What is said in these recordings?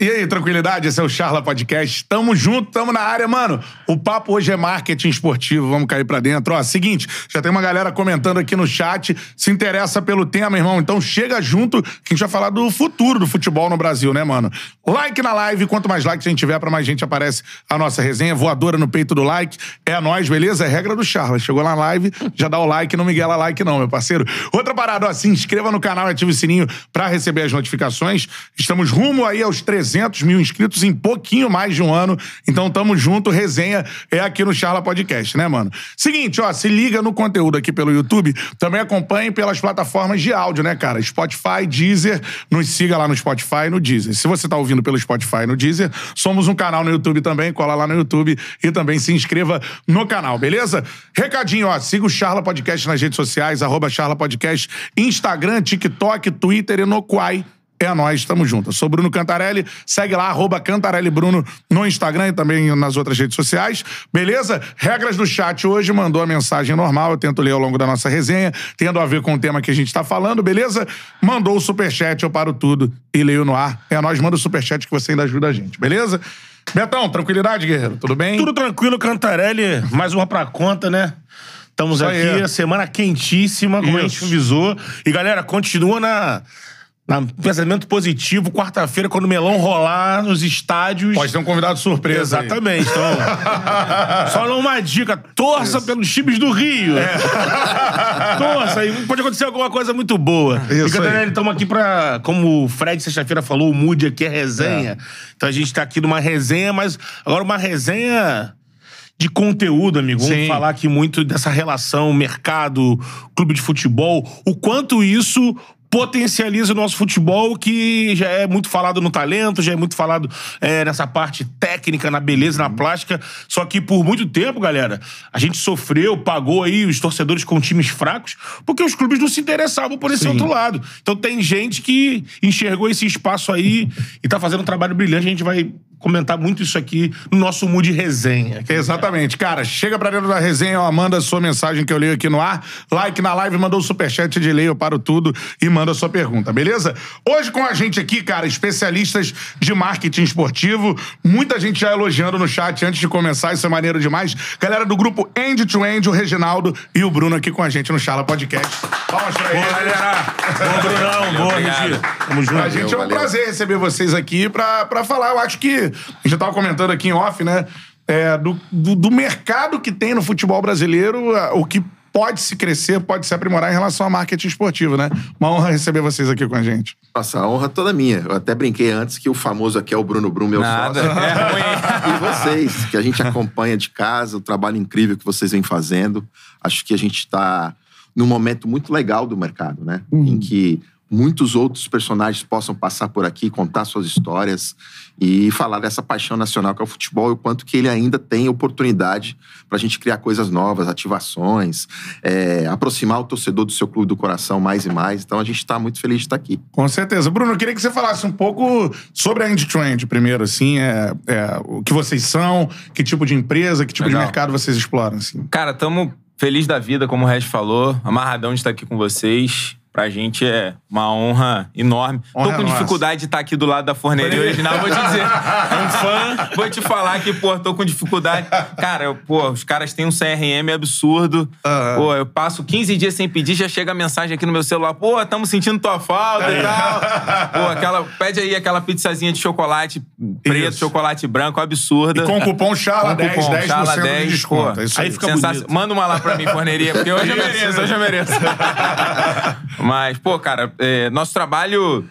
E aí, tranquilidade? Esse é o Charla Podcast. Tamo junto, tamo na área, mano. O papo hoje é marketing esportivo. Vamos cair pra dentro. Ó, seguinte, já tem uma galera comentando aqui no chat, se interessa pelo tema, irmão. Então chega junto que a gente vai falar do futuro do futebol no Brasil, né, mano? Like na live. Quanto mais likes a gente tiver, pra mais gente aparece a nossa resenha. Voadora no peito do like. É nós, beleza? É regra do Charla. Chegou na live, já dá o like, não miguela like não, meu parceiro. Outra parada, ó, se inscreva no canal e ative o sininho pra receber as notificações. Estamos rumo aí aos 300 mil inscritos em pouquinho mais de um ano. Então tamo junto, resenha é aqui no Charla Podcast, né, mano? Seguinte, ó, se liga no conteúdo aqui pelo YouTube, também acompanhe pelas plataformas de áudio, né, cara? Spotify, Deezer, nos siga lá no Spotify e no Deezer. Se você tá ouvindo pelo Spotify e no Deezer, somos um canal no YouTube também, cola lá no YouTube e também se inscreva no canal, beleza? Recadinho, ó, siga o Charla Podcast nas redes sociais, arroba Charla Podcast, Instagram, TikTok, Twitter e no Quai. É nós, tamo junto. Eu sou Bruno Cantarelli, segue lá, arroba Cantarelli Bruno no Instagram e também nas outras redes sociais. Beleza? Regras do chat hoje, mandou a mensagem normal, eu tento ler ao longo da nossa resenha, tendo a ver com o tema que a gente tá falando, beleza? Mandou o superchat, eu paro tudo e leio no ar. É nós, manda o superchat que você ainda ajuda a gente, beleza? Betão, tranquilidade, guerreiro? Tudo bem? Tudo tranquilo, Cantarelli. Mais uma pra conta, né? Estamos Isso aqui, aí. a semana quentíssima, como a gente Isso. avisou. E galera, continua na, na pensamento positivo. Quarta-feira, quando o melão rolar nos estádios. Pode ter um convidado surpresa. Exatamente. Então, só não uma dica: torça pelos times do Rio. É. torça, aí pode acontecer alguma coisa muito boa. Isso e estamos aqui pra. Como o Fred sexta-feira falou, o Mood aqui é resenha. Então a gente tá aqui numa resenha, mas agora uma resenha. De conteúdo, amigo. Vamos Sim. falar aqui muito dessa relação mercado, clube de futebol, o quanto isso potencializa o nosso futebol, que já é muito falado no talento, já é muito falado é, nessa parte técnica, na beleza, na plástica. Só que por muito tempo, galera, a gente sofreu, pagou aí os torcedores com times fracos, porque os clubes não se interessavam por esse Sim. outro lado. Então tem gente que enxergou esse espaço aí e tá fazendo um trabalho brilhante. A gente vai comentar muito isso aqui no nosso Mood Resenha. Exatamente. Cara, chega pra dentro da resenha, ó, manda a sua mensagem que eu leio aqui no ar. Like na live, mandou o superchat de lei, eu paro tudo e manda a sua pergunta, beleza? Hoje com a gente aqui, cara, especialistas de marketing esportivo. Muita gente já elogiando no chat antes de começar, isso é maneiro demais. Galera do grupo End to End, o Reginaldo e o Bruno aqui com a gente no Charla Podcast. Palmas pra Boa, galera! Boa, Brunão! Boa. Regi! Tamo junto. Pra gente é um valeu. prazer receber vocês aqui pra, pra falar. Eu acho que. A gente já tava comentando aqui em off, né? é, do, do, do mercado que tem no futebol brasileiro, a- o que pode se crescer, pode se aprimorar em relação ao marketing esportivo, né? Uma honra receber vocês aqui com a gente. Nossa, a honra toda minha. Eu até brinquei antes que o famoso aqui é o Bruno Brum, meu Nada. sócio. É ruim. E vocês, que a gente acompanha de casa, o trabalho incrível que vocês vêm fazendo. Acho que a gente está num momento muito legal do mercado, né? Em que muitos outros personagens possam passar por aqui, contar suas histórias e falar dessa paixão nacional que é o futebol e o quanto que ele ainda tem oportunidade para a gente criar coisas novas, ativações, é, aproximar o torcedor do seu clube do coração mais e mais. Então a gente está muito feliz de estar aqui. Com certeza. Bruno, eu queria que você falasse um pouco sobre a End Trend primeiro, assim, é, é, o que vocês são, que tipo de empresa, que tipo Legal. de mercado vocês exploram, assim. Cara, tamo feliz da vida, como o Regis falou. Amarradão de estar aqui com vocês. Pra gente é uma honra enorme. Honra tô com nossa. dificuldade de estar aqui do lado da forneria original, vou te dizer. Um fã, vou te falar que, pô, tô com dificuldade. Cara, eu, pô, os caras têm um CRM absurdo. Aham. Pô, eu passo 15 dias sem pedir, já chega a mensagem aqui no meu celular. Pô, tamo sentindo tua falta e tal. Pô, aquela, pede aí aquela pizzazinha de chocolate preto, Isso. chocolate branco, absurda. E com o cupom CHALA10, Com o cupom 10% Chala de 10, desconto. pô. É aí. Aí fica bonito. Manda uma lá pra mim, forneria, porque hoje eu mereço, hoje eu mereço. Mas, pô, cara, é, nosso trabalho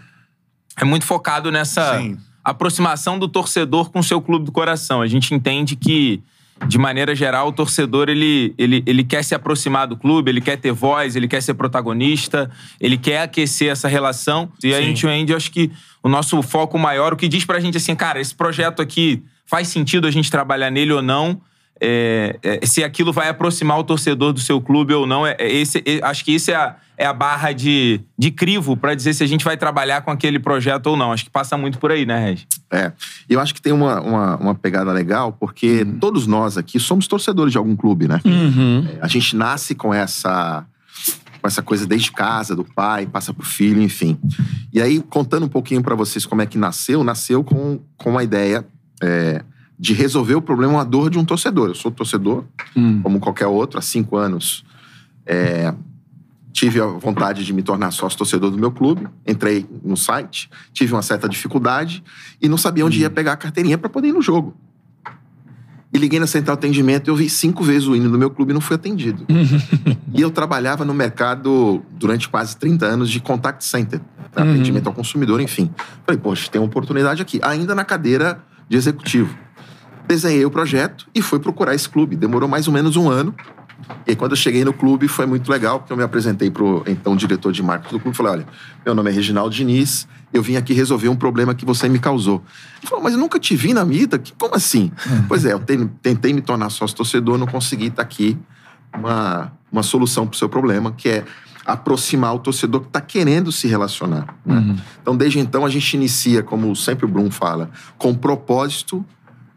é muito focado nessa Sim. aproximação do torcedor com o seu clube do coração. A gente entende que, de maneira geral, o torcedor ele, ele, ele quer se aproximar do clube, ele quer ter voz, ele quer ser protagonista, ele quer aquecer essa relação. E a gente End, eu acho que o nosso foco maior, o que diz pra gente assim, cara, esse projeto aqui faz sentido a gente trabalhar nele ou não. É, é, se aquilo vai aproximar o torcedor do seu clube ou não. É, é esse, é- acho que isso é a, é a barra de, de crivo pra dizer se a gente vai trabalhar com aquele projeto ou não. Acho que passa muito por aí, né, Reg? É. E eu acho que tem uma, uma, uma pegada legal, porque todos nós aqui somos torcedores de algum clube, né? É, A gente nasce com essa. com essa coisa desde casa, do pai, passa pro filho, enfim. E aí, contando um pouquinho para vocês como é que nasceu, nasceu com, com a ideia é, de resolver o problema, a dor de um torcedor. Eu sou torcedor, como qualquer outro, há cinco anos. É, tive a vontade de me tornar sócio torcedor do meu clube, entrei no site, tive uma certa dificuldade e não sabia onde ia pegar a carteirinha para poder ir no jogo. E liguei na central de atendimento e eu vi cinco vezes o hino do meu clube e não fui atendido. e eu trabalhava no mercado durante quase 30 anos de contact center, né, atendimento ao consumidor, enfim. Falei, poxa, tem uma oportunidade aqui, ainda na cadeira de executivo. Desenhei o projeto e fui procurar esse clube. Demorou mais ou menos um ano. E aí, quando eu cheguei no clube, foi muito legal, porque eu me apresentei pro então diretor de marketing do clube e falei: olha, meu nome é Reginaldo Diniz, eu vim aqui resolver um problema que você me causou. Ele falou, mas eu nunca te vi na vida? Como assim? Pois é, eu ten- tentei me tornar sócio torcedor, não consegui estar aqui uma, uma solução para o seu problema, que é aproximar o torcedor que está querendo se relacionar. né? Então, desde então, a gente inicia, como sempre o Brum fala, com propósito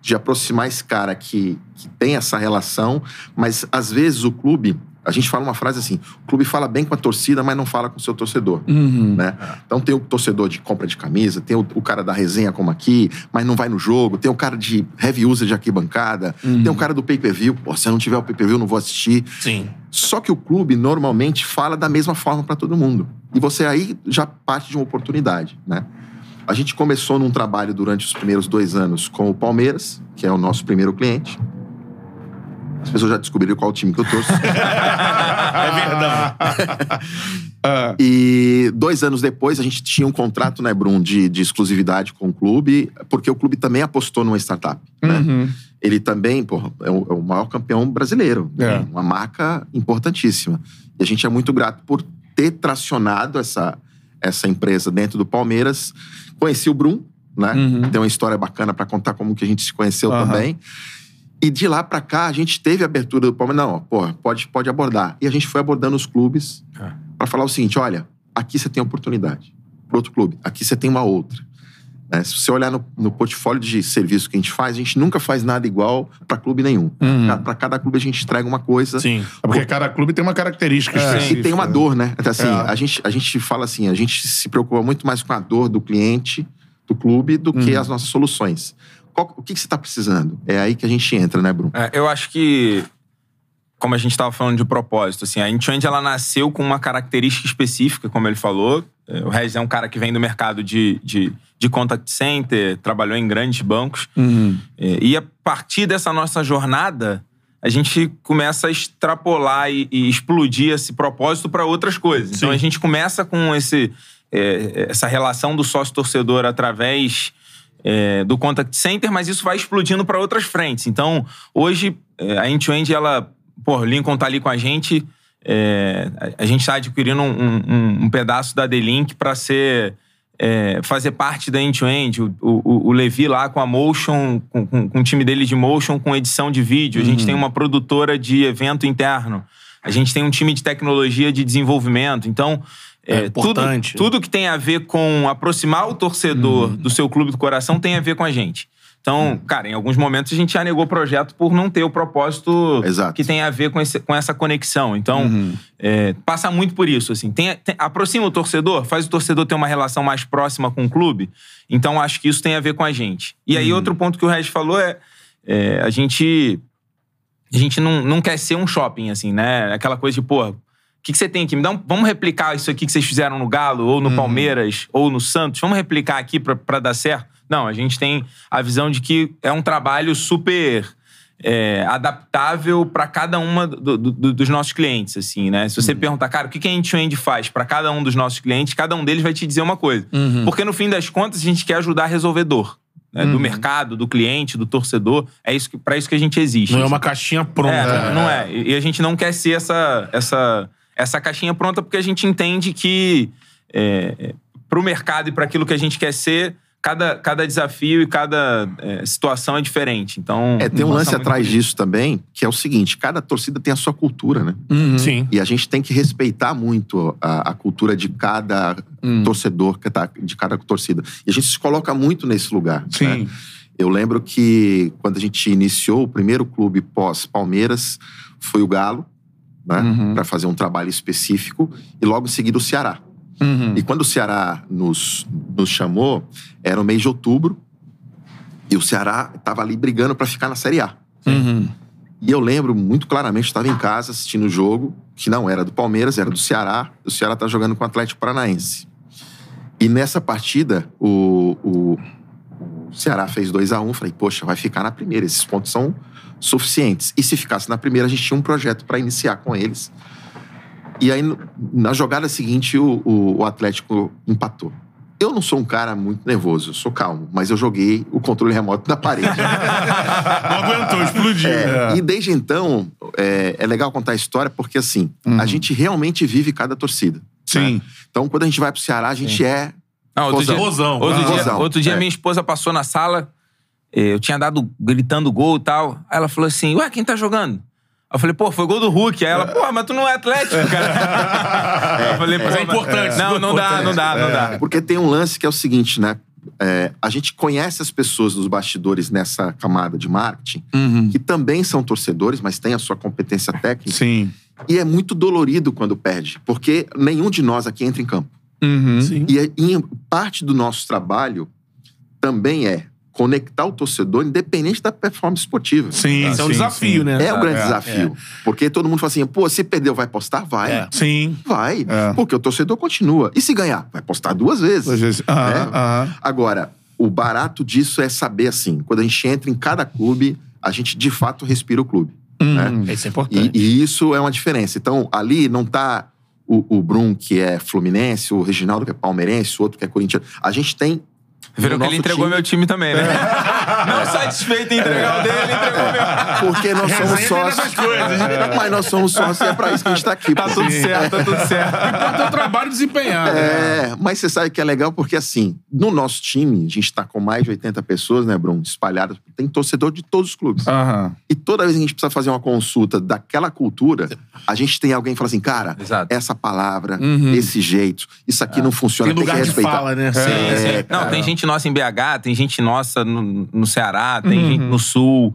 de aproximar esse cara que, que tem essa relação, mas às vezes o clube, a gente fala uma frase assim: o clube fala bem com a torcida, mas não fala com o seu torcedor. Né? Então tem o torcedor de compra de camisa, tem o, o cara da resenha como aqui, mas não vai no jogo, tem o cara de heavy user de arquibancada, tem o cara do pay-per-view, pô, se eu não tiver o pay-per-view, eu não vou assistir. Sim. Só que o clube normalmente fala da mesma forma para todo mundo. E você aí já parte de uma oportunidade, né? A gente começou num trabalho durante os primeiros dois anos com o Palmeiras, que é o nosso primeiro cliente. As pessoas já descobriram qual time que eu torço. É verdade. E dois anos depois, a gente tinha um contrato, né, Brum, de, de exclusividade com o clube, porque o clube também apostou numa startup. Né? Ele também, pô, é o, é o maior campeão brasileiro. É. Uma marca importantíssima. E a gente é muito grato por ter tracionado essa, essa empresa dentro do Palmeiras. Conheci o Brum, né? Tem uma história bacana para contar como que a gente se conheceu Aham. também. E de lá pra cá, a gente teve a abertura do Palmeiras. Não, pô, pode, pode abordar. E a gente foi abordando os clubes para falar o seguinte: olha, aqui você tem oportunidade. Pro outro clube, aqui você tem uma outra. Né? Se você olhar no, no portfólio de serviço que a gente faz, a gente nunca faz nada igual para clube nenhum. Para cada clube a gente entrega uma coisa. Sim. É porque cada clube tem uma característica E específica. tem uma né? dor, né? Então, assim, É. a, gente, a gente fala assim, a gente se preocupa muito mais com a dor do cliente, do clube, do que Uhum. as nossas soluções. Qual- o que, que você está precisando? É aí que a gente entra, né, Bruno? É, eu acho que, como a gente estava falando de propósito, assim, a Intuend ela nasceu com uma característica específica, como ele falou. É, O Regis é um cara que vem do mercado de, de, de contact center, trabalhou em grandes bancos. É, E a partir dessa nossa jornada, a gente começa a extrapolar e, e explodir esse propósito para outras coisas. Então Sim. a gente começa com esse, é, essa relação do sócio-torcedor através é, do contact center, mas isso vai explodindo para outras frentes. Então, hoje, é, a End-to-End, ela... Pô, o Lincoln tá ali com a gente. é, a, gente está adquirindo um, um- um pedaço da D-Link para ser... é, fazer parte da End-to-End. O, o, o Levi lá com a Motion, com, com, com o time dele de Motion, com edição de vídeo. A gente tem uma produtora de evento interno. A gente tem um time de tecnologia de desenvolvimento. Então, É é, importante. Tudo, tudo que tem a ver com aproximar o torcedor do seu clube do coração tem a ver com a gente. Então, cara, em alguns momentos a gente já negou o projeto por não ter o propósito Exato. que tem a ver com, esse- com essa conexão. Então, é, passa muito por isso. Assim. Tem- tem- aproxima o torcedor, faz o torcedor ter uma relação mais próxima com o clube. Então, acho que isso tem a ver com a gente. E aí, outro ponto que o Regis falou é, é, a gente a gente não, não quer ser um shopping, assim, né? Aquela coisa de, pô, o que, que você tem aqui? Me dá um- vamos replicar isso aqui que vocês fizeram no Galo, ou no Palmeiras, ou no Santos. Vamos replicar aqui pra dar certo? Não, a gente tem a visão de que é um trabalho super é, adaptável para cada uma do- do- do- dos nossos clientes, assim, né? Se você perguntar, cara, o que que a End-to-End faz para cada um dos nossos clientes, cada um deles vai te dizer uma coisa. Porque no fim das contas, a gente quer ajudar a resolver dor. né? Do mercado, do cliente, do torcedor. É isso para isso que a gente existe. Não é uma caixinha pronta. É, não é. E e a gente não quer ser essa, essa, essa caixinha pronta porque a gente entende que é, para o mercado e para aquilo que a gente quer ser, cada, cada desafio e cada é, situação é diferente. Então, É, tem um lance atrás disso também, que é o seguinte: cada torcida tem a sua cultura, né? Sim. E a gente tem que respeitar muito a, a cultura de cada torcedor, que tá- de cada torcida. E a gente se coloca muito nesse lugar. Sim. né? Eu lembro que quando a gente iniciou o primeiro clube pós-Palmeiras, foi o Galo. né? Uhum. Para fazer um trabalho específico e logo em seguida o Ceará. Uhum. E quando o Ceará nos, nos chamou, era no mês de outubro e o Ceará estava ali brigando para ficar na Série A. Uhum. E eu lembro muito claramente, estava em casa assistindo o jogo, que não era do Palmeiras, era do Ceará. O Ceará tá jogando com o Atlético Paranaense. E nessa partida, o, o, o Ceará fez 2 a 1 um, Falei, poxa, vai ficar na primeira. Esses pontos são suficientes. E se ficasse na primeira, a gente tinha um projeto para iniciar com eles. E aí, na jogada seguinte, o, o- o Atlético empatou. Eu não sou um cara muito nervoso, eu sou calmo, mas eu joguei o controle remoto na parede. Não aguentou, explodiu. É, E desde então, é, é legal contar a história porque, assim, a gente realmente vive cada torcida. Sim. né? Então, quando a gente vai pro Ceará, a gente é. Não, outro Rosão. dia, Rosão. outro Ah. dia, Rosão, outro dia é. minha esposa passou na sala, eh, eu tinha dado gritando gol e tal. Aí ela falou assim: Ué, quem tá jogando? Eu falei, pô, foi gol do Hulk. Aí ela, pô, mas tu não é atlético, cara. Eu falei, Mas é importante, Não, é não dá, não dá, não dá. Porque tem um lance que é o seguinte, né? É, a gente conhece as pessoas dos bastidores nessa camada de marketing, Uhum. que também são torcedores, mas têm a sua competência técnica. Sim. E é muito dolorido quando perde, porque nenhum de nós aqui entra em campo. Uhum. Sim. E é- em parte do nosso trabalho também é conectar o torcedor, independente da performance esportiva. Sim, Esse é um sim, desafio, sim. né? É o grande é, desafio. Porque todo mundo fala assim, pô, se perdeu, vai postar? Vai. É. Sim. Vai. É. Porque o torcedor continua. E se ganhar? Vai postar duas vezes. Às vezes. Aham, É. aham. Agora, o barato disso é saber assim, quando a gente entra em cada clube, a gente de fato respira o clube. Uhum. Isso é importante. E, e isso é uma diferença. Então, ali não tá o, o Brum, que é fluminense, o Reginaldo, que é palmeirense, o outro que é corintiano. A gente tem. Viram no que ele entregou time- meu time também, né? Não satisfeito em entregar o dele, ele entregou o meu. Porque nós somos sócios. dessas coisas. Mas nós somos sócios e é pra isso que a gente tá aqui. Tá pô. tudo certo, tá tudo certo. Enquanto o trabalho desempenhado. É, mas você sabe que é legal porque, assim, no nosso time, a gente tá com mais de 80 pessoas, né, Bruno? Espalhadas. Tem torcedor de todos os clubes. E toda vez que a gente precisa fazer uma consulta daquela cultura, a gente tem alguém que fala assim, cara, Exato. essa palavra, Uhum. esse jeito, isso aqui não funciona, Tem tem, que lugar de respeitar. fala, né? Sim, É, sim. Não, tem gente nossa em BH, tem gente nossa no, no Ceará, tem Uhum. gente no Sul,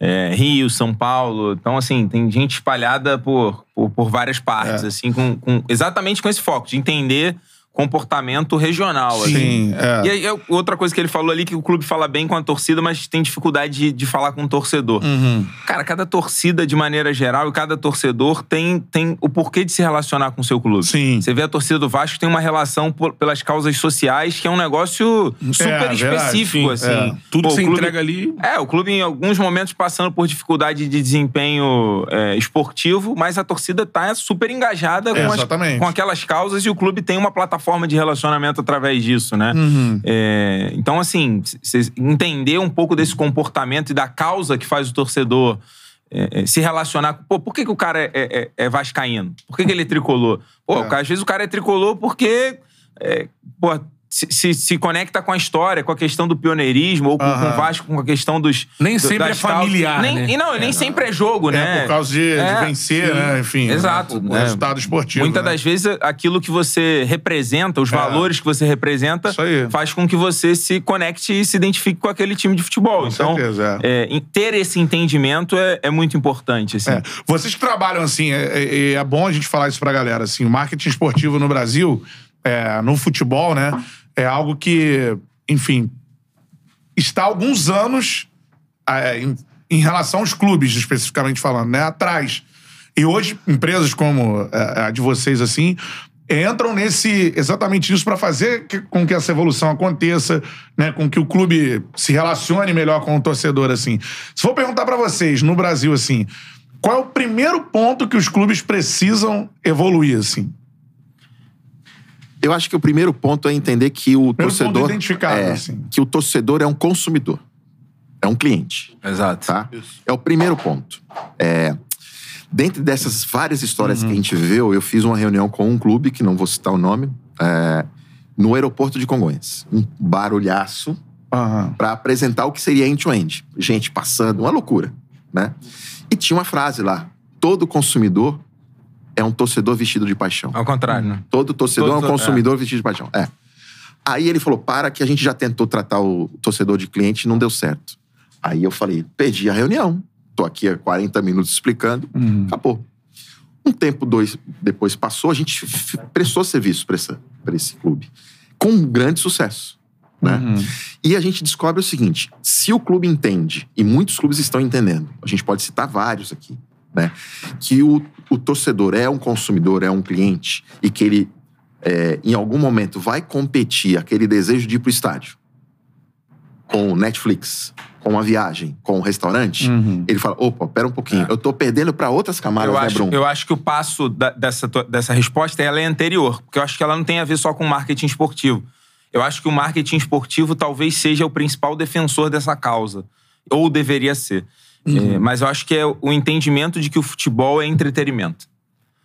é, Rio, São Paulo. Então, assim, tem gente espalhada por, por, por várias partes, É. assim, com, com- exatamente com esse foco, de entender comportamento regional. assim. Sim. é. E aí, eu- outra coisa que ele falou ali, que o clube fala bem com a torcida, mas tem dificuldade de, de falar com o torcedor. Uhum. Cara, cada torcida, de maneira geral, e cada torcedor tem, tem o porquê de se relacionar com o seu clube. Sim. Você vê a torcida do Vasco tem uma relação por- pelas causas sociais, que é um negócio super É, verdade, específico, sim, assim. é. Tudo Pô, que você clube- entrega ali. É, o clube em alguns momentos passando por dificuldade de desempenho é, esportivo, mas a torcida tá super engajada É, com, as- com aquelas causas e o clube tem uma plataforma de relacionamento através disso, né? Uhum. É, então, assim, entender um pouco desse comportamento e da causa que faz o torcedor é, é, se relacionar. Pô, por que, que o cara é, é- é vascaíno? Por que, que ele é tricolor? Pô, às vezes o cara é tricolor porque. é, pô, se, se, se conecta com a história, com a questão do pioneirismo, ou com, com o Vasco, com a questão dos. Nem do- sempre é familiar. Nem, né? E não, e nem sempre é jogo, né? É, por causa de, de É, vencer, sim. né? Enfim. Exato, O, o né? resultado esportivo. Muitas né? das vezes aquilo que você representa, os É. valores que você representa, faz com que você se conecte e se identifique com aquele time de futebol. Com então, certeza, é, em- ter esse entendimento é, é muito importante. Assim. É. Vocês que trabalham assim, é, é- é bom a gente falar isso pra galera. Assim, o marketing esportivo no Brasil, é, no futebol, né, é algo que, enfim, está há alguns anos é, em, em relação aos clubes, especificamente falando, né, atrás. E hoje, empresas como é, a de vocês, assim, entram nesse exatamente isso para fazer que- com que essa evolução aconteça, né, com que o clube se relacione melhor com o torcedor, assim. Se for perguntar para vocês no Brasil, assim, qual é o primeiro ponto que os clubes precisam evoluir, assim? Eu acho que o primeiro ponto é entender que o Primeiro torcedor. é, assim. Que o torcedor é um consumidor. É um cliente. Exato. Tá? É o primeiro ponto. É, dentro dessas várias histórias Uhum. que a gente viveu, eu fiz uma reunião com um clube, que não vou citar o nome, é, no aeroporto de Congonhas. Um barulhaço Aham. para apresentar o que seria end-to-end. Gente passando, uma loucura, né? E tinha uma frase lá: todo consumidor é um torcedor vestido de paixão. Ao contrário, né? Todo torcedor Todo- é um consumidor vestido de paixão. É. Aí ele falou: para que a gente já tentou tratar o torcedor de cliente e não deu certo. Aí eu falei: perdi a reunião. Tô aqui há 40 minutos explicando, Uhum. acabou. Um tempo dois depois passou, a gente prestou serviço para esse clube. Com um grande sucesso. Né? E a gente descobre o seguinte: se o clube entende, e muitos clubes estão entendendo, a gente pode citar vários aqui, né? Que o, o torcedor é um consumidor, é um cliente, e que ele, é, em algum momento, vai competir aquele desejo de ir pro estádio com o Netflix, com a viagem, com o restaurante, ele fala: opa, pera um pouquinho, eu tô perdendo para outras camadas, Eu né, acho, Bruno? eu acho que o passo da- dessa, dessa resposta ela é anterior, porque eu acho que ela não tem a ver só com marketing esportivo. Eu acho que o marketing esportivo talvez seja o principal defensor dessa causa, ou deveria ser. É, mas eu acho que é o entendimento de que o futebol é entretenimento.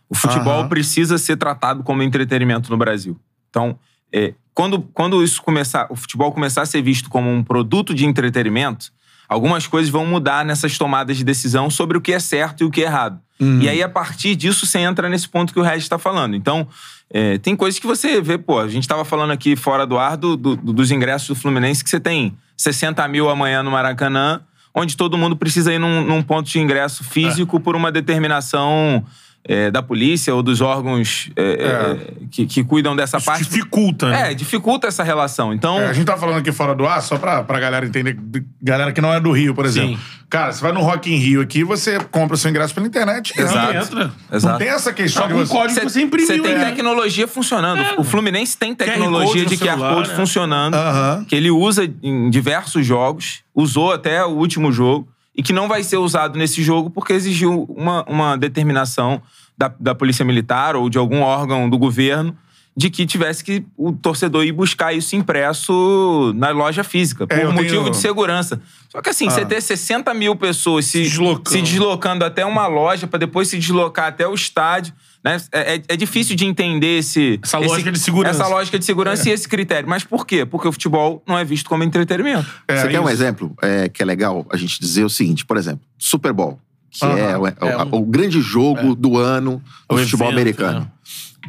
O futebol Aham. precisa ser tratado como entretenimento no Brasil. Então, é, quando, quando isso começar, o futebol começar a ser visto como um produto de entretenimento, algumas coisas vão mudar nessas tomadas de decisão sobre o que é certo e o que é errado. E aí, a partir disso, você entra nesse ponto que o Regis está falando. Então, é, tem coisas que você vê, pô, a gente estava falando aqui fora do ar do- do- dos ingressos do Fluminense, que você tem 60 mil amanhã no Maracanã, onde todo mundo precisa ir num, num ponto de ingresso físico por uma determinação é, da polícia ou dos órgãos é, é, que, que cuidam dessa Isso parte. dificulta, né? É, dificulta essa relação. Então, É, a gente tá falando aqui fora do ar, só pra, pra galera entender, galera que não é do Rio, por exemplo. Sim. Cara, você vai no Rock in Rio aqui, você compra o seu ingresso pela internet. e Exato. entra. Entra. Não exato. tem essa questão Algum de você... código que você imprimiu, Você tem né? tecnologia funcionando. O Fluminense tem tecnologia de QR celular, Code né? funcionando, Aham. que ele usa em diversos jogos, usou até o último jogo, e que não vai ser usado nesse jogo porque exigiu uma, uma determinação da, da Polícia Militar ou de algum órgão do governo de que tivesse que o torcedor ir buscar isso impresso na loja física, por É, motivo tenho- de segurança. Só que assim, você ter 60 mil pessoas se, deslocando. se deslocando até uma loja para depois se deslocar até o estádio, né? É, é- é difícil de entender esse Essa esse- lógica de segurança. essa lógica de segurança e esse critério. Mas por quê? Porque o futebol não é visto como entretenimento. É, Você quer um exemplo é, que é legal a gente dizer o seguinte, por exemplo, Super Bowl, que é, o, É o- um- o grande jogo do ano do O futebol evento, americano.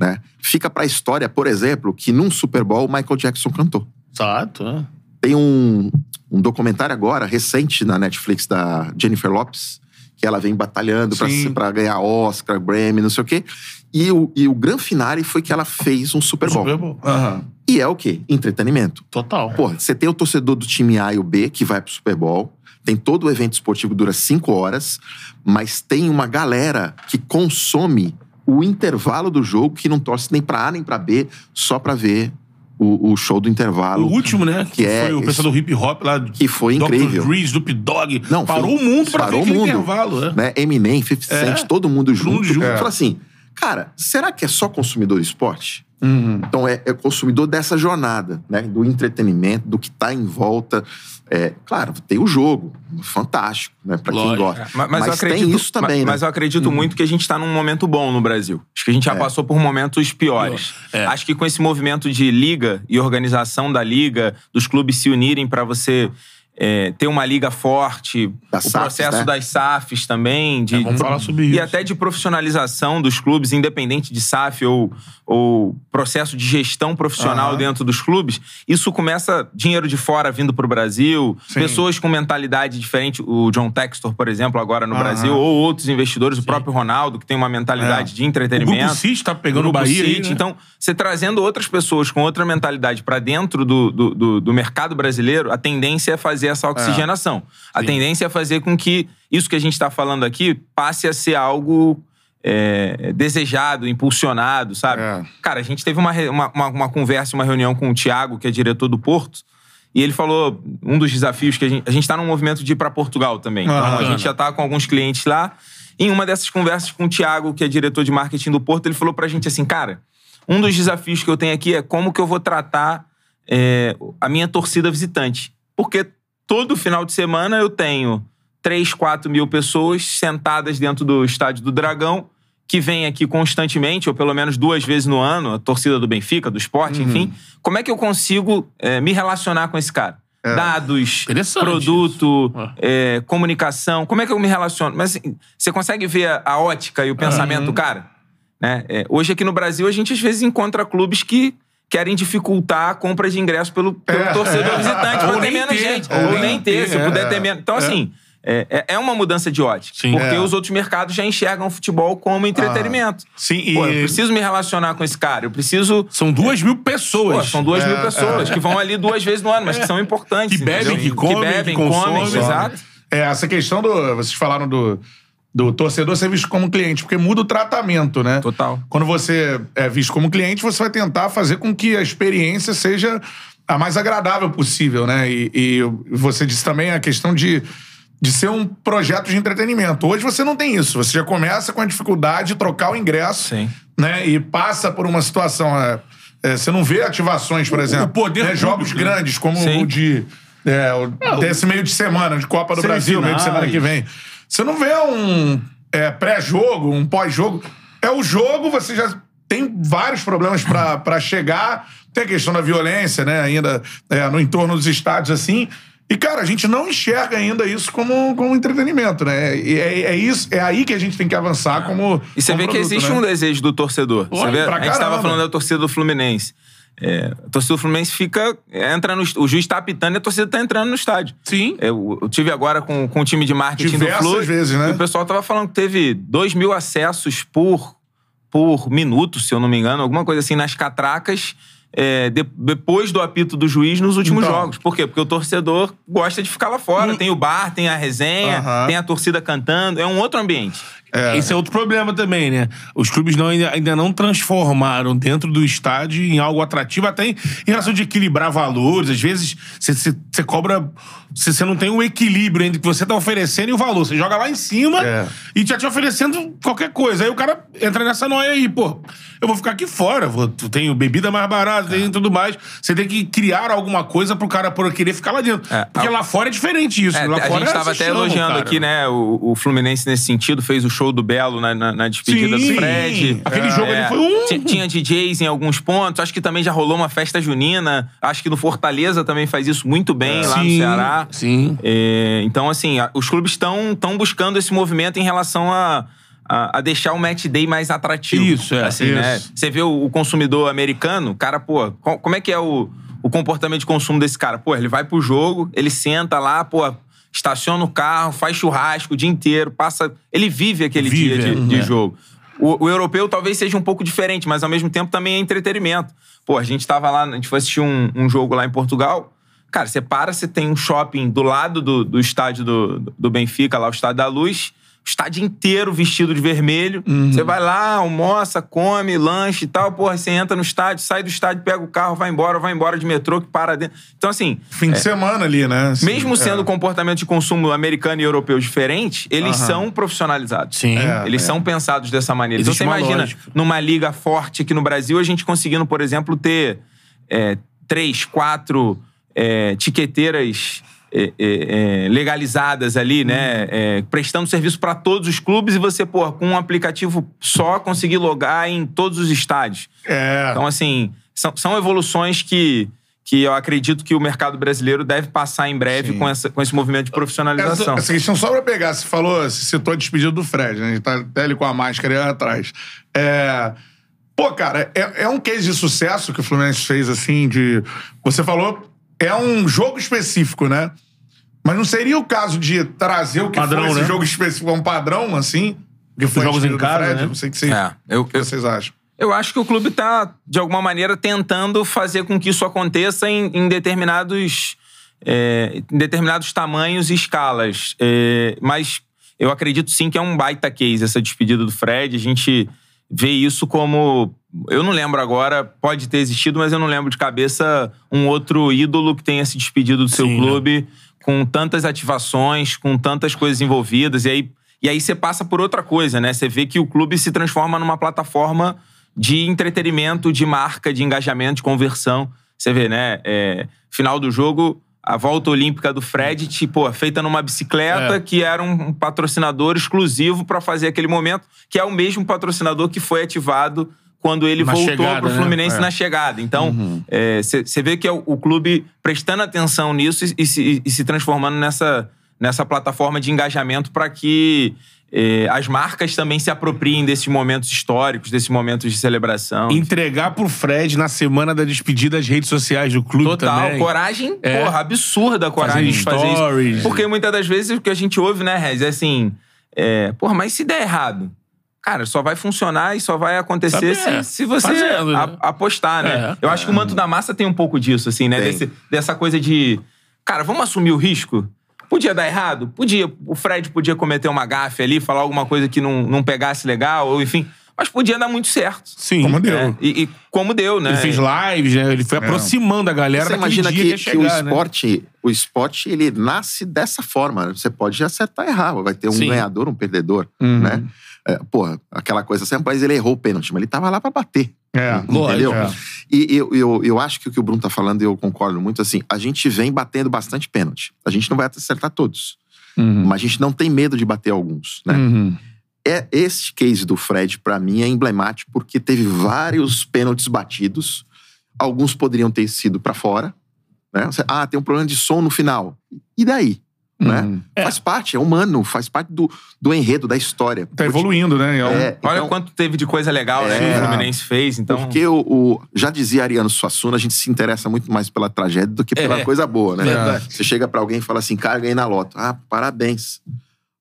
Né? Fica pra história, por exemplo, que num Super Bowl o Michael Jackson cantou. Exato. é. Tem um, um documentário agora, recente, na Netflix, da Jennifer Lopes, que ela vem batalhando pra ganhar Oscar, Grammy, não sei o quê. E o, e o grande finale foi que ela fez um Super Bowl. Super Bowl. Aham. E é o quê? Entretenimento. Total. Pô, você tem o torcedor do time A e o B que vai pro Super Bowl. Tem todo o evento esportivo que dura cinco horas, mas tem uma galera que consome o intervalo do jogo que não torce nem pra A nem pra B, só pra ver o, o show do o intervalo. último, né? Que, que é foi o esse- pessoal do hip hop lá. Que foi Dr. incrível. Dre, Snoop Dogg. Não, parou foi- o mundo pra parou ver o mundo. intervalo. É. Né? Eminem, 50 É. Cent, todo mundo junto. junto. Fala assim, cara, será que é só consumidor de esporte? Uhum. Então é, é consumidor dessa jornada, né? Do entretenimento, do que tá em volta. É, claro, tem o jogo, fantástico, né? Pra quem gosta. Ma- Mas, Mas, eu acredito, tem isso também, ma- né? Mas eu acredito muito que a gente está num momento bom no Brasil. Acho que a gente já É. passou por momentos piores. É. Acho que com esse movimento de liga e organização da liga, dos clubes se unirem para você é, ter uma liga forte, Das o SAFs, processo né? das SAFs também, de, É, vamos falar sobre e isso. até de profissionalização dos clubes, independente de SAF ou, ou processo de gestão profissional Aham. dentro dos clubes, isso começa dinheiro de fora vindo para o Brasil, Sim. pessoas com mentalidade diferente, o John Textor, por exemplo, agora no Aham. Brasil, ou outros investidores, o próprio Ronaldo, que tem uma mentalidade É. de O entretenimento. Grupo City tá pegando o Bahia aí, né? Então, você trazendo outras pessoas com outra mentalidade para dentro do, do, do- do mercado brasileiro, a tendência é fazer essa oxigenação. A tendência é fazer com que isso que a gente está falando aqui passe a ser algo é, desejado, impulsionado, sabe? É. Cara, a gente teve uma, uma, uma, conversa, uma reunião com o Thiago, que é diretor do Porto, e ele falou um dos desafios que a gente. A gente está num movimento de ir para Portugal também. Então, a gente já tá com alguns clientes lá. Em uma dessas conversas com o Thiago, que é diretor de marketing do Porto, ele falou pra gente assim, cara, um dos desafios que eu tenho aqui é como que eu vou tratar é, a minha torcida visitante. Porque todo final de semana eu tenho 3, 4 mil pessoas sentadas dentro do estádio do Dragão, que vêm aqui constantemente, ou pelo menos duas vezes no ano, a torcida do Benfica, do esporte, enfim. Como é que eu consigo é, me relacionar com esse cara? Dados, Interessante produto, é, comunicação. Como é que eu me relaciono? Mas assim, você consegue ver a, a ótica e o pensamento do cara? Né? É, hoje aqui no Brasil, a gente às vezes encontra clubes que querem dificultar a compra de ingresso pelo, pelo É, torcedor é. visitante Ou pra ter menos ter. gente. É. Ou nem ter, se É. puder ter menos. Então, assim, é, é- é uma mudança de ótica. Sim. porque É. os outros mercados já enxergam o futebol como entretenimento. Sim, e- Pô, eu preciso me relacionar com esse cara. Eu preciso. São duas mil Pô, pessoas. são duas É, mil pessoas é. que vão ali duas vezes no ano, mas que são importantes. Que bebem, entendeu? que comem, bebem, que consomem. comem, exato. É, essa questão do. Vocês falaram do, do torcedor ser visto como cliente, porque muda o tratamento, né? Total. Quando você é visto como cliente, você vai tentar fazer com que a experiência seja a mais agradável possível, né? E, e você disse também a questão de, de ser um projeto de entretenimento. Hoje você não tem isso. Você já começa com a dificuldade de trocar o ingresso, Sim. né? E passa por uma situação. é, é, você não vê ativações, por exemplo. poder né, jogos né? grandes, como Sim. o de. É, o, desse meio de semana, de Copa do Brasil, meio de semana que vem. Você não vê um é, pré-jogo, um pós-jogo. É o jogo, você já tem vários problemas pra chegar. Tem a questão da violência, né? Ainda é, no entorno dos estádios, assim. E, cara, a gente não enxerga ainda isso como, como entretenimento, né? E é, é isso, é aí que a gente tem que avançar como. E você como vê que produto, existe né? um desejo do torcedor. Você vê? A gente estava falando da torcida do Fluminense. É, a torcida do Fluminense fica. Entra no, o juiz tá apitando e a torcida tá entrando no estádio. Sim. Eu, eu tive agora com, com o time de marketing Diversas do Flu. vezes, né? E o pessoal tava falando que teve 2 mil acessos por, por minuto, se eu não me engano, alguma coisa assim, nas catracas. é, de- depois do apito do juiz nos últimos Então. jogos. Por quê? Porque o torcedor gosta de ficar lá fora. Tem o bar, tem a resenha, Aham. tem a torcida cantando. É um outro ambiente. Esse é outro problema também, né? Os clubes não, ainda, ainda não transformaram dentro do estádio em algo atrativo, até em, em relação de equilibrar valores. Às vezes, você- cobra. Você não tem um equilíbrio entre o que você tá oferecendo e o valor. Você joga lá em cima É. e já te oferecendo qualquer coisa. Aí o cara entra nessa noia aí, pô. Eu vou ficar aqui fora, vou, tenho bebida mais barata, tem tudo mais. Você tem que criar alguma coisa pro cara por querer ficar lá dentro. É, Porque lá fora é diferente isso. É, lá a fora gente é estava se até chamam, elogiando cara. aqui, né? O, o Fluminense, nesse sentido, fez o show do Belo na, na- na despedida Sim. do Fred. Aquele É, jogo ali foi um- ti- Tinha DJs em alguns pontos. Acho que também já rolou uma festa junina. Acho que no Fortaleza também faz isso muito bem, lá no Sim, Ceará. Sim. É, então, assim, os clubes estão buscando esse movimento em relação a, a, a deixar o match day mais atrativo. Isso, é, Assim, isso. né? Você vê o, o consumidor americano, o cara, pô, co- como é que é o, o comportamento de consumo desse cara? Pô, ele vai pro jogo, ele senta lá, pô, estaciona o carro, faz churrasco o dia inteiro, passa. Ele vive aquele Vive, dia de, é. de jogo. O, o europeu talvez seja um pouco diferente, mas ao mesmo tempo também é entretenimento. Pô, a gente tava lá, a gente foi assistir um, um jogo lá em Portugal. Cara, você para, você tem um shopping do lado do, do estádio do, do Benfica, lá o Estádio da Luz. O estádio inteiro vestido de vermelho. Uhum. Você vai lá, almoça, come, lanche e tal. Porra, você entra no estádio, sai do estádio, pega o carro, vai embora, vai embora de metrô que para dentro. Então, assim, Fim de semana ali, né? Assim, mesmo é. sendo comportamento de consumo americano e europeu diferente, eles Aham. são profissionalizados. Sim. É. Eles são pensados dessa maneira. Existe então você imagina, lógica. numa liga forte aqui no Brasil, a gente conseguindo, por exemplo, ter é, três, quatro é, tiqueteiras é, é, é, legalizadas ali, né? É, prestando serviço para todos os clubes e você, pô, com um aplicativo só conseguir logar em todos os estádios. É. Então, assim, são, são evoluções que, que eu acredito que o mercado brasileiro deve passar em breve Sim. com, essa, com esse movimento de profissionalização. Essa, essa questão só pra pegar, você falou, você citou a despedida do Fred, né? A gente tá até ali com a máscara aí atrás. É. Pô, cara, é, é um case de sucesso que o Fluminense fez, assim, de. Você falou, é um jogo específico, né? Mas não seria o caso de trazer o que Padrão, foi esse né? jogo específico, um padrão, assim? Que foi jogos em casa, Fred? né? Não sei o que, vocês- É, eu- o que eu- vocês acham. Eu acho que o clube está, de alguma maneira, tentando fazer com que isso aconteça em, em determinados, é, em determinados tamanhos e escalas. É, mas eu acredito sim que é um baita case essa despedida do Fred. A gente vê isso como. Eu não lembro agora, pode ter existido, mas eu não lembro de cabeça um outro ídolo que tenha se despedido do seu Sim, clube com tantas ativações, com tantas coisas envolvidas. E aí, e aí você passa por outra coisa, né? Você vê que o clube se transforma numa plataforma de entretenimento, de marca, de engajamento, de conversão. Você vê, né? É, final do jogo, a volta olímpica do Fred, tipo, feita numa bicicleta, É. que era um patrocinador exclusivo para fazer aquele momento, que é o mesmo patrocinador que foi ativado quando ele Na voltou chegada, pro né? Fluminense É. na chegada. Então, você vê que é o, o clube prestando atenção nisso e, e se, e se transformando nessa, nessa plataforma de engajamento para que eh, as marcas também se apropriem desses momentos históricos, desses momentos de celebração. Entregar pro Fred na semana da despedida as redes sociais do clube Total, também. coragem, É. porra, absurda a coragem Fazer de fazer stories. isso. Porque muitas das vezes o que a gente ouve, né, Rez, é assim, é, porra, mas se der errado? Cara, só vai funcionar e só vai acontecer é, se, se você fazendo, né? a- apostar, né? É. Eu acho que o Manto da Massa tem um pouco disso, assim, né? Desse- dessa coisa de, cara, vamos assumir o risco? Podia dar errado? Podia. O Fred podia cometer uma gafe ali, falar alguma coisa que não, não pegasse legal, ou enfim. Mas podia dar muito certo. Sim. Como deu. É, e, e como deu, né? Ele fez lives, né? Ele foi aproximando a galera Você imagina dia que, ia que chegar, o né? esporte, o esporte, ele nasce dessa forma. Você pode acertar e errar. Vai ter um Sim. ganhador, um perdedor, Uhum. né? É, porra, aquela coisa assim, mas ele errou o pênalti, mas ele tava lá pra bater. É, Entendeu? é. E eu, eu, eu acho que o que o Bruno tá falando, eu concordo muito, assim, a gente vem batendo bastante pênalti. A gente não vai acertar todos. Uhum. Mas a gente não tem medo de bater alguns, né? Uhum. É, esse case do Fred, pra mim, é emblemático porque teve vários pênaltis batidos. Alguns poderiam ter sido pra fora. Né? Ah, tem um problema de som no final. E daí? Né? Uhum. Faz parte, é humano, faz parte do, do enredo, da história. Tá evoluindo, né? É É, Olha então- quanto teve de coisa legal né, que É. o Fluminense fez. Então, Porque o, o- já dizia Ariano Suassuna, a gente se interessa muito mais pela tragédia do que pela É. coisa boa, né? Você chega pra alguém e fala assim, cara, ganhei na loto. Ah, parabéns. Aí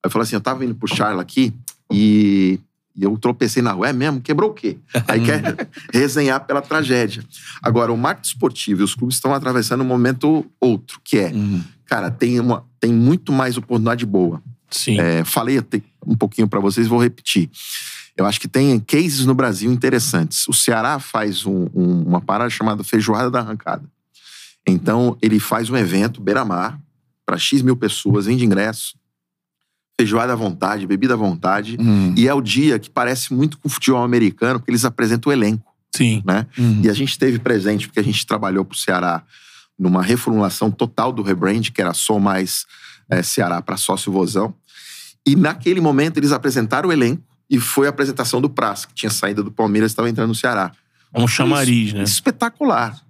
eu falo assim, eu tava indo pro Charla aqui e, e eu tropecei na rua. É mesmo? Quebrou o quê? Aí quer resenhar pela tragédia. Agora, o marketing esportivo e os clubes estão atravessando um momento outro, que é, Uhum. Cara, tem, uma, tem muito mais oportunidade boa. Sim. É, falei um pouquinho pra vocês, vou repetir. Eu acho que tem cases no Brasil interessantes. O Ceará faz um- um- uma parada chamada Feijoada da Arrancada. Então, ele faz um evento, beira-mar, para X mil pessoas, vende ingresso, feijoada à vontade, bebida à vontade. Uhum. E é o dia que parece muito com o futebol americano, porque eles apresentam o elenco, Sim. né? Uhum. E a gente esteve presente, porque a gente trabalhou pro Ceará numa reformulação total do rebrand, que era só mais eh, Ceará para sócio Vozão. E naquele momento eles apresentaram o elenco e foi a apresentação do Praça, que tinha saído do Palmeiras e estava entrando no Ceará. Um chamariz, né? Espetacular.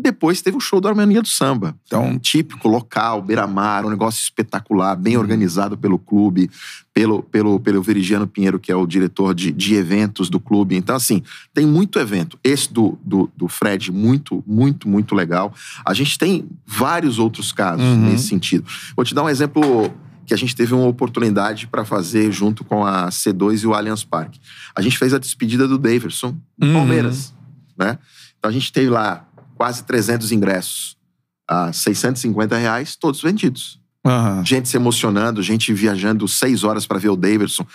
E depois teve o show do Harmonia do Samba. Então, Típico, local, beira-mar, um negócio espetacular, bem organizado pelo clube, pelo, pelo, pelo Verigiano Pinheiro, que é o diretor de, de eventos do clube. Então, assim, tem muito evento. Esse do, do, do Fred, muito, muito, muito legal. A gente tem vários outros casos Uhum. nesse sentido. Vou te dar um exemplo que a gente teve uma oportunidade para fazer junto com a C2 e o Allianz Parque. A gente fez a despedida do Daverson, do Uhum. Palmeiras, né? Então a gente teve lá quase 300 ingressos a 650 reais, todos vendidos. aham. Gente se emocionando, gente viajando seis horas para ver o Daverson.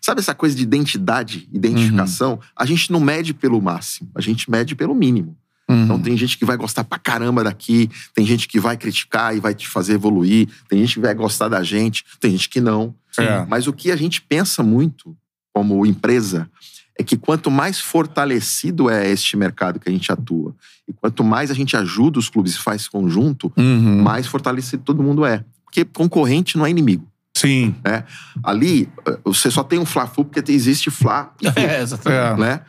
Sabe essa coisa de identidade, identificação? A gente não mede pelo máximo, a gente mede pelo mínimo. Uhum. Então tem gente que vai gostar pra caramba daqui, tem gente que vai criticar e vai te fazer evoluir, tem gente que vai gostar da gente, tem gente que não. É. Mas o que a gente pensa muito como empresa é que quanto mais fortalecido é este mercado que a gente atua, e quanto mais a gente ajuda os clubes e faz conjunto, Uhum. mais fortalecido todo mundo é. Porque concorrente não é inimigo. Sim. Ali, eh, você só tem um Fla-Flu porque existe Fla, É, exatamente. É.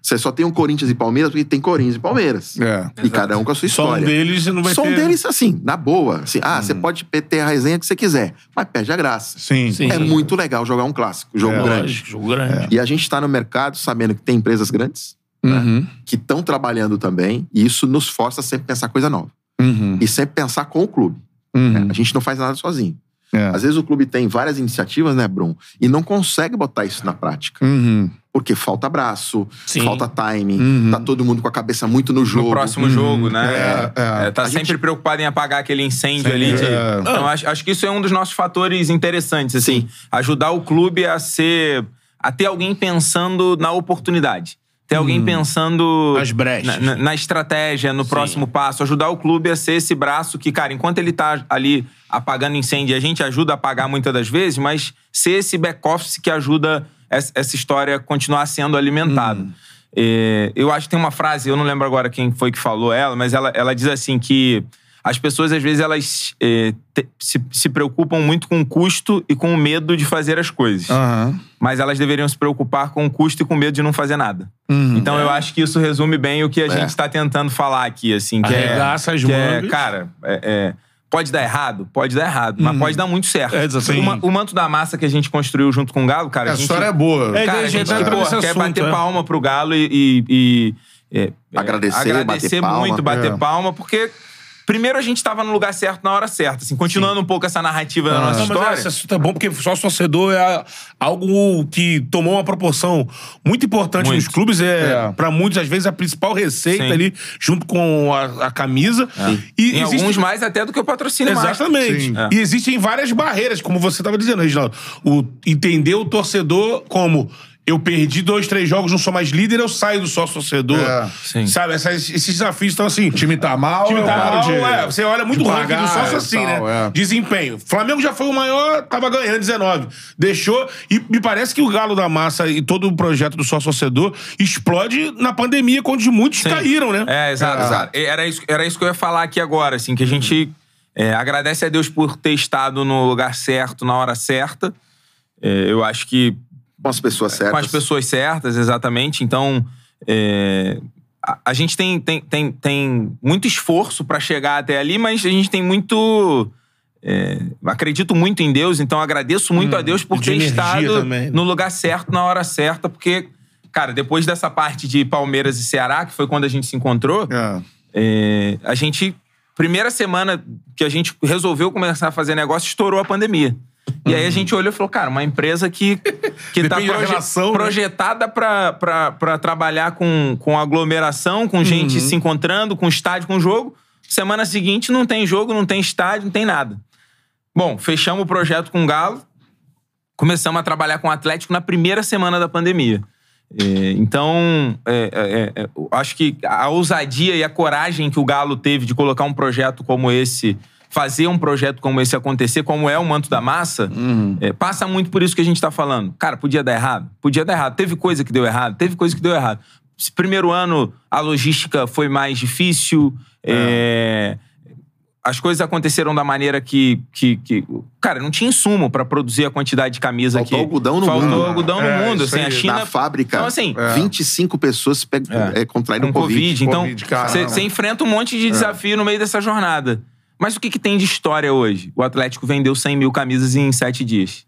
né? Você só tem um Corinthians e Palmeiras porque tem Corinthians e Palmeiras. É. E cada um com a sua Só um história. deles não vai Só um ter... deles, assim, na boa. Assim, ah, você pode ter a resenha que você quiser, mas perde a graça. Sim. Sim. É muito legal jogar um clássico, jogo É, grande. Lógico, jogo grande. E a gente está no mercado sabendo que tem empresas grandes Uhum. que estão trabalhando também, e isso nos força a sempre pensar coisa nova. Uhum. E sempre pensar com o clube. Uhum. A gente não faz nada sozinho. É. Às vezes o clube tem várias iniciativas, né, Brum? E não consegue botar isso na prática. Uhum. Porque falta braço, Sim. falta timing, Uhum. tá todo mundo com a cabeça muito no jogo. no próximo jogo, né? É, é. É, tá A sempre gente- preocupado em apagar aquele incêndio Sim, ali. de- é. Então, acho, acho que isso é um dos nossos fatores interessantes, assim. Ajudar o clube a ser... A ter alguém pensando na oportunidade. Ter alguém pensando... As brechas. Na, na- na estratégia, no próximo passo. Ajudar o clube a ser esse braço que, cara, enquanto ele tá ali apagando incêndio, a gente ajuda a apagar muitas das vezes, mas ser esse back-office que ajuda essa, história continuar sendo alimentada. É, eu acho que tem uma frase, eu não lembro agora quem foi que falou ela, mas ela, ela diz assim que as pessoas, às vezes, elas é, te- se, se preocupam muito com o custo e com o medo de fazer as coisas. Aham. Mas elas deveriam se preocupar com o custo e com o medo de não fazer nada. Uhum. Então eu acho que isso resume bem o que a gente está tentando falar aqui, assim. Que é, as que é, mangas. cara, é, é, Pode dar errado? Pode dar errado, mas pode dar muito certo. É, exatamente. o, ma- o manto da massa que a gente construiu junto com o Galo, cara. A gente, história é boa. É, Cara, a a gente pô, nesse quer assunto, bater é. palma pro Galo e. e- e, é, é, Agradecer, agradecer bater muito, palma. bater É. palma, porque. Primeiro a gente tava no lugar certo na hora certa, assim, continuando um pouco essa narrativa da nossa Não, mas história. esse assunto é bom porque sócio torcedor é algo que tomou uma proporção muito importante Muito. nos clubes. É, É. pra muitos, às vezes, a principal receita Sim. ali, junto com a, a camisa. E em existe- alguns mais até do que o patrocínio. Exatamente. Sim. E existem várias barreiras, como você estava dizendo, Reginaldo. O, entender o torcedor como eu perdi dois, três jogos, não sou mais líder, eu saio do sócio torcedor. É. Sim. Sabe, essas- esses desafios estão assim. O time tá mal, O time tá paro mal, de- é, você olha muito de o ranking pagar do sócio assim, tal, né? é. Desempenho. Flamengo já foi o maior, tava ganhando 19. Deixou. E me parece que o Galo da Massa e todo o projeto do sócio torcedor explode na pandemia, quando muitos Sim. caíram, né? É, exato, É. exato. Era isso, era isso que eu ia falar aqui agora, assim, que a gente é, agradece a Deus por ter estado no lugar certo, na hora certa. É, eu acho que Com as pessoas certas. com as pessoas certas, exatamente. Então, é, a, a gente tem, tem, tem, tem muito esforço pra chegar até ali, mas a gente tem muito. é, acredito muito em Deus, então agradeço muito a Deus por de ter estado também, né? no lugar certo, na hora certa, porque, cara, depois dessa parte de Palmeiras e Ceará, que foi quando a gente se encontrou, É. é, a gente. Primeira semana que a gente resolveu começar a fazer negócio, estourou a pandemia. E aí a gente olhou e falou, cara, uma empresa que, que tá proje- relação, né? projetada pra, pra trabalhar com, com aglomeração, com gente Uhum. se encontrando, com estádio, com jogo. Semana seguinte não tem jogo, não tem estádio, não tem nada. Bom, fechamos o projeto com o Galo, começamos a trabalhar com o Atlético na primeira semana da pandemia. É, então, é, é, é, eu acho que a ousadia e a coragem que o Galo teve de colocar um projeto como esse, fazer um projeto como esse acontecer, como é o Manto da Massa, é, passa muito por isso que a gente tá falando. Cara, podia dar errado? Podia dar errado. Teve coisa que deu errado? Teve coisa que deu errado. Esse primeiro ano, a logística foi mais difícil. é, as coisas aconteceram da maneira que, que, que- cara, não tinha insumo pra produzir a quantidade de camisa Faltou que algodão no faltou mundo. algodão É, no mundo, isso assim, a. China Na fábrica, Então, assim, 25 pessoas pe- É. é, contraíram com Covid. Covid. Então, você enfrenta um monte de desafio no meio dessa jornada. Mas o que, que tem de história hoje? O Atlético vendeu 100 mil camisas em sete dias.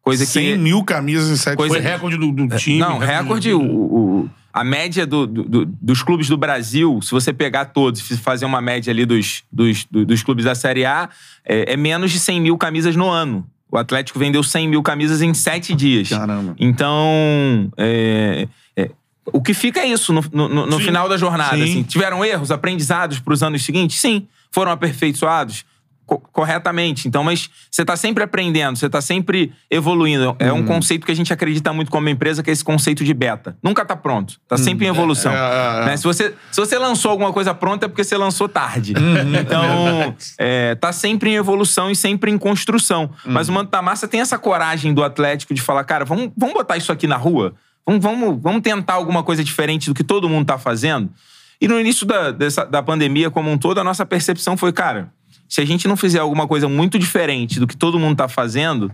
Coisa 100 que. mil camisas em sete Coisa- Foi recorde do, do time. Não, recorde. O, o- a média do- do- do- dos clubes do Brasil, se você pegar todos e fazer uma média ali dos, dos, do- dos clubes da Série A, é, é menos de 100 mil camisas no ano. O Atlético vendeu 100 mil camisas em sete dias. Caramba. Então, é, é, o que fica é isso no, no- no- final da jornada. Sim. assim. Tiveram erros, aprendizados para os anos seguintes? Sim. Foram aperfeiçoados? co- corretamente. Então, mas você tá sempre aprendendo, você tá sempre evoluindo. É Uhum. um conceito que a gente acredita muito como empresa, que é esse conceito de beta. Nunca tá pronto. Tá sempre em evolução. É, é, é. Né? Se, você, se você lançou alguma coisa pronta, é porque você lançou tarde. Uhum. Então, é, tá sempre em evolução e sempre em construção. Uhum. Mas o Manto da Massa tem essa coragem do Atlético de falar, cara, vamos, vamos botar isso aqui na rua? Vamos, vamos, vamos tentar alguma coisa diferente do que todo mundo tá fazendo? E no início da, dessa, da pandemia como um todo, a nossa percepção foi, cara, se a gente não fizer alguma coisa muito diferente do que todo mundo tá fazendo,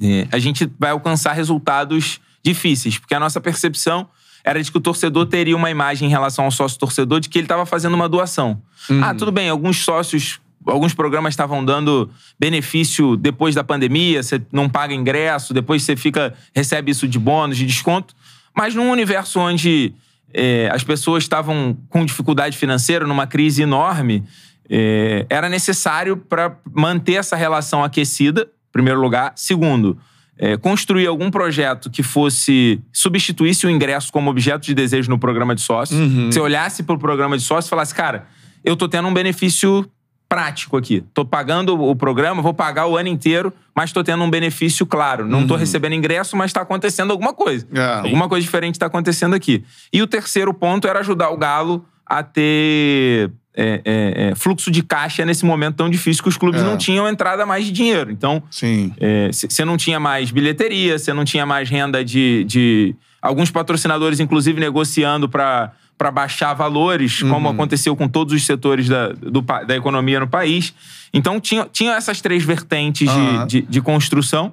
é, a gente vai alcançar resultados difíceis, porque a nossa percepção era de que o torcedor teria uma imagem em relação ao sócio torcedor de que ele estava fazendo uma doação. Ah, tudo bem, alguns sócios, alguns programas estavam dando benefício depois da pandemia, você não paga ingresso, depois você fica recebe isso de bônus, de desconto, mas num universo onde é, as pessoas estavam com dificuldade financeira, numa crise enorme, é, era necessário para manter essa relação aquecida, em primeiro lugar. Segundo, é, construir algum projeto que fosse substituísse o ingresso como objeto de desejo no programa de sócio. Você olhasse para o programa de sócio e falasse, cara, eu tô tendo um benefício prático aqui. Tô pagando o programa, vou pagar o ano inteiro, mas tô tendo um benefício claro. Não tô recebendo ingresso, mas tá acontecendo alguma coisa. É. Alguma coisa diferente tá acontecendo aqui. E o terceiro ponto era ajudar o Galo a ter é, é, é, fluxo de caixa nesse momento tão difícil que os clubes É. não tinham entrada mais de dinheiro. Então, você não tinha mais bilheteria, você não tinha mais renda de, de alguns patrocinadores, inclusive, negociando para para baixar valores, como Uhum. aconteceu com todos os setores da, do da economia no país. Então, tinha, tinha essas três vertentes de- Aham. de, de construção.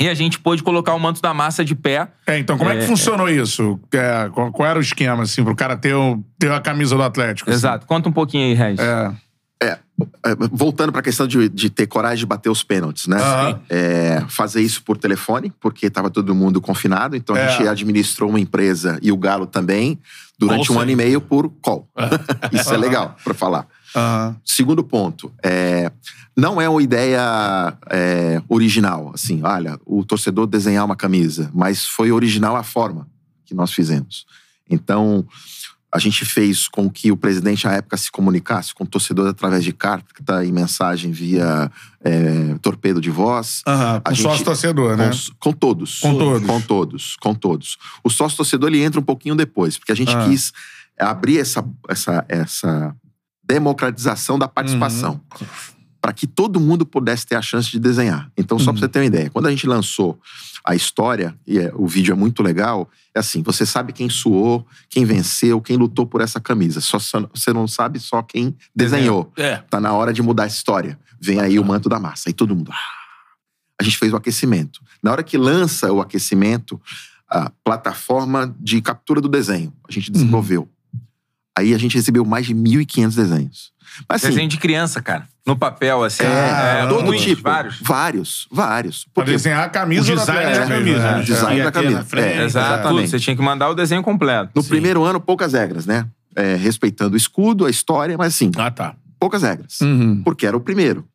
E a gente pôde colocar o manto da massa de pé. É, então, como é, que funcionou isso? É, qual, qual era o esquema, assim, pro cara ter, o, ter a camisa do Atlético? assim? Exato. Conta um pouquinho aí, Regis. É. É, é, voltando para a questão de, de ter coragem de bater os pênaltis, né? Aham. É, fazer isso por telefone, porque estava todo mundo confinado, então a É. gente administrou uma empresa e o Galo também durante um ano e meio por call. isso é legal para falar. Aham. Segundo ponto, é, não é uma ideia é, original, assim, olha, o torcedor desenhar uma camisa, mas foi original a forma que nós fizemos. Então, a gente fez com que o presidente, à época, se comunicasse com o torcedor através de carta e mensagem via é, torpedo de voz. A Com gente- sócio-torcedor, né? Com, com todos. Com todos. Com todos, com todos. O sócio torcedor ele entra um pouquinho depois, porque a gente Ah. quis abrir essa, essa, essa democratização da participação. Uhum. Para que todo mundo pudesse ter a chance de desenhar. Então, só Uhum. para você ter uma ideia, quando a gente lançou a história, e é- o vídeo é muito legal, é assim: você sabe quem suou, quem venceu, quem lutou por essa camisa. Só, você não sabe só quem desenhou. É. Tá na hora de mudar a história. Vem aí o manto da massa. Aí todo mundo. "Ah". A gente fez o aquecimento. Na hora que lança o aquecimento, a plataforma de captura do desenho, a gente desenvolveu. Aí a gente recebeu mais de 1.500 desenhos. Mas assim, Desenho de criança, cara. No papel, assim. é, todo muitos, tipo. Vários. Vários, vários. Pra desenhar a camisa O do design da mesmo, camisa, né? né? o design da camisa. É, Exato. exatamente. Você tinha que mandar o desenho completo. No primeiro ano, poucas regras, né? É, respeitando o escudo, a história, mas assim, Ah, tá. poucas regras. Uhum. porque era o primeiro.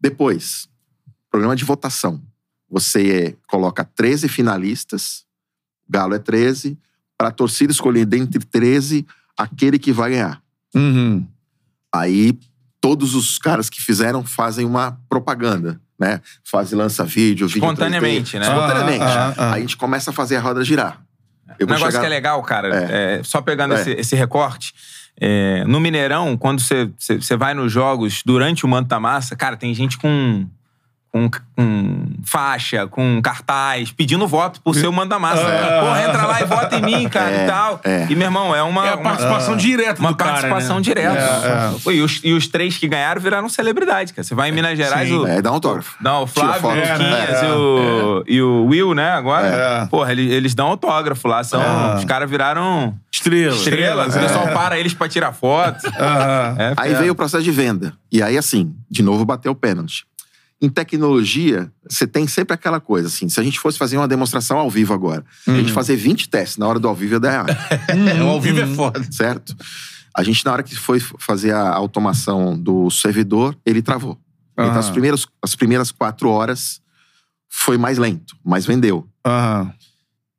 Depois, programa de votação. Você coloca 13 finalistas, Galo é 13, para a torcida escolher dentre 13 aquele que vai ganhar. Uhum. Aí todos os caras que fizeram fazem uma propaganda, né? Fazem lança vídeo, vídeo Espontaneamente, 3D. né? Espontaneamente. Ah, ah, ah. Aí a gente começa a fazer a roda girar. Eu Um negócio chegar- que é legal, cara, é, só pegando É. esse, esse recorte. é, no Mineirão, quando você vai nos jogos durante o Manto da Massa, cara, tem gente com, com, com faixa, com cartaz, pedindo voto por ser o Manto da Massa. Ah. Porra, entra lá e vota em mim, cara, É, e tal. é. E, meu irmão, é uma. É a uma- participação direta uma do cara, participação né? direta. É, Pô, E, os, e os três que ganharam viraram celebridade, cara. Você vai em Minas Gerais, Sim. o, É, dá um autógrafo. não, o Flávio, o É, né? Luquinhas É, e, o, e o Will, né, agora. É. Porra, eles, eles dão autógrafo lá. São, É. Os caras viraram Estrela. estrelas. O pessoal para eles pra tirar foto. É, Aí é. veio o processo de venda. E aí, assim, de novo bateu o pênalti. Em tecnologia, você tem sempre aquela coisa, assim, se a gente fosse fazer uma demonstração ao vivo agora, a gente fazer 20 testes na hora do ao vivo ia dar errado, É, o ao vivo é foda. certo? A gente, na hora que foi fazer a automação do servidor, ele travou. Então, Aham. as primeiras, as primeiras quatro horas foi mais lento, mas vendeu. Aham.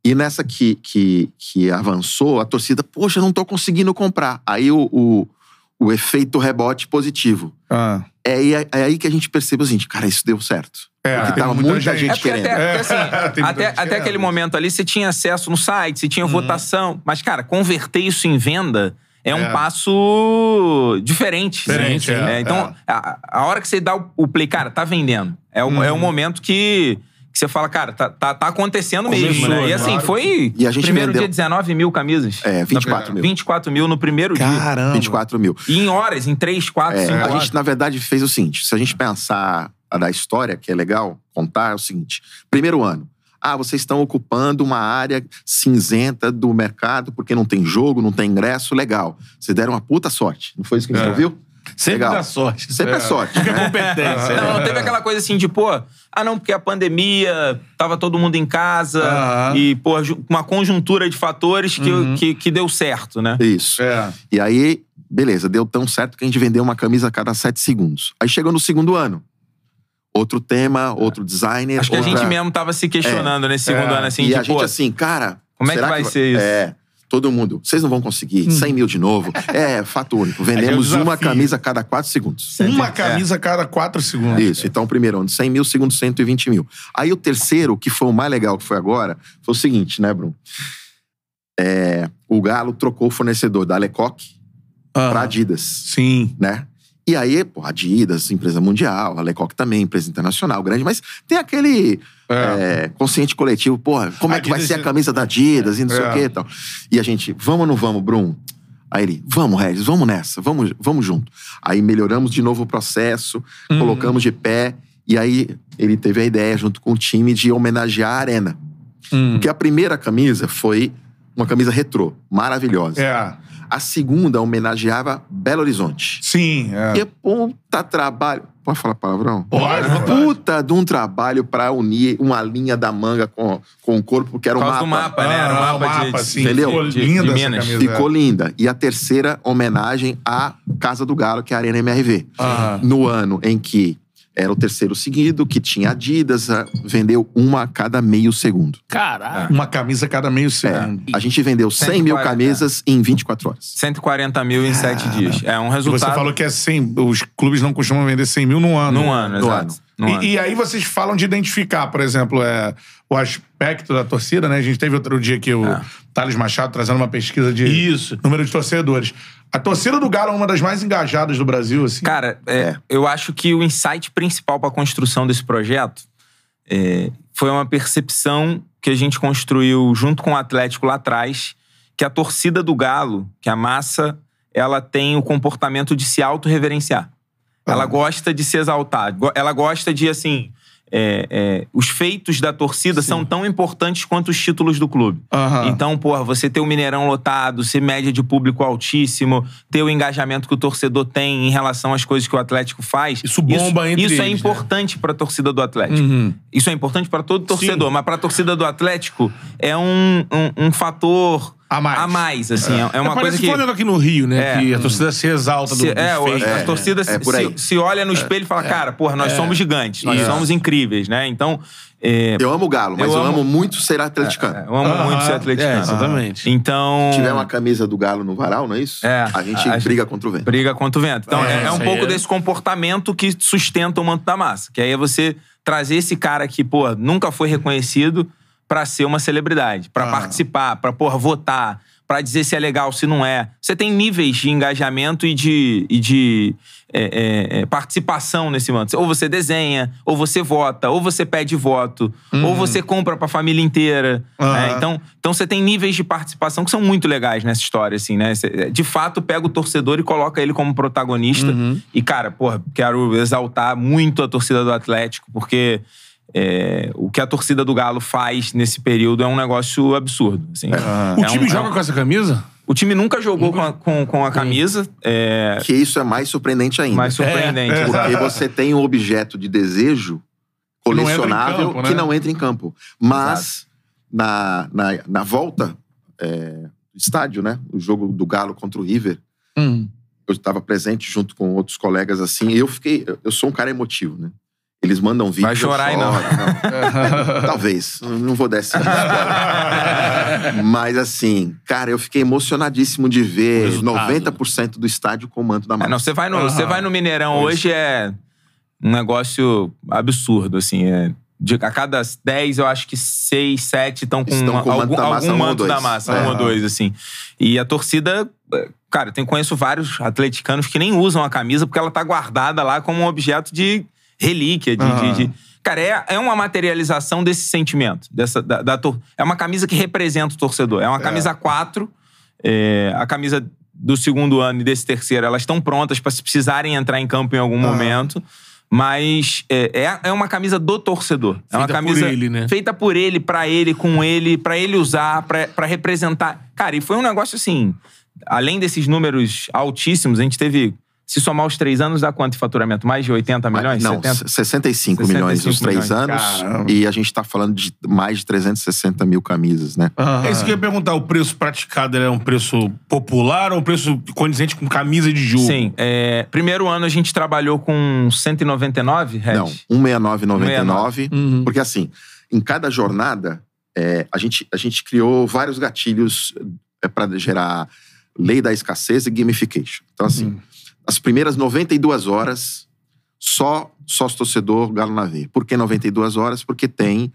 E nessa que, que, que avançou, a torcida, poxa, não tô conseguindo comprar. Aí o, o, o efeito rebote positivo. Ah. É aí, é aí que a gente percebe o seguinte, cara, isso deu certo. É, Porque tava muita muita, gente. gente, É querendo. até, É, assim, até, gente até querendo. aquele momento ali, você tinha acesso no site, você tinha votação. Mas, cara, converter isso em venda é um É. passo diferente. Diferente, é, Então, A, a hora que você dá o, o play, cara, tá vendendo. É o, é o momento que, que você fala, cara, tá, tá, tá acontecendo mesmo, Começou, né? E assim, Claro. foi. E a gente primeiro vendeu- dia, 19 mil camisas. É, 24 mil. 24 mil no primeiro dia. Caramba. 24 mil. E em horas, em 3, 4, É, 5 a horas. gente, na verdade, fez o seguinte: se a gente pensar a da história, que é legal contar, é o seguinte: primeiro ano. Ah, vocês estão ocupando uma área cinzenta do mercado porque não tem jogo, não tem ingresso, legal. Vocês deram uma puta sorte. Não foi isso que a gente É. ouviu? Sempre Legal. dá sorte. Sempre é, sorte. Fica né? competência. Não, não teve aquela coisa assim de, pô, ah, não, porque a pandemia, tava todo mundo em casa e, pô, uma conjuntura de fatores que, que, que deu certo, né? Isso. É. E aí, beleza, deu tão certo que a gente vendeu uma camisa a cada sete segundos. Aí chegou no segundo ano. Outro tema, outro designer. Acho que a outra- gente mesmo tava se questionando nesse segundo É. ano, assim, e de, a gente pô, assim, cara. como é que vai ser isso? É. Todo mundo, vocês não vão conseguir, 100 mil de novo. É, fato único. Vendemos É o uma desafio. camisa a cada quatro segundos. Uma camisa a cada quatro segundos. Isso, então o primeiro ano, 100 mil, segundo 120 mil. Aí o terceiro, que foi o mais legal que foi agora, foi o seguinte, né, Bruno? É, o Galo trocou o fornecedor da Lecoq Ah. pra Adidas, Sim. né? E aí, pô, Adidas, empresa mundial, a Lecoq também, empresa internacional, grande, mas tem aquele É. é, consciente coletivo, porra, como é que vai ser a camisa da Adidas e não sei É. o que e tal. E a gente, vamos ou não vamos, Bruno? Aí ele, vamos, Regis, vamos nessa, vamos, vamos junto. Aí melhoramos de novo o processo, Uhum. colocamos de pé, e aí ele teve a ideia, junto com o time, de homenagear a Arena. Hum. Porque a primeira camisa foi uma camisa retrô, maravilhosa. É. A segunda homenageava Belo Horizonte. Sim, é. Que puta trabalho. Pode falar palavrão? Pode, Puta de um trabalho pra unir uma linha da manga com, com o corpo, porque era Por um causa mapa. do mapa, né? Era um Ah, mapa, o de, mapa, sim. Entendeu? Ficou De- linda de essa Minas. camisa. Ficou linda. E a terceira homenagem à Casa do Galo, que é a Arena MRV. Aham. No ano em que era o terceiro seguido, que tinha Adidas, vendeu uma a cada meio segundo. Caralho. Uma camisa cada meio É, segundo. a gente vendeu 100 mil 140. camisas em 24 horas. 140 mil em sete dias. É um E resultado. você falou que é 100, os clubes não costumam vender 100 mil num ano. Num ano, No exato. ano. E, e aí vocês falam de identificar, por exemplo, é, o aspecto da torcida, né? A gente teve outro dia aqui o É. Thales Machado trazendo uma pesquisa de Isso. número de torcedores. A torcida do Galo é uma das mais engajadas do Brasil, assim. Cara, é, eu acho que o insight principal para a construção desse projeto é, foi uma percepção que a gente construiu junto com o Atlético lá atrás, que a torcida do Galo, que a massa, ela tem o comportamento de se autorreverenciar. Ela gosta de se exaltar. Ela gosta de, assim... é, é, os feitos da torcida são tão importantes quanto os títulos do clube. Aham. Então, porra, você ter o Mineirão lotado, ser média de público altíssimo, ter o engajamento que o torcedor tem em relação às coisas que o Atlético faz. Isso bomba entre Isso é eles, né? importante pra torcida do Atlético. Uhum. Isso é importante pra todo torcedor, Sim. mas pra torcida do Atlético é um, um, um fator A mais. assim. É, é uma coisa Parece que. Flamengo aqui no Rio, né? É. que a torcida se exalta do, Se, do é, o- feito. a torcida é por se, aí. se olha no espelho e fala, cara, porra, nós somos gigantes, nós somos incríveis, né? Então, é, Eu amo o Galo, mas Eu eu, amo- amo muito ser atleticano. eu amo Aham. muito ser atleticano. É, exatamente. Então. Se tiver uma camisa do Galo no varal, não é isso? É. A gente A- briga contra o vento. Briga contra o vento. Então, É, é, é um pouco é- desse comportamento que sustenta o manto da massa. Que aí é você trazer esse cara que, pô, nunca foi reconhecido pra ser uma celebridade, pra Ah. participar, pra, porra, votar, pra dizer se é legal, se não é. Você tem níveis de engajamento e de, e de é, é, é, participação nesse manto. Ou você desenha, ou você vota, ou você pede voto, ou você compra pra família inteira. Né? Então, então você tem níveis de participação que são muito legais nessa história, assim, né? De fato, pega o torcedor e coloca ele como protagonista. E, cara, porra, quero exaltar muito a torcida do Atlético, porque é, o que a torcida do Galo faz nesse período é um negócio absurdo. Assim. O É time um- é joga um- com essa camisa? O time nunca jogou com a, com, com a camisa. É, Que isso é mais surpreendente ainda. mais surpreendente. É, é. Porque você tem um objeto de desejo não entra em colecionável campo, né? que não entra em campo. Mas, na, na, na volta é, do estádio, né? O jogo do Galo contra o River, Hum. eu estava presente junto com outros colegas assim, e eu fiquei. Eu sou um cara emotivo, né? Eles mandam vídeo. Vai chorar aí, não. não. Talvez. Não vou dar esse. Mas assim, cara, eu fiquei emocionadíssimo de ver Resultado. 90% do estádio com o manto da É, massa. não, você vai no, Aham. você vai no Mineirão hoje é um negócio absurdo, assim. É, de, a cada 10, eu acho que 6, 7 estão com, Estão com o manto algum, da massa, algum um ou manto dois. da massa, É. um ou dois, assim. E a torcida. é, Cara, eu tenho, conheço vários atleticanos que nem usam a camisa porque ela tá guardada lá como um objeto de relíquia, de. De- de- Cara, é, é uma materialização desse sentimento. Dessa, da, da tor- é uma camisa que representa o torcedor. É uma camisa 4. é, a camisa do segundo ano e desse terceiro, elas estão prontas para se precisarem entrar em campo em algum momento. Mas é, é, é uma camisa do torcedor. É uma Feita por camisa ele, né? feita por ele, pra ele, com ele, pra ele usar, pra representar. Cara, e foi um negócio assim. Além desses números altíssimos, a gente teve. Se somar os três anos, dá quanto de faturamento? Mais de 80 milhões? Não, 70? 65, milhões nos 65 três milhões. anos. Caramba. E a gente tá falando de mais de 360 mil camisas, né? É isso que eu ia perguntar. O preço praticado é um preço popular ou um preço condizente com camisa de jogo? Sim. É, primeiro ano a gente trabalhou com 199, Red? Não, 169,99. Uhum. Porque assim, em cada jornada, é, a, gente, a gente criou vários gatilhos é, para gerar lei da escassez e gamification. Então, assim, Uhum. As primeiras 92 horas, só sócio torcedor Galo na veia. Por que 92 horas? Porque tem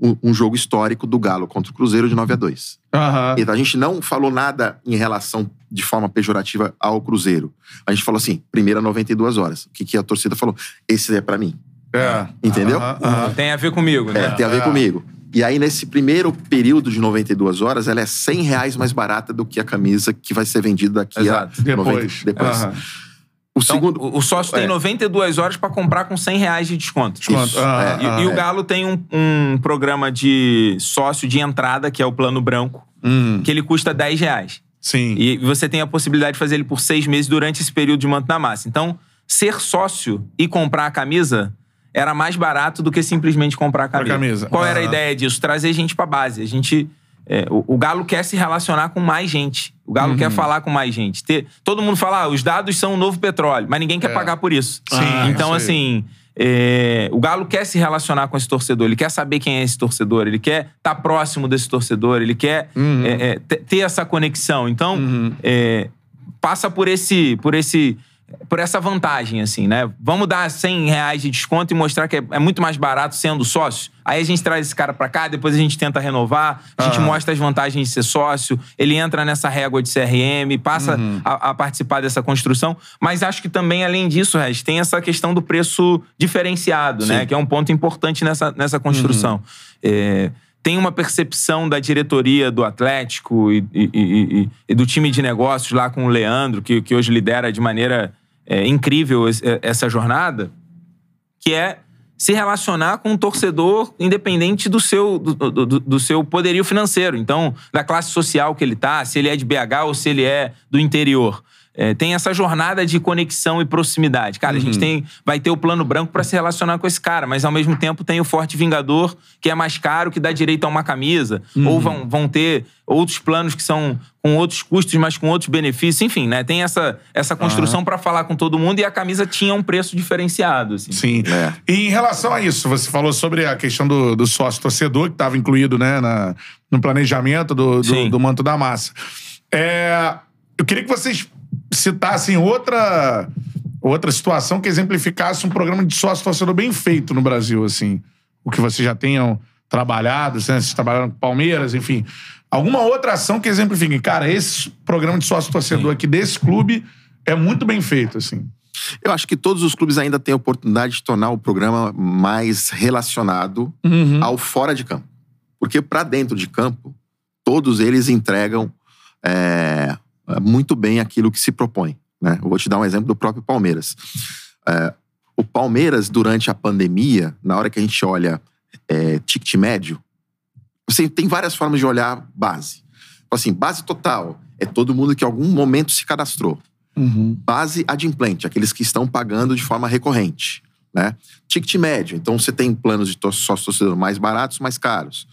um, um jogo histórico do Galo contra o Cruzeiro de 9 a 2. Aham. Então, a gente não falou nada em relação de forma pejorativa ao Cruzeiro. A gente falou assim, primeira 92 horas. O que, que a torcida falou? Esse é pra mim. É. Entendeu? Aham, aham. Tem a ver comigo, né? É, tem a ver É. comigo. E aí, nesse primeiro período de 92 horas, ela é 100 reais mais barata do que a camisa que vai ser vendida daqui Exato. a Depois. 90, depois. O Então, segundo. o, o sócio tem é. 92 horas pra comprar com 100 reais de desconto. Desconto. Ah, E, ah, e é. o Galo tem um, um programa de sócio de entrada, que é o plano branco, Hum, que ele custa 10 reais. sim. E você tem a possibilidade de fazer ele por seis meses durante esse período de manto na massa. Então, ser sócio e comprar a camisa era mais barato do que simplesmente comprar a camisa. camisa. Qual era a ideia disso? Trazer gente pra base. A gente. É, o, o Galo quer se relacionar com mais gente. O Galo Uhum. quer falar com mais gente. Ter, todo mundo fala, ah, os dados são o novo petróleo, mas ninguém quer É. pagar por isso. Sim, então, isso aí. assim, é, o Galo quer se relacionar com esse torcedor, ele quer saber quem é esse torcedor, ele quer estar próximo desse torcedor, ele quer Uhum. é, é, te- ter essa conexão. Então, é, passa por esse, por esse, por essa vantagem, assim, né? Vamos dar 100 reais de desconto e mostrar que é, é muito mais barato sendo sócio. Aí a gente traz esse cara pra cá, depois a gente tenta renovar, a gente Ah. mostra as vantagens de ser sócio, ele entra nessa régua de CRM, passa Uhum. a, a participar dessa construção. Mas acho que também, além disso, Regis, tem essa questão do preço diferenciado, né? Sim. Que é um ponto importante nessa, nessa construção. É, tem uma percepção da diretoria do Atlético e, e- e- e- do time de negócios lá com o Leandro, que, que hoje lidera de maneira é, incrível esse- essa jornada, que é se relacionar com um torcedor independente do seu, do, do- do- seu poderio financeiro. Então, da classe social que ele tá, se ele é de BH ou se ele é do interior. É, tem essa jornada de conexão e proximidade. Cara, a gente tem, vai ter o plano branco para se relacionar com esse cara, mas ao mesmo tempo tem o Forte Vingador, que é mais caro, que dá direito a uma camisa. Ou vão, vão ter outros planos que são com outros custos, mas com outros benefícios. Enfim, né? Tem essa, essa construção para falar com todo mundo e a camisa tinha um preço diferenciado. Assim. Sim. É. E em relação a isso, você falou sobre a questão do, do sócio torcedor, que estava incluído né, na- no planejamento do, do, do manto da massa. É, eu queria que vocês citassem outra, outra situação que exemplificasse um programa de sócio torcedor bem feito no Brasil, assim. O que vocês já tenham trabalhado, né, vocês trabalharam com Palmeiras, enfim. Alguma outra ação que exemplifique. Cara, esse programa de sócio torcedor aqui desse clube é muito bem feito, assim. Eu acho que todos os clubes ainda têm a oportunidade de tornar o programa mais relacionado ao fora de campo. Porque para dentro de campo, todos eles entregam é, muito bem aquilo que se propõe. Né? Eu vou te dar um exemplo do próprio Palmeiras. É, o Palmeiras, durante a pandemia, na hora que a gente olha é, ticket médio, você tem várias formas de olhar base. Assim, base total é todo mundo que em algum momento se cadastrou base adimplente, aqueles que estão pagando de forma recorrente. Né? Ticket médio, então você tem planos de tor- sócio torcedor mais baratos, mais caros.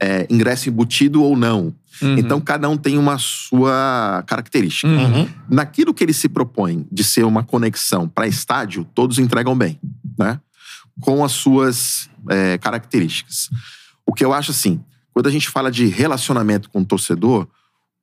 É, ingresso embutido ou não. Então cada um tem uma sua característica. Naquilo que ele se propõe de ser uma conexão para estádio, todos entregam bem, né? Com as suas é, características. O que eu acho assim, quando a gente fala de relacionamento com o torcedor,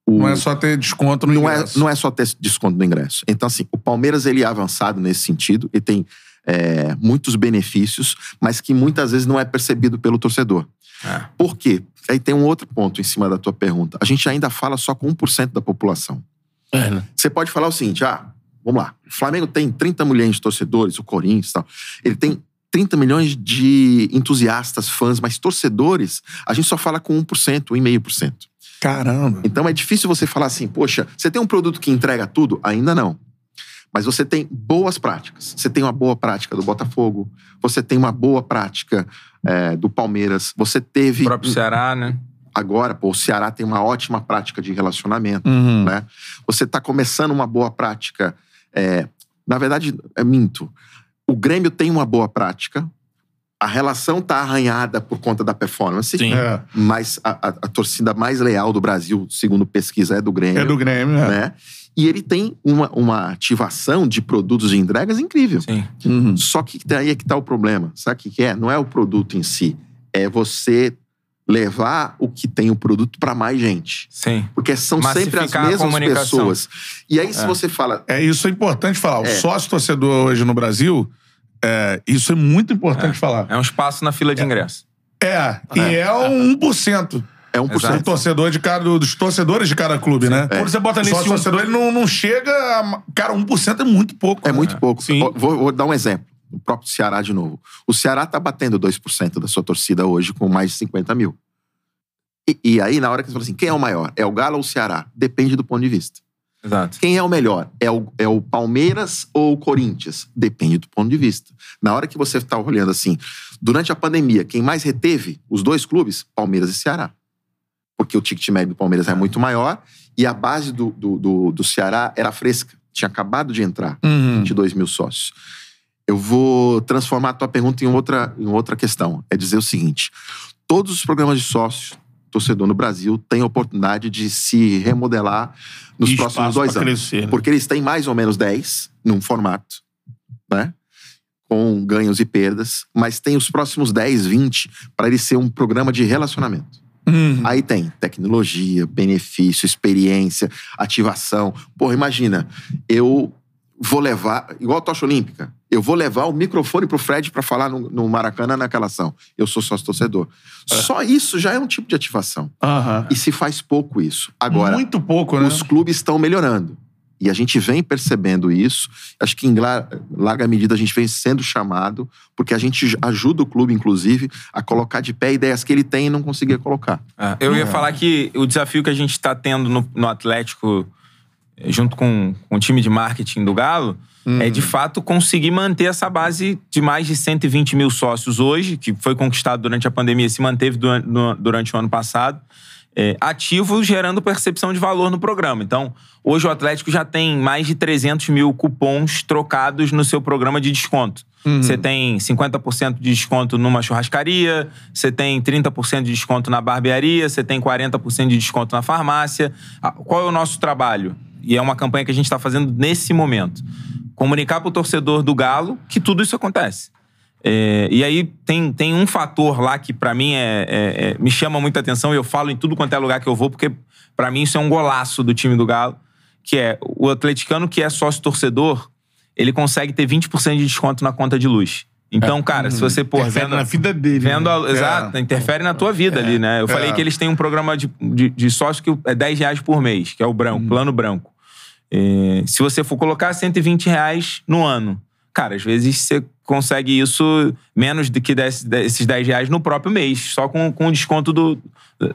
o, Não é só ter desconto no não é, ingresso. não é só ter desconto no ingresso. Então, assim, o Palmeiras ele é avançado nesse sentido e tem é, muitos benefícios, mas que muitas vezes não é percebido pelo torcedor. É. Por quê? Aí tem um outro ponto em cima da tua pergunta. A gente ainda fala só com 1% da população. É, né? Você pode falar o seguinte: ah, vamos lá. O Flamengo tem 30 milhões de torcedores, o Corinthians e tal. Ele tem 30 milhões de entusiastas, fãs, mas torcedores, a gente só fala com 1%, 1,5%. Caramba. Então é difícil você falar assim, poxa, você tem um produto que entrega tudo? Ainda não. Mas você tem boas práticas. Você tem uma boa prática do Botafogo, você tem uma boa prática é, do Palmeiras, você teve. O próprio Ceará, né? Agora, pô, o Ceará tem uma ótima prática de relacionamento, Uhum. né? Você está começando uma boa prática. é, na verdade, é minto. O Grêmio tem uma boa prática. A relação tá arranhada por conta da performance. Sim. É, Mas a, a- a torcida mais leal do Brasil, segundo pesquisa, é do Grêmio. é do Grêmio, é. E ele tem uma, uma ativação de produtos de entregas incrível. Sim. Uhum. Só que daí é que tá o problema. Sabe o que é? Não é o produto em si. É você levar o que tem o produto para mais gente. Sim. Porque são sempre as Massificar mesmas pessoas. E aí, se É. você fala. É, isso é importante falar. O É. sócio torcedor hoje no Brasil, é, isso é muito importante falar. É um espaço na fila de ingresso. É, e é um 1% É 1%. do Exato. torcedor de cada, dos torcedores de cada clube, né? Quando você bota nesse um- torcedor, ele não, não chega. A, cara, 1% é muito pouco. É né? muito pouco. Sim. Vou, vou dar um exemplo. O próprio Ceará, de novo. O Ceará tá batendo 2% da sua torcida hoje, com mais de 50 mil. E, e aí, na hora que você fala assim, quem é o maior? É o Galo ou o Ceará? Depende do ponto de vista. Exato. Quem é o melhor? É o, é o Palmeiras ou o Corinthians? Depende do ponto de vista. Na hora que você está olhando assim, durante a pandemia, quem mais reteve os dois clubes? Palmeiras e Ceará. Porque o ticket médio do Palmeiras é muito maior e a base do, do, do, do Ceará era fresca. Tinha acabado de entrar, Uhum. 22 mil sócios. Eu vou transformar a tua pergunta em outra, em outra questão. É dizer o seguinte: todos os programas de sócios, torcedor no Brasil, têm a oportunidade de se remodelar nos E próximos dois anos. crescer, né? Porque eles têm mais ou menos 10 num formato, né? Com ganhos e perdas, mas tem os próximos 10, 20 para ele ser um programa de relacionamento. Uhum. Aí tem tecnologia, benefício, experiência, ativação. Porra, imagina, eu vou levar, igual a tocha olímpica, eu vou levar o microfone pro Fred para falar no, no Maracanã naquela ação. Eu sou sócio torcedor. Só isso já é um tipo de ativação. Aham. E se faz pouco isso. Agora, Muito pouco, né? os clubes estão melhorando. E a gente vem percebendo isso. Acho que em lar- larga medida a gente vem sendo chamado, porque a gente ajuda o clube, inclusive, a colocar de pé ideias que ele tem e não conseguia colocar. É, Eu ia falar que o desafio que a gente está tendo no, no Atlético, eh, junto com, com o time de marketing do Galo, é de fato conseguir manter essa base de mais de 120 mil sócios hoje, que foi conquistado durante a pandemia e se manteve duran- no- durante o ano passado, é, ativo, gerando percepção de valor no programa. Então, hoje o Atlético já tem mais de 300 mil cupons trocados no seu programa de desconto. Você tem 50% de desconto numa churrascaria, você tem 30% de desconto na barbearia, você tem 40% de desconto na farmácia. Ah, Qual é o nosso trabalho? E é uma campanha que a gente está fazendo nesse momento. Comunicar para o torcedor do Galo que tudo isso acontece. É, e aí tem, tem um fator lá que pra mim é, é- é- me chama muita atenção e eu falo em tudo quanto é lugar que eu vou, porque pra mim isso é um golaço do time do Galo, que é o atleticano que é sócio torcedor, ele consegue ter 20% de desconto na conta de luz. Então, cara, se você, pô, Interfere vendo, na vida dele. vendo né? a- exato, interfere na tua vida ali, né? Eu falei É. que eles têm um programa de, de, de sócio que é 10 reais por mês, que é o branco, plano branco. É, se você for colocar 120 reais no ano, cara, às vezes você consegue isso menos do que desse- desses 10 reais no próprio mês, só com, com o desconto do,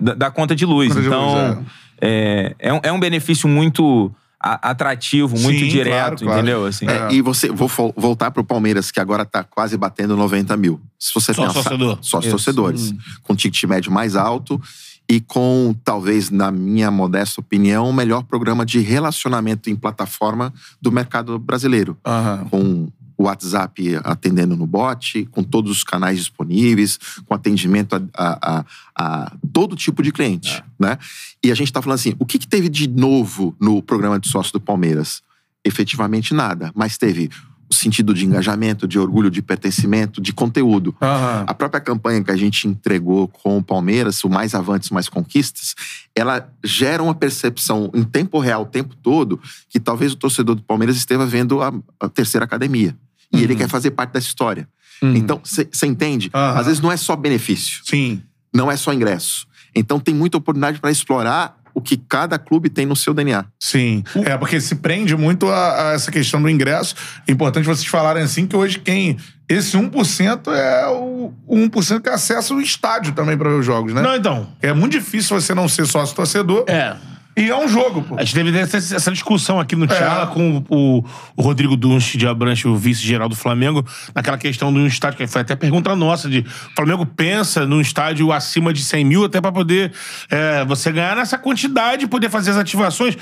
da, da conta de luz. Conta de então, luz, é. É, um, é um benefício muito atrativo, muito Sim, direto, claro, claro. entendeu? Assim, É, E você, vou voltar pro Palmeiras, que agora tá quase batendo 90 mil. Se você Só torcedor. Só os Isso. torcedores. Com ticket médio mais alto e com, talvez, na minha modesta opinião, o melhor programa de relacionamento em plataforma do mercado brasileiro. Aham. com o WhatsApp atendendo no bot, com todos os canais disponíveis, com atendimento a, a- a- a todo tipo de cliente, né? E a gente está falando assim, o que, que teve de novo no programa de sócio do Palmeiras? Efetivamente nada, mas teve sentido de engajamento, de orgulho, de pertencimento, de conteúdo. Aham. A própria campanha que a gente entregou com o Palmeiras, o Mais Avantes, Mais Conquistas, ela gera uma percepção em tempo real, o tempo todo, que talvez o torcedor do Palmeiras esteja vendo a, a terceira academia. E ele quer fazer parte dessa história. Uhum. Então, você entende? Às vezes não é só benefício, Sim. não é só ingresso. Então tem muita oportunidade para explorar o que cada clube tem no seu DNA. Sim. É, porque se prende muito a, a essa questão do ingresso. É importante vocês falarem assim que hoje quem. Esse 1% é o, o 1% que acessa o estádio também para ver os jogos, né? Não, então. É muito difícil você não ser sócio torcedor. É. E é um jogo, pô. A gente teve essa, essa discussão aqui no Tchala com o, o Rodrigo Dunst de Abranche, o vice-geral do Flamengo, naquela questão de um estádio, que foi até pergunta nossa, de o Flamengo pensa num estádio acima de 100 mil, até pra poder é, você ganhar nessa quantidade e poder fazer as ativações.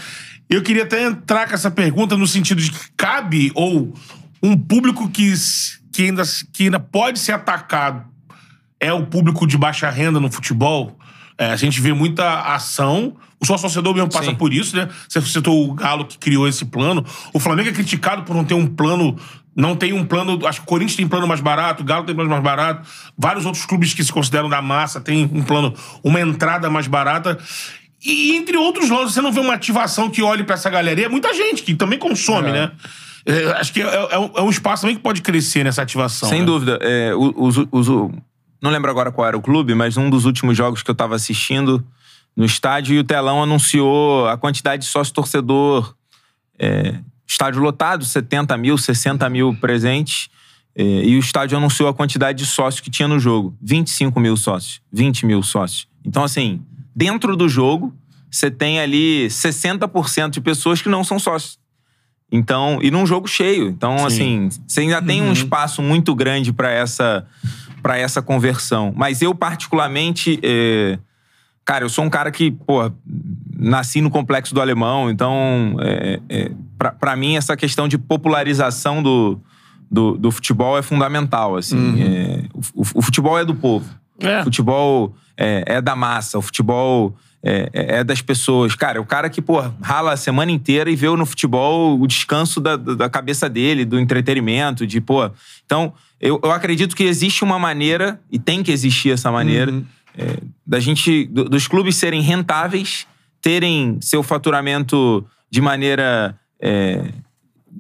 Eu queria até entrar com essa pergunta no sentido de que cabe ou um público que, que, ainda, que ainda pode ser atacado é o público de baixa renda no futebol. É, a gente vê muita ação. O sócio torcedor mesmo passa Sim. por isso, né? Você citou o Galo que criou esse plano. O Flamengo é criticado por não ter um plano. Não tem um plano. Acho que o Corinthians tem plano mais barato, o Galo tem plano mais barato. Vários outros clubes que se consideram da massa têm um plano, uma entrada mais barata. E entre outros lados, você não vê uma ativação que olhe pra essa galera. E é muita gente que também consome, É. né? É, acho que é, é um, é um espaço também que pode crescer nessa ativação. Sem né? dúvida. É, os- os- não lembro agora qual era o clube, mas um dos últimos jogos que eu tava assistindo no estádio e o telão anunciou a quantidade de sócio-torcedor. é, estádio lotado, 70 mil, 60 mil presentes. é, e o estádio anunciou a quantidade de sócios que tinha no jogo. 25 mil sócios, 20 mil sócios. Então, assim, dentro do jogo, você tem ali 60% de pessoas que não são sócios. Então, e num jogo cheio. Então, assim, você ainda tem um espaço muito grande para essa para essa conversão. Mas eu particularmente, é, cara, eu sou um cara que, pô, nasci no complexo do alemão, então, é, é, para mim essa questão de popularização do, do, do futebol é fundamental, assim. É, o, o futebol é do povo. É. O futebol é, é da massa, o futebol é, é- é das pessoas. Cara, o cara que, pô, rala a semana inteira e vê no futebol o descanso da, da cabeça dele, do entretenimento, de, pô. Então, eu, eu acredito que existe uma maneira, e tem que existir essa maneira, é, da gente, do- dos clubes serem rentáveis, terem seu faturamento de maneira. é,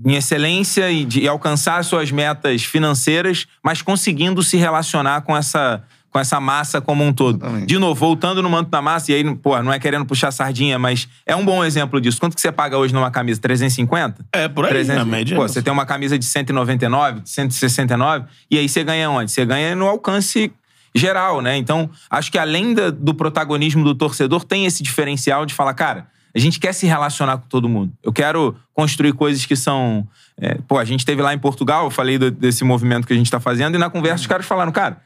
em excelência e de alcançar suas metas financeiras, mas conseguindo se relacionar com essa, com essa massa como um todo. Exatamente. De novo, voltando no manto da massa, e aí, pô, não é querendo puxar sardinha, mas é um bom exemplo disso. Quanto que você paga hoje numa camisa? 350? É, por aí, na média. Pô, você tem uma camisa de 199, de 169, e aí você ganha onde? Você ganha no alcance geral, né? Então, acho que além da- do protagonismo do torcedor, tem esse diferencial de falar, cara, a gente quer se relacionar com todo mundo. Eu quero construir coisas que são. é, pô, a gente esteve lá em Portugal, eu falei do- desse movimento que a gente tá fazendo, e na conversa os caras falaram, cara,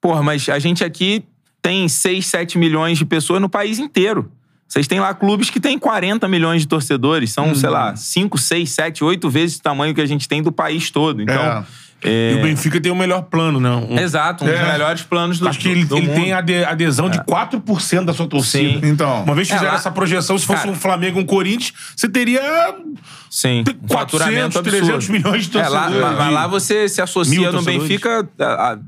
porra, mas a gente aqui tem 6, 7 milhões de pessoas no país inteiro. Vocês têm lá clubes que têm 40 milhões de torcedores. São, sei lá, 5, 6, 7, 8 vezes o tamanho que a gente tem do país todo. Então. E o Benfica tem o melhor plano, né? Um- Exato, um dos É. melhores planos do Acho que ele, do ele mundo. tem ade- adesão de 4% da sua torcida. Sim. Então. Uma vez que É, fizeram lá- essa projeção, se fosse Cara- um Flamengo e um Corinthians, você teria Sim. um 400, faturamento absurdo. 300 milhões de É, lá, torcedores. lá- lá você se Mil associa no torcedores. Benfica. a- a-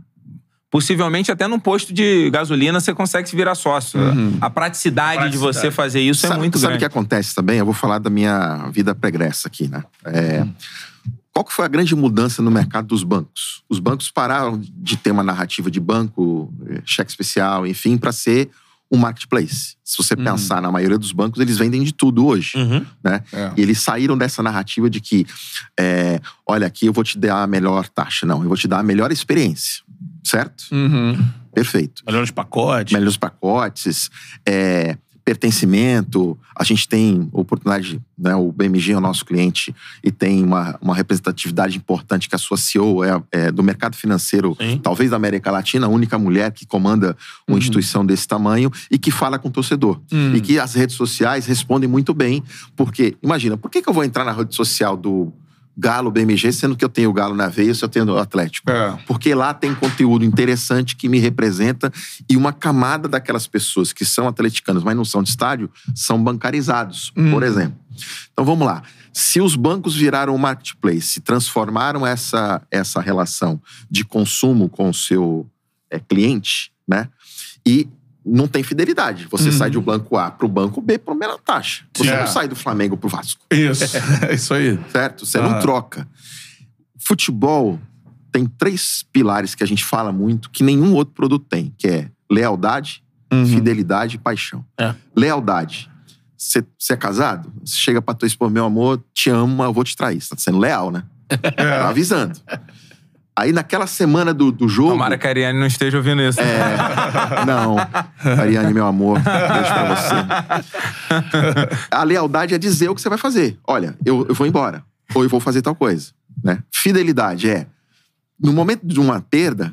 possivelmente até num posto de gasolina você consegue se virar sócio. A praticidade, de você Praticidade. fazer isso é sabe, muito sabe o que grande. acontece também? Eu vou falar da minha vida pregressa aqui, né? É, Qual que foi a grande mudança no mercado dos bancos? Os bancos pararam de ter uma narrativa de banco, eh, cheque especial, enfim, para ser um marketplace. Se você pensar na maioria dos bancos, eles vendem de tudo hoje. Uhum. Né? É. E eles saíram dessa narrativa de que, é, olha, aqui eu vou te dar a melhor taxa. Não, eu vou te dar a melhor experiência. Certo? Uhum. Perfeito. Melhores pacotes. melhores pacotes, é, pertencimento. A gente tem oportunidade, né, o BMG é o nosso cliente e tem uma, uma representatividade importante que a sua CEO é, é do mercado financeiro, Sim. talvez da América Latina, a única mulher que comanda uma instituição desse tamanho e que fala com o torcedor. E que as redes sociais respondem muito bem, porque, imagina, por que, que eu vou entrar na rede social do Galo BMG, sendo que eu tenho o Galo na veia e eu tenho o Atlético? É. Porque lá tem conteúdo interessante que me representa e uma camada daquelas pessoas que são atleticanas, mas não são de estádio, são bancarizados, por exemplo. Então vamos lá. Se os bancos viraram um marketplace, transformaram essa, essa relação de consumo com o seu é, cliente, né? E não tem fidelidade. Você sai do banco A para o banco B por menor taxa. Você É. não sai do Flamengo para o Vasco Isso. É isso aí. certo? Você Ah. não troca. Futebol tem três pilares que a gente fala muito que nenhum outro produto tem, que é lealdade, Uhum. fidelidade e paixão. É. Lealdade. Você é casado? Você chega pra tua esposa, meu amor, te amo, mas eu vou te trair. Você tá sendo leal, né? Tá avisando. Aí naquela semana do, do jogo. Tomara que a Ariane não esteja ouvindo isso. É, não. Ariane, meu amor, beijo pra você. A lealdade é dizer o que você vai fazer. Olha, eu, eu vou embora. Ou eu vou fazer tal coisa. Né? Fidelidade é, no momento de uma perda,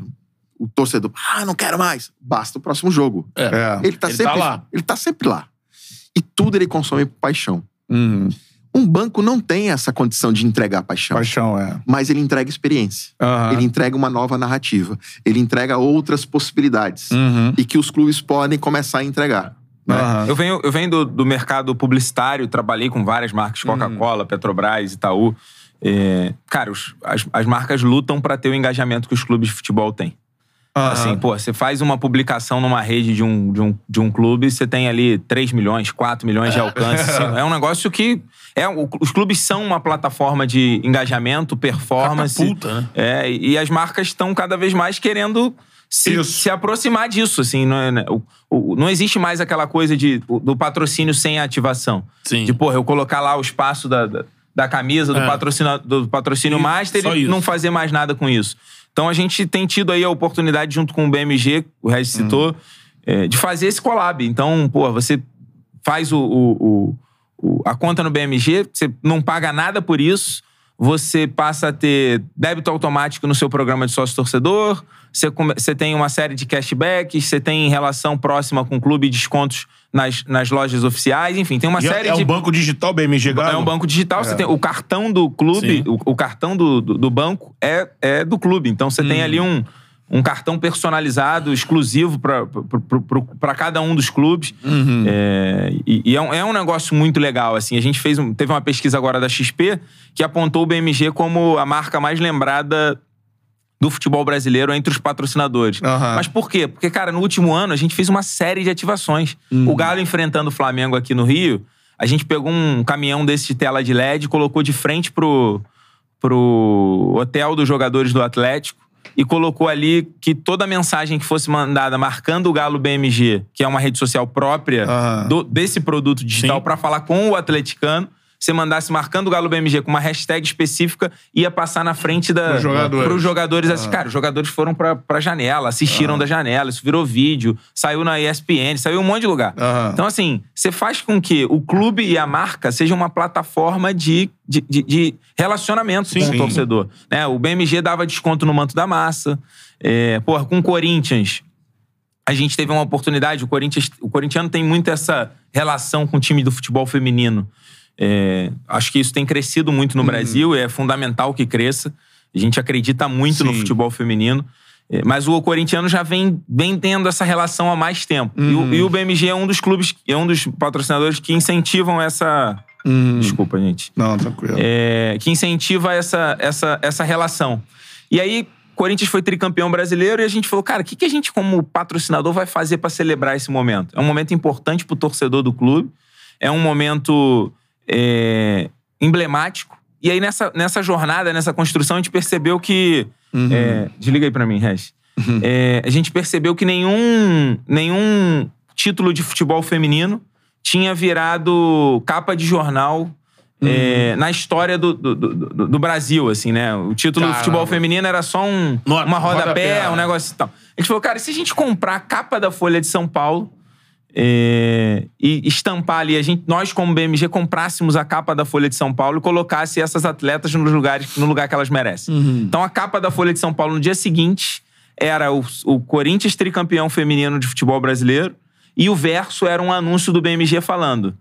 o torcedor, ah, não quero mais. Basta o próximo jogo. É. Ele tá Ele tá sempre lá. Ele tá sempre lá. E tudo ele consome por paixão. Uhum. Um banco não tem essa condição de entregar paixão. Paixão, é. Mas ele entrega experiência. Aham. Ele entrega uma nova narrativa. Ele entrega outras possibilidades. Uhum. E que os clubes podem começar a entregar. né? Eu venho, eu venho do, do mercado publicitário, trabalhei com várias marcas, Coca-Cola, Petrobras, Itaú. É, cara, os- as, as marcas lutam para ter o engajamento que os clubes de futebol têm. Assim, pô, você faz uma publicação numa rede de um, de um, de um clube, você tem ali 3 milhões, 4 milhões de alcance. assim. é um negócio que. É, os clubes são uma plataforma de engajamento, performance. Catapulta, né? É, e as marcas estão cada vez mais querendo se, se aproximar disso, assim. Não, é- né? O- o- não existe mais aquela coisa de, do patrocínio sem ativação. Sim. De, porra, eu colocar lá o espaço da, da, da camisa, do, É. patrocínio, do patrocínio Isso, master e não fazer mais nada com isso. Então a gente tem tido aí a oportunidade, junto com o BMG, o Regis citou, é, de fazer esse collab. Então, pô, você faz o- o- a conta no BMG, você não paga nada por isso, você passa a ter débito automático no seu programa de sócio-torcedor, você, você tem uma série de cashbacks, você tem relação próxima com o clube e descontos nas, nas lojas oficiais, enfim, tem uma E é- série é de... um banco digital BMG Galo? É um banco digital, você tem o cartão do clube, o, o cartão do, do, do banco é, é do clube. Então você tem ali um, um cartão personalizado, exclusivo para cada um dos clubes. É, e e é, um, é um negócio muito legal. Assim, a gente fez um- teve uma pesquisa agora da XP que apontou o BMG como a marca mais lembrada do futebol brasileiro entre os patrocinadores. Aham. Mas por quê? Porque, cara, no último ano a gente fez uma série de ativações. O Galo enfrentando o Flamengo aqui no Rio, a gente pegou um caminhão desse de tela de LED, colocou de frente pro, pro hotel dos jogadores do Atlético e colocou ali que toda mensagem que fosse mandada marcando o Galo BMG, que é uma rede social própria Aham. do- desse produto digital, pra falar com o atleticano, você mandasse marcando o Galo BMG com uma hashtag específica, ia passar na frente da, Pros jogadores. pros jogadores. assim, Cara, os jogadores foram pra, pra janela, assistiram da janela, isso virou vídeo, saiu na ESPN, saiu em um monte de lugar. Aham. Então, assim, você faz com que o clube e a marca sejam uma plataforma de, de, de- de relacionamento com Sim. o torcedor. Né? O BMG dava desconto no manto da massa. É, porra, com o Corinthians, a gente teve uma oportunidade. O Corinthians, o corintiano tem muito essa relação com o time do futebol feminino. É, acho que isso tem crescido muito Uhum. no Brasil e é fundamental que cresça. A gente acredita muito no Sim. futebol feminino. É, Mas o corintiano já vem, vem tendo essa relação há mais tempo. E, Uhum. o, e o BMG é um dos clubes, é um dos patrocinadores que incentivam essa. Hum. Desculpa, gente Não, tranquilo. é, que incentiva essa, essa, essa relação. E aí, Corinthians foi tricampeão brasileiro e a gente falou, cara, o que, que a gente, como patrocinador, vai fazer para celebrar esse momento? É um momento importante pro torcedor do clube, é um momento é, emblemático. E aí, nessa, nessa jornada, nessa construção, a gente percebeu que. é, desliga aí pra mim, Regis. É, a gente percebeu que nenhum, nenhum título de futebol feminino tinha virado capa de jornal é, na história do, do, do- do- do Brasil, assim, né? O título do Caramba. futebol feminino era só um, uma rodapé, rodapé. um negócio e tal. A gente falou, cara, e se a gente comprar a capa da Folha de São Paulo é, e estampar ali, a gente, nós como BMG comprássemos a capa da Folha de São Paulo e colocasse essas atletas nos lugares, no lugar que elas merecem. Então a capa da Folha de São Paulo no dia seguinte era o, o Corinthians tricampeão feminino de futebol brasileiro e o verso era um anúncio do BMG falando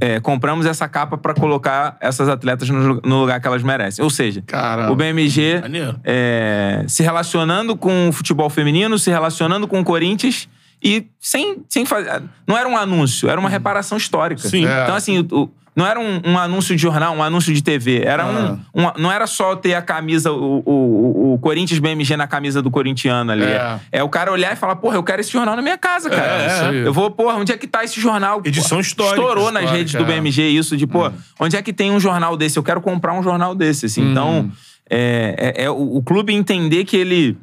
é, compramos essa capa pra colocar essas atletas no, no lugar que elas merecem. Ou seja, Caramba. o BMG é, se relacionando com o futebol feminino, se relacionando com o Corinthians e sem, sem fazer. Não era um anúncio, era uma reparação histórica. Sim. É. Então, assim, o- não era um, um anúncio de jornal, um anúncio de TV. Era Ah. um, um- Não era só ter a camisa, o, o, o- Corinthians BMG na camisa do corintiano ali. É. É. o cara olhar e falar, porra, eu quero esse jornal na minha casa, cara. É, isso aí. Eu vou, porra, onde é que tá esse jornal? Edição histórica. Estourou nas Histórica, redes do é. BMG isso, de, pô, onde é que tem um jornal desse? Eu quero comprar um jornal desse, assim. Hum. Então, é, é- é o, o clube entender que ele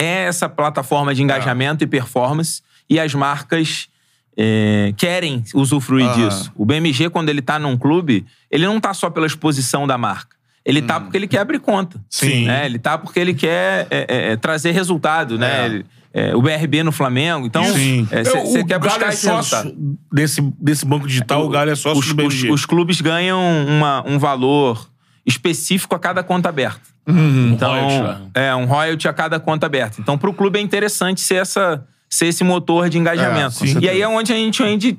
é essa plataforma de engajamento e performance e as marcas é, querem usufruir Aham. disso. O BMG, quando ele tá num clube, ele não tá só pela exposição da marca. Ele tá porque ele quer abrir conta. Sim. Né? Ele tá porque ele quer é, é, é, trazer resultado, né? É. Ele- é, o BRB no Flamengo. Então, Sim. você o quer Galo buscar é sócio desse, desse banco digital, o Galo é sócio os, do os, BMG. os clubes ganham uma- um valor específico a cada conta aberta. Então, royalty é, um royalty a cada conta aberta. Então, pro clube é interessante ser, essa, ser esse motor de engajamento. É, e aí é onde a gente, onde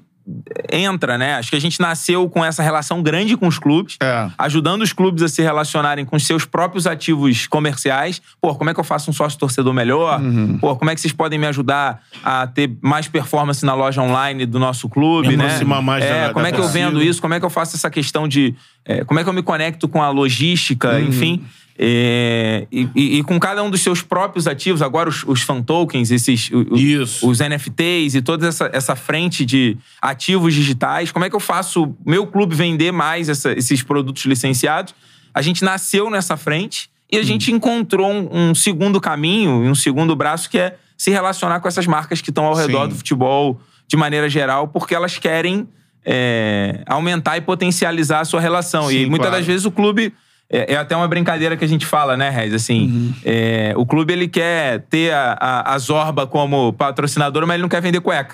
entra, né? Acho que a gente nasceu com essa relação grande com os clubes, É. ajudando os clubes a se relacionarem com os seus próprios ativos comerciais. Pô, como é que eu faço um sócio torcedor melhor? Uhum. Pô, como é que vocês podem me ajudar a ter mais performance na loja online do nosso clube, Me né? mais é, da- como da é que eu vendo isso? Como é que eu faço essa questão de. É, como é que eu me conecto com a logística, Uhum. enfim. É, e, e- e com cada um dos seus próprios ativos, agora os, os fan tokens, esses, o- o- Isso. os NFTs e toda essa, essa frente de ativos digitais, como é que eu faço meu clube vender mais essa- esses produtos licenciados? A gente nasceu nessa frente e a gente encontrou um, um segundo caminho, um segundo braço, que é se relacionar com essas marcas que estão ao redor Sim. do futebol de maneira geral, porque elas querem é, aumentar e potencializar a sua relação. Sim, e muitas claro. das vezes o clube É, é até uma brincadeira que a gente fala, né, Rez? Assim, Uhum. é, o clube ele quer ter a, a, a Zorba como patrocinador, mas ele não quer vender cueca.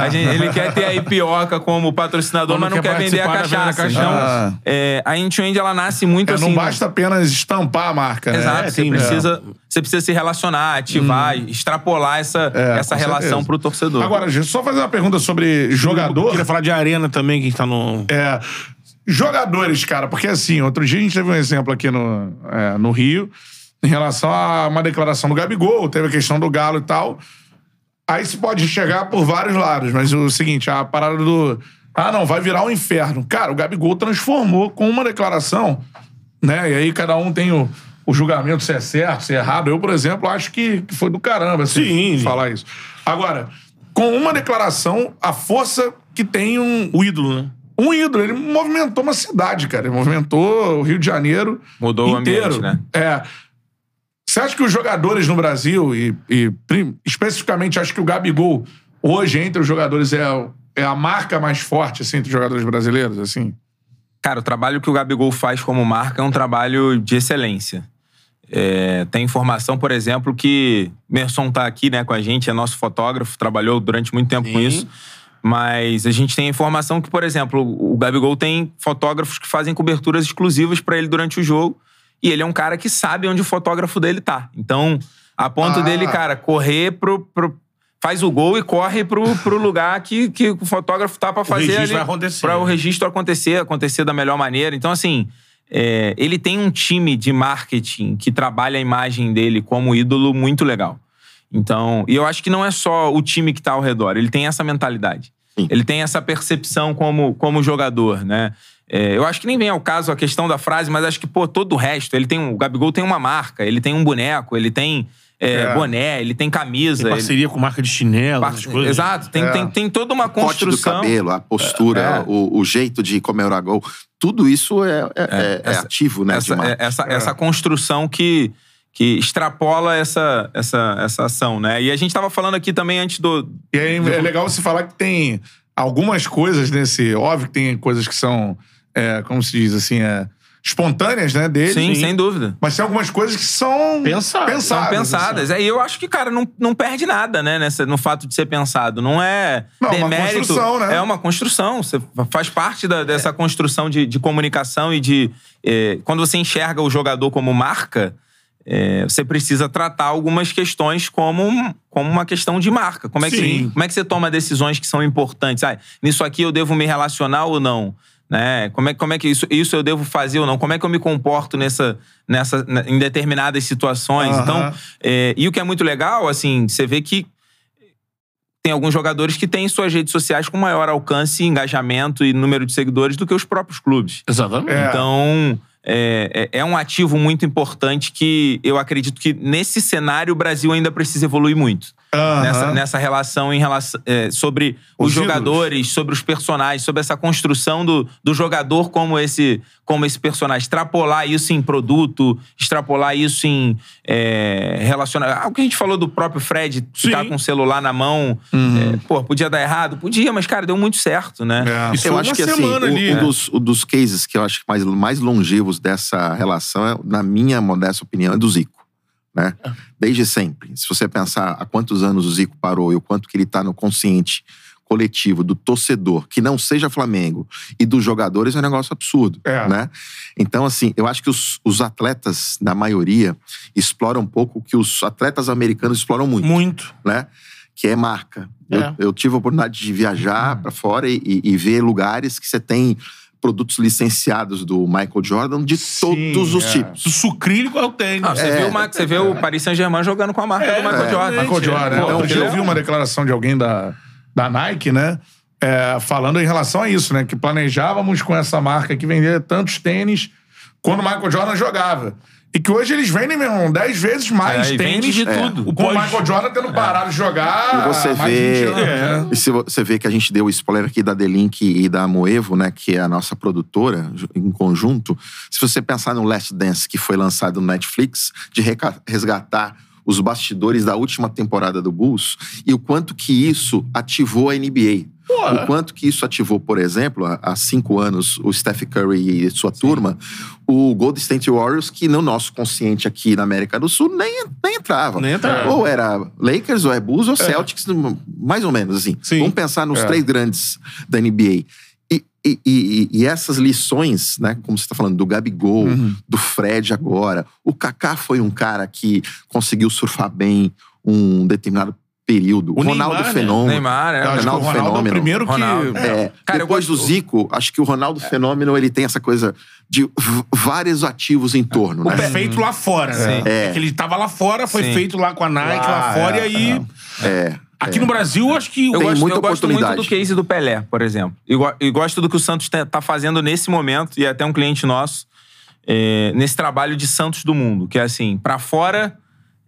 A gente- ele quer ter a Ipioca como patrocinador, Mas mas não quer quer vender a cachaça. cachaça. Então, é, a End-to-End, ela nasce muito É, assim... não basta apenas estampar a marca, né? Exato, É, você, sim, precisa, você precisa se relacionar, ativar, extrapolar essa, É, essa relação certeza. pro torcedor. Agora, gente, só fazer uma pergunta sobre jogador. Eu queria falar de arena também, que a gente tá no. É, jogadores, cara, porque assim, outro dia a gente teve um exemplo aqui no, é, no Rio, em relação a uma declaração do Gabigol, teve a questão do Galo e tal. Aí se pode enxergar por vários lados, mas o seguinte, a parada do. Ah, não, vai virar um inferno. Cara, o Gabigol transformou com uma declaração, né? E aí cada um tem o, o julgamento se é certo, se é errado. Eu, por exemplo, acho que, que foi do caramba, assim, Sim. falar isso. Agora, com uma declaração, a força que tem um, O ídolo, né? Um ídolo. Ele movimentou uma cidade, cara. Ele movimentou o Rio de Janeiro Mudou o inteiro. ambiente, né? É. Você acha que os jogadores no Brasil, e, e especificamente acho que o Gabigol, hoje, entre os jogadores, é, o- é a marca mais forte, assim, entre os jogadores brasileiros, assim? Cara, o trabalho que o Gabigol faz como marca é um trabalho de excelência. É, tem informação, por exemplo, que Merson tá aqui né, com a gente, é nosso fotógrafo, trabalhou durante muito tempo com Sim. isso. Mas a gente tem a informação que, por exemplo, o Gabigol tem fotógrafos que fazem coberturas exclusivas pra ele durante o jogo. E ele é um cara que sabe onde o fotógrafo dele tá. Então, a ponto Ah. dele, cara, correr pro, pro- Faz o gol e corre pro, pro lugar que, que o fotógrafo tá pra fazer ali. Pra o registro acontecer, acontecer da melhor maneira. Então, assim, é, ele tem um time de marketing que trabalha a imagem dele como ídolo muito legal. Então, e eu acho que não é só o time que tá ao redor, ele tem essa mentalidade. Sim. Ele tem essa percepção como, como jogador, né? É, eu acho que nem vem ao caso a questão da frase, mas acho que, pô, todo o resto, ele tem um, o Gabigol tem uma marca, ele tem um boneco, ele tem é, É. boné, ele tem camisa. Tem ele- parceria com marca de chinelo, par- essas coisas. Exato, tem, É. tem, tem toda uma corte do construção. cabelo, a postura, É. o, o jeito de comemorar gol, tudo isso é, é- é- é essa- ativo, né? essa, de uma- é- essa, essa construção que, que extrapola essa, essa, essa ação, né? E a gente tava falando aqui também antes do. E aí é legal você falar que tem algumas coisas nesse. Óbvio que tem coisas que são, é, como se diz assim, é, espontâneas, né, dele. Sim, sem dúvida. Mas tem algumas coisas que são Pensadas. pensadas. São pensadas. assim. É, e eu acho que, cara, não, não perde nada, né? Nessa, no fato de ser pensado. Não é Não, é uma demérito. construção, né? É uma construção. Você faz parte da- dessa construção de, de comunicação e de. eh, quando você enxerga o jogador como marca, eh, você precisa tratar algumas questões como, como uma questão de marca. Como é, que, Sim. como é que você toma decisões que são importantes? Ah, nisso aqui eu devo me relacionar ou não? Né? Como é, como é que isso, isso eu devo fazer ou não? Como é que eu me comporto nessa, nessa, na- em determinadas situações? Aham. Então, é, e o que é muito legal, assim, você vê que tem alguns jogadores que têm suas redes sociais com maior alcance, engajamento e número de seguidores do que os próprios clubes. Exatamente. É. Então, é, é- é um ativo muito importante que eu acredito que nesse cenário o Brasil ainda precisa evoluir muito. Aham. Nessa, nessa relação em relação, é, sobre os, Os ídolos. jogadores, sobre os personagens, sobre essa construção do, do jogador como esse, como esse personagem. Extrapolar isso em produto, extrapolar isso em é, relacionamento. O que a gente falou do próprio Fred ficar Sim. com o celular na mão. Uhum. é, pô, podia dar errado? Podia, mas, cara, deu muito certo, né? É. Isso Eu acho uma que assim, o- ali, um, né? dos, um dos cases que eu acho mais, mais longevos dessa relação, é, na minha modesta opinião, é do Zico. Né? Desde sempre. Se você pensar há quantos anos o Zico parou e o quanto que ele está no consciente coletivo do torcedor, que não seja Flamengo, e dos jogadores, é um negócio absurdo. É. Né? Então, assim, eu acho que os, os atletas, na maioria, exploram um pouco o que os atletas americanos exploram muito Muito. né? Que é marca. Eu, É. eu tive a oportunidade de viajar pra fora e, e- e ver lugares que você tem produtos licenciados do Michael Jordan de Sim, todos os é. tipos. Do sucrílico ao tênis. Ah, você, É. viu, o Ma- você vê o Paris Saint-Germain jogando com a marca É, do Michael é. Jordan. Michael Jordan. Pô, Então, porque eu vi uma declaração de alguém da, da Nike, né? é, falando em relação a isso, né? Que planejávamos com essa marca que vender tantos tênis quando o Michael Jordan jogava. E que hoje eles vendem, meu irmão, 10 vezes mais É, vende tênis. de É. tudo. Com o Michael Jordan tendo parado de jogar. E você vê, 20 anos, né? e se vo- você vê que a gente deu o spoiler aqui da Delink e da Moevo, né, que é a nossa produtora em conjunto. Se você pensar no Last Dance que foi lançado no Netflix, de resgatar os bastidores da última temporada do Bulls e o quanto que isso ativou a NBA. Porra. o quanto que isso ativou, por exemplo, há, cinco anos, o Steph Curry e sua turma, o Golden State Warriors, que no nosso consciente aqui na América do Sul nem, nem entrava. Nem entrava. Ou era Lakers, ou é Bulls, ou Celtics, mais ou menos assim. Sim. Vamos pensar nos É. três grandes da NBA. E, e- e- e essas lições, né, como você está falando, do Gabigol, Uhum. do Fred agora. O Kaká foi um cara que conseguiu surfar bem um determinado período. O Ronaldo Neymar, né? Fenômeno. Neymar, é. Ronaldo Ronaldo é o Fenômeno. primeiro que... Ronaldo. É, Cara, eu depois gosto- do Zico, acho que o Ronaldo Fenômeno ele tem essa coisa de vários ativos em torno, O né? pé feito lá fora, né? É. É que ele tava lá fora, foi Sim. feito lá com a Nike, lá, Lá, fora, é, e aí... É. Aqui no Brasil, acho que... Eu gosto, muita eu gosto muito do case do Pelé, por exemplo. E, go- e gosto do que o Santos tá tá fazendo nesse momento, e é até um cliente nosso, é, nesse trabalho de Santos do Mundo. Que é assim, pra fora,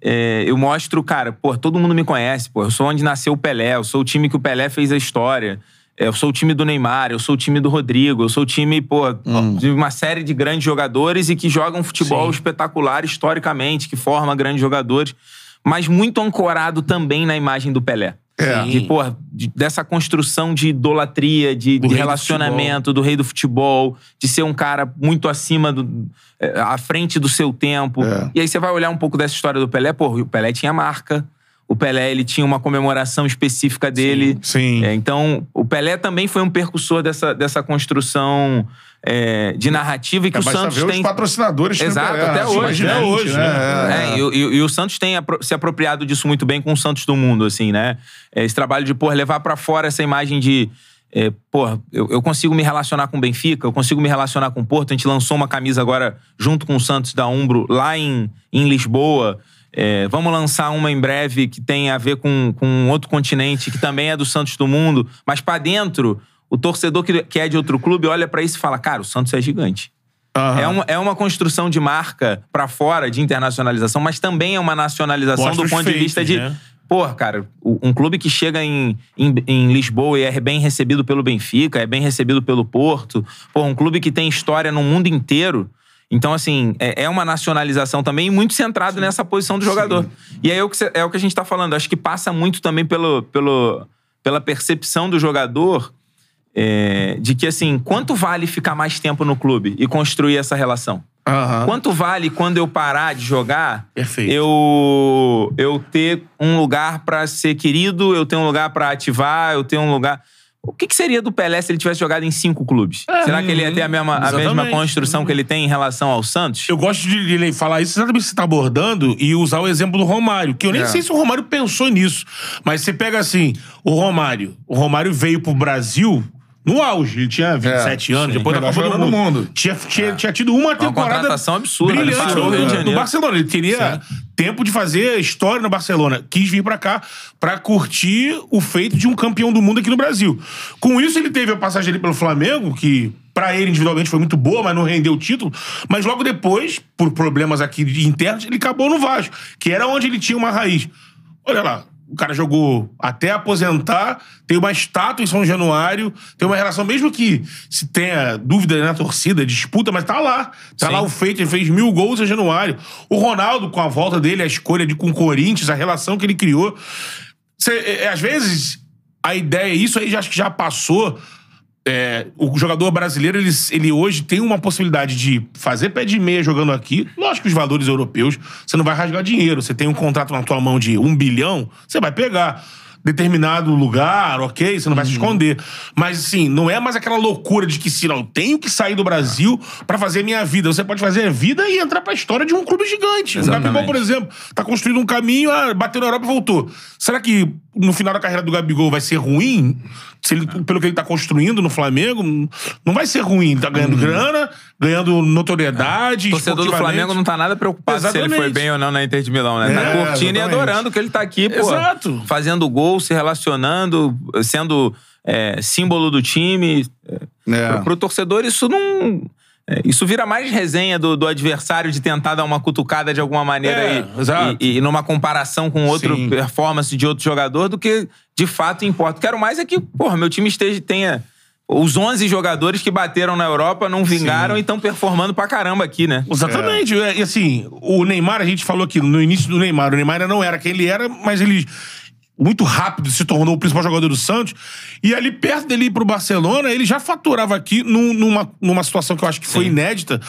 é, eu mostro, cara, pô, todo mundo me conhece, pô. Eu sou onde nasceu o Pelé, eu sou o time que o Pelé fez a história. é, Eu sou o time do Neymar, eu sou o time do Rodrigo, eu sou o time, pô, de uma série de grandes jogadores e que jogam futebol Sim. espetacular historicamente, que forma grandes jogadores, mas muito ancorado também na imagem do Pelé. É. De, porra, de- dessa construção de idolatria, de, Do de rei do relacionamento do rei do futebol, de ser um cara muito acima do. é, à frente do seu tempo. É. E aí você vai olhar um pouco dessa história do Pelé, porra, o Pelé tinha marca. O Pelé, ele tinha uma comemoração específica dele. Sim. É, então, o Pelé também foi um percussor dessa, dessa construção é, de narrativa e que É, o Santos ver tem. os patrocinadores Exato, Pelé, até né? hoje, até hoje, né? É, e, e- e o Santos tem se apropriado disso muito bem com o Santos do Mundo, assim, né? É, Esse trabalho de, pô, levar pra fora essa imagem de. É, pô, eu, eu consigo me relacionar com o Benfica, eu consigo me relacionar com o Porto. A gente lançou uma camisa agora junto com o Santos da Umbro lá em, em Lisboa. É, vamos lançar uma em breve que tem a ver com, com outro continente que também é do Santos do Mundo. Mas pra dentro, o torcedor que, que é de outro clube olha pra isso e fala: cara, o Santos é gigante. Aham. É, uma, é uma construção de marca pra fora, de internacionalização, mas também é uma nacionalização Mostra do ponto de vista de. né? Porra, cara, um clube que chega em, em, em Lisboa e é bem recebido pelo Benfica, é bem recebido pelo Porto. Porra, um clube que tem história no mundo inteiro. Então, assim, é, é uma nacionalização também e muito centrado nessa posição do jogador. E aí é o que, é o que a gente tá falando. Acho que passa muito também pelo, pelo, pela percepção do jogador é, de que, assim, quanto vale ficar mais tempo no clube e construir essa relação? Aham. Quanto vale quando eu parar de jogar, Perfeito. eu eu ter um lugar pra ser querido, eu ter um lugar pra ativar, eu ter um lugar. O que, que seria do Pelé se ele tivesse jogado em cinco clubes? Será que ele ia ter a mesma, a mesma construção que ele tem em relação ao Santos? Eu gosto de, de falar isso exatamente você tá abordando e usar o exemplo do Romário, que eu nem É. sei se o Romário pensou nisso. Mas você pega assim, o Romário. O Romário veio pro Brasil no auge. Ele tinha 27 É, anos, sim. depois da Copa do mundo. do mundo. Tinha, tinha, tinha tido uma temporada. contratação absurda, ele Brilhante no, Rio de no. Barcelona. Ele teria tempo de fazer história no Barcelona. Quis vir pra cá pra curtir o feito de um campeão do mundo aqui no Brasil. Com isso, ele teve a passagem ali pelo Flamengo, que pra ele individualmente foi muito boa, mas não rendeu o título. Mas logo depois, por problemas aqui internos, ele acabou no Vasco, que era onde ele tinha uma raiz. Olha lá, o cara jogou até aposentar, tem uma estátua em São Januário, tem uma relação, mesmo que se tenha dúvida na torcida, disputa, mas tá lá. Tá Sim. lá o feito, ele fez mil gols em Januário. O Ronaldo, com a volta dele, a escolha de com o Corinthians, a relação que ele criou. Cê, é, às vezes, a ideia, isso aí já, acho que já passou. É, o jogador brasileiro, ele, ele hoje tem uma possibilidade de fazer pé de meia jogando aqui. Lógico que os valores europeus, você não vai rasgar dinheiro. Você tem um contrato na tua mão de um bilhão, você vai pegar determinado lugar, ok? Você não vai se esconder. Mas, assim, não é mais aquela loucura de que, se não, eu tenho que sair do Brasil pra fazer minha vida. Você pode fazer a vida e entrar pra história de um clube gigante. O Exatamente. Gabigol, por exemplo, tá construindo um caminho, ah, bateu na Europa e voltou. Será que no final da carreira do Gabigol vai ser ruim? Se ele- pelo que ele tá construindo no Flamengo, não vai ser ruim. Ele tá ganhando grana, ganhando notoriedade. O torcedor do. Flamengo não tá nada preocupado se ele Exatamente. foi bem ou não na Inter de Milão, né? tá É, curtindo e exatamente. adorando que ele tá aqui, pô. Exato. Fazendo gol, se relacionando, sendo é, símbolo do time. É. Pro, pro torcedor, isso não. é, Isso vira mais resenha do, do adversário de tentar dar uma cutucada de alguma maneira É, e, e, e numa comparação com outro Sim. performance de outro jogador do que de fato importa. Quero mais é que, porra, meu time esteja, tenha. Os 11 jogadores que bateram na Europa não vingaram e estão performando pra caramba aqui, né? Exatamente. É, E assim, o Neymar, a gente falou aqui no início do Neymar, o Neymar ainda não era quem ele era, mas ele muito rápido, se tornou o principal jogador do Santos. E ali perto dele ir pro Barcelona, ele já faturava aqui num- numa, numa situação que eu acho que foi Sim. inédita.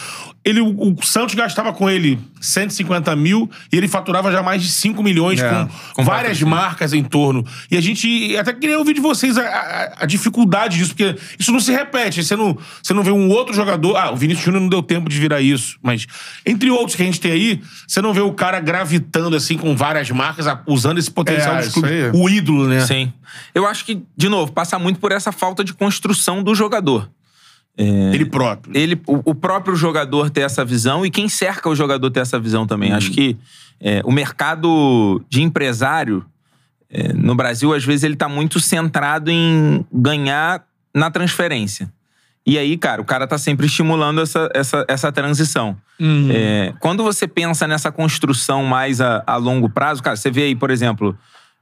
Ele, o, o Santos gastava com ele 150 mil e ele faturava já mais de 5 milhões É, com, com várias marcas em torno. E a gente até queria ouvir de vocês a, a- a dificuldade disso, porque isso não se repete. Você não, você não vê um outro jogador. Ah, o Vinícius Júnior não deu tempo de virar isso. Mas, entre outros que a gente tem aí, você não vê o cara gravitando assim com várias marcas, usando esse potencial É, dos clubes. O ídolo, né? Sim. Eu acho que, de novo, passa muito por essa falta de construção do jogador. Ele próprio. ele, o, o próprio jogador ter essa visão e quem cerca o jogador ter essa visão também. Acho que é, o mercado de empresário é, no Brasil, às vezes, ele tá muito centrado em ganhar na transferência. E aí, cara, o cara tá sempre estimulando essa, essa, essa transição. É, quando você pensa nessa construção mais a, a longo prazo, cara, você vê aí, por exemplo,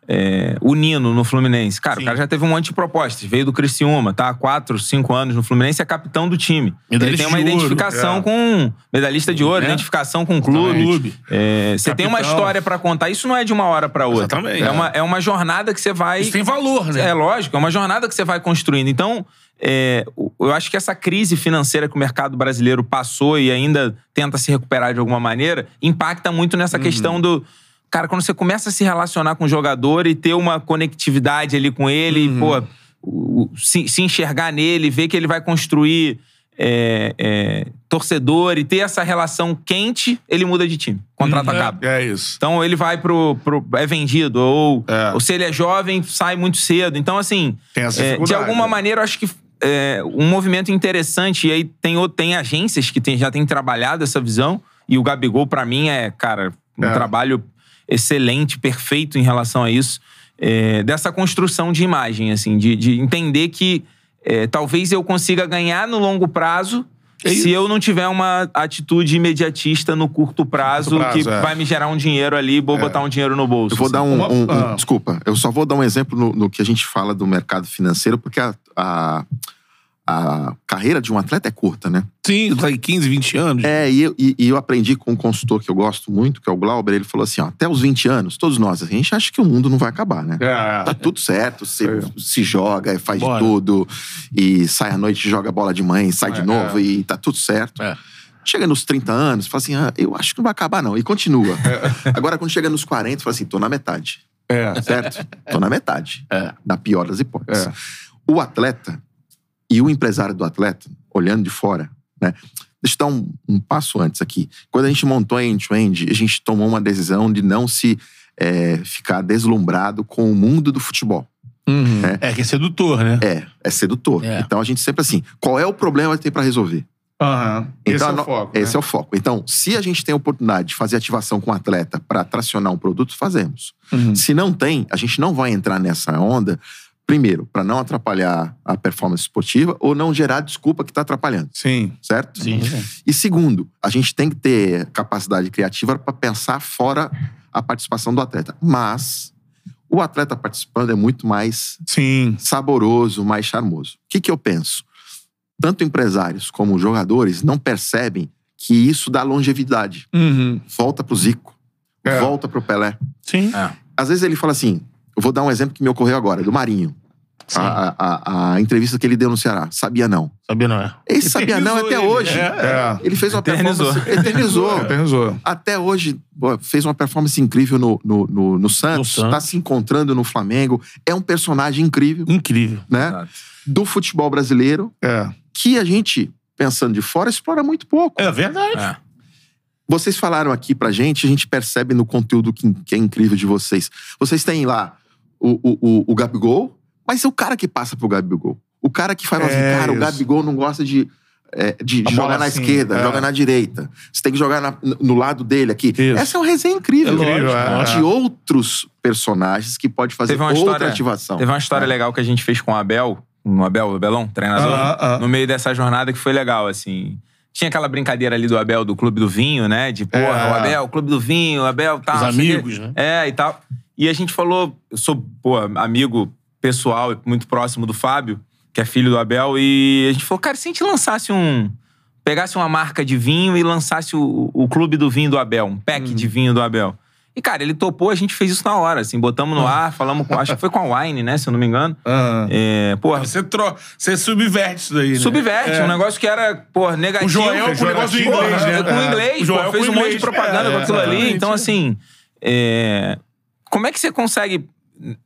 é, o Nino no Fluminense. Cara, Sim. o cara já teve um monte de propostas. Veio do Criciúma, tá? Há quatro, cinco anos no Fluminense, é capitão do time. Ele Medalhista tem uma de ouro, identificação é. com... Medalhista de ouro, É. identificação com o clube. Clube. É, você tem uma história pra contar. Isso não é de uma hora pra outra. Exatamente. É uma, é uma jornada que você vai... Isso tem valor, né? É lógico, é uma jornada que você vai construindo. Então, é, eu acho que essa crise financeira que o mercado brasileiro passou e ainda tenta se recuperar de alguma maneira, impacta muito nessa questão do. Cara, quando você começa a se relacionar com o jogador e ter uma conectividade ali com ele, e, pô, o- se, se enxergar nele, ver que ele vai construir é, é, torcedor e ter essa relação quente, ele muda de time. Contrato acaba. É isso. Então ele vai pro. pro- é vendido. Ou, É. ou se ele é jovem, sai muito cedo. Então, assim. Tem essa é, de alguma né? maneira, eu acho que é, um movimento interessante. E aí tem, tem agências que tem- já têm trabalhado essa visão. E o Gabigol, pra mim, é, cara, um É. trabalho excelente, perfeito em relação a isso. É, dessa construção de imagem, assim, de, de entender que é, talvez eu consiga ganhar no longo prazo. É se eu não tiver uma atitude imediatista no curto prazo, Curto prazo, que é. vai me gerar um dinheiro ali, vou botar um dinheiro no bolso. Eu vou assim. dar um. Uma- um- um- ah. Desculpa, eu só vou dar um exemplo no, no que a gente fala do mercado financeiro, porque a, a, a carreira de um atleta é curta, né? Sim, tá aí 15, 20 anos. É, e eu, e- e eu aprendi com um consultor que eu gosto muito, que é o Glauber, ele falou assim: ó, até os 20 anos, todos nós, a gente acha que o mundo não vai acabar, né? É, Tá tudo certo, se, É. se joga, faz Bora. tudo, e sai à noite, joga bola de mãe, sai É, de novo, é. e tá tudo certo. É. Chega nos 30 anos, fala assim: ah, eu acho que não vai acabar, não. E continua. Agora, quando chega nos 40, fala assim: tô na metade. é. Certo? tô na metade. É. Na pior das hipóteses. É. O atleta e o empresário do atleta, olhando de fora, né? Deixa eu dar um, um passo antes aqui. Quando a gente montou a End-to-End, a gente tomou uma decisão de não se é, ficar deslumbrado com o mundo do futebol. Uhum. É, que é sedutor, né? É, é sedutor. É. Então a gente sempre assim, qual é o problema que tem para resolver? Esse Então, é a o foco. Esse né? é o foco. Então, se a gente tem a oportunidade de fazer ativação com o atleta para tracionar um produto, fazemos. Uhum. Se não tem, a gente não vai entrar nessa onda, primeiro, para não atrapalhar a performance esportiva ou não gerar desculpa que está atrapalhando, Sim. certo? Sim. E segundo, a gente tem que ter capacidade criativa para pensar fora a participação do atleta. Mas o atleta participando é muito mais Sim. saboroso, mais charmoso. O que, que eu penso? Tanto empresários como jogadores não percebem que isso dá longevidade. Uhum. Volta pro Zico, É. volta pro Pelé. Sim. É. Às vezes ele fala assim: eu vou dar um exemplo que me ocorreu agora, do Marinho. Sim. A, a- a entrevista que ele deu no Ceará. Sabia não. Sabia não é? Esse sabia não até ele. hoje. É. É. Ele fez uma Eternizou. performance. Eternizou. Eternizou. Até hoje, fez uma performance incrível no, no, no, no Santos. No Santos. Tá se encontrando no Flamengo. É um personagem incrível, Incrível. né? Exato. Do futebol brasileiro, É. que a gente, pensando de fora, explora muito pouco. É verdade. É. Vocês falaram aqui pra gente, a gente percebe no conteúdo que, que é incrível de vocês. Vocês têm lá o, o, o, o Gabigol, mas é o cara que passa pro Gabigol. O cara que fala É assim, cara, o isso. Gabigol não gosta de, é, de jogar na assim, esquerda, é. joga na direita. Você tem que jogar na- no lado dele aqui. Isso. Essa é uma resenha incrível. É Incrível, é. De outros personagens que pode fazer Teve uma outra história- ativação. Teve uma história legal que a gente fez com o Abel, o Abel, o Abelão, treinador, Ah, ah. no meio dessa jornada que foi legal, assim. Tinha aquela brincadeira ali do Abel, do Clube do Vinho, né? De, porra, É. o Abel, Clube do Vinho, o Abel, tal. Os o amigos, né? É, e tal. E a gente falou, eu sou, pô, amigo pessoal, e muito próximo do Fábio, que é filho do Abel, e a gente falou, cara, se a gente lançasse um. Pegasse uma marca de vinho e lançasse o, o Clube do Vinho do Abel, um pack de vinho do Abel. E, cara, ele topou, a gente fez isso na hora, assim, botamos no ar, falamos com. Acho que foi com a Wine, né? Se eu não me engano. Aham. É, porra, Você, tro... você subverte isso daí, né? subverte, É. um negócio que era, porra, negativo. O Joel com o negócio do inglês, né? Com o inglês, O Joel pô, fez um monte de propaganda É, com aquilo ali. Então, assim, é, como é que você consegue.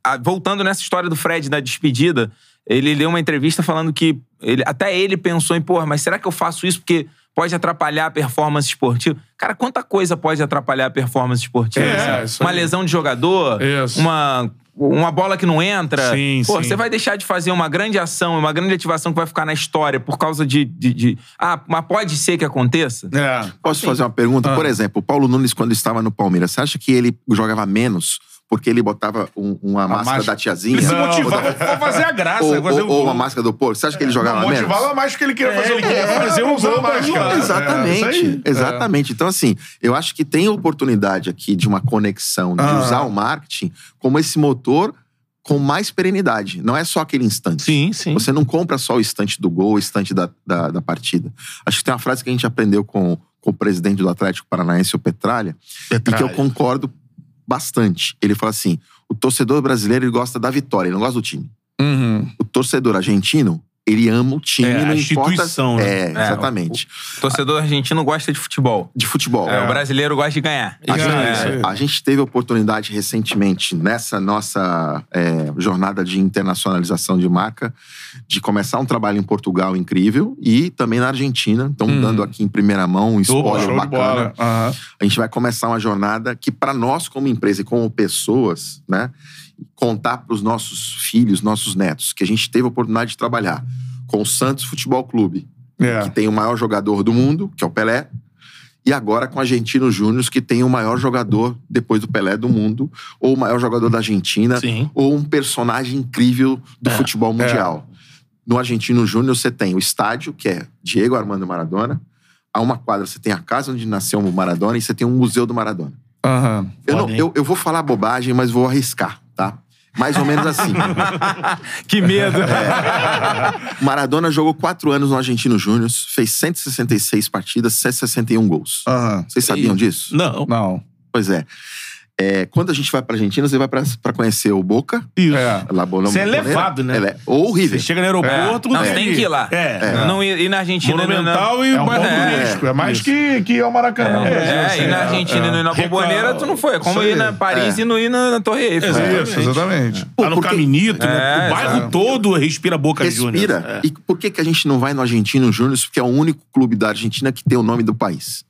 ah, Voltando nessa história do Fred da despedida, ele deu uma entrevista falando que ele, até ele pensou em, porra, mas será que eu faço isso porque pode atrapalhar a performance esportiva? Cara, quanta coisa pode atrapalhar a performance esportiva? É, assim? isso uma aí. lesão de jogador, Isso. uma. Uma bola que não entra. Sim, Pô, sim. você vai deixar de fazer uma grande ação, uma grande ativação que vai ficar na história por causa de. de- de- Ah, mas pode ser que aconteça? É. Posso fazer uma pergunta? Ah. Por exemplo, o Paulo Nunes, quando estava no Palmeiras, você acha que ele jogava menos porque ele botava um- uma máscara máscara- da tiazinha? Ele se motivava pra fazer a graça, ou, fazer ou- o ou uma máscara do porco? Você acha que ele jogava menos? motivava mais porque ele queria É, fazer ele o gol. queria fazer um gol máscara. É, Exatamente, aí. exatamente. Então, assim, eu acho que tem oportunidade aqui de uma conexão, de Ah. usar o marketing como esse motor com mais perenidade. Não é só aquele instante. Sim, sim. Você não compra só o instante do gol, o instante da, da, da partida. Acho que tem uma frase que a gente aprendeu com, com o presidente do Atlético Paranaense, o Petralha, e que eu concordo bastante. Ele fala assim: o torcedor brasileiro ele gosta da vitória, ele não gosta do time. Uhum. O torcedor argentino, ele ama o time, É, a não importa. instituição, né? É, exatamente. O torcedor argentino gosta de futebol. De futebol. É, O brasileiro gosta de ganhar. A, É, gente, a gente teve a oportunidade recentemente, nessa nossa é, jornada de internacionalização de marca, de começar um trabalho em Portugal incrível e também na Argentina. Estão Hum. dando aqui em primeira mão um spoiler Show bacana. Aham. A gente vai começar uma jornada que, para nós, como empresa e como pessoas, né, contar para os nossos filhos, nossos netos, que a gente teve a oportunidade de trabalhar com o Santos Futebol Clube, É. que tem o maior jogador do mundo, que é o Pelé, e agora com o Argentino Júnior, que tem o maior jogador, depois do Pelé, do mundo, ou o maior jogador da Argentina, Sim. ou um personagem incrível do É, futebol mundial. No Argentino Júnior, você tem o estádio, que é Diego Armando Maradona. A uma quadra, você tem a casa onde nasceu o Maradona e você tem um museu do Maradona. Aham. Eu, não- eu, eu vou falar bobagem, mas vou arriscar, tá? Mais ou menos assim. Que medo. Maradona jogou quatro anos no Argentino Júnior, fez 166 partidas, 161 gols. Aham. Vocês sabiam disso? Não. Não. Pois é. É, Quando a gente vai pra Argentina, você vai pra, pra conhecer o Boca. Isso. É. La Bola Você é levado, né? É- Ou o River. Você chega no aeroporto... Não, você tem que ir lá. É. Não ir, ir na Argentina no- Monumental e É um bairro turístico. É mais Isso. que, que é o Maracanã. no Brasil, É, assim, ir na é, Argentina e não ir na Bomboneira, tu não foi. É como ir na Paris e não ir na, Torre Eiffel. Isso, exatamente. Lá no porque- Caminito, né? É, o bairro exato. todo respira Boca Juniors. Respira. É. E por que, que a gente não vai no Argentino Júnior? Porque é o único clube da Argentina que tem o nome do país.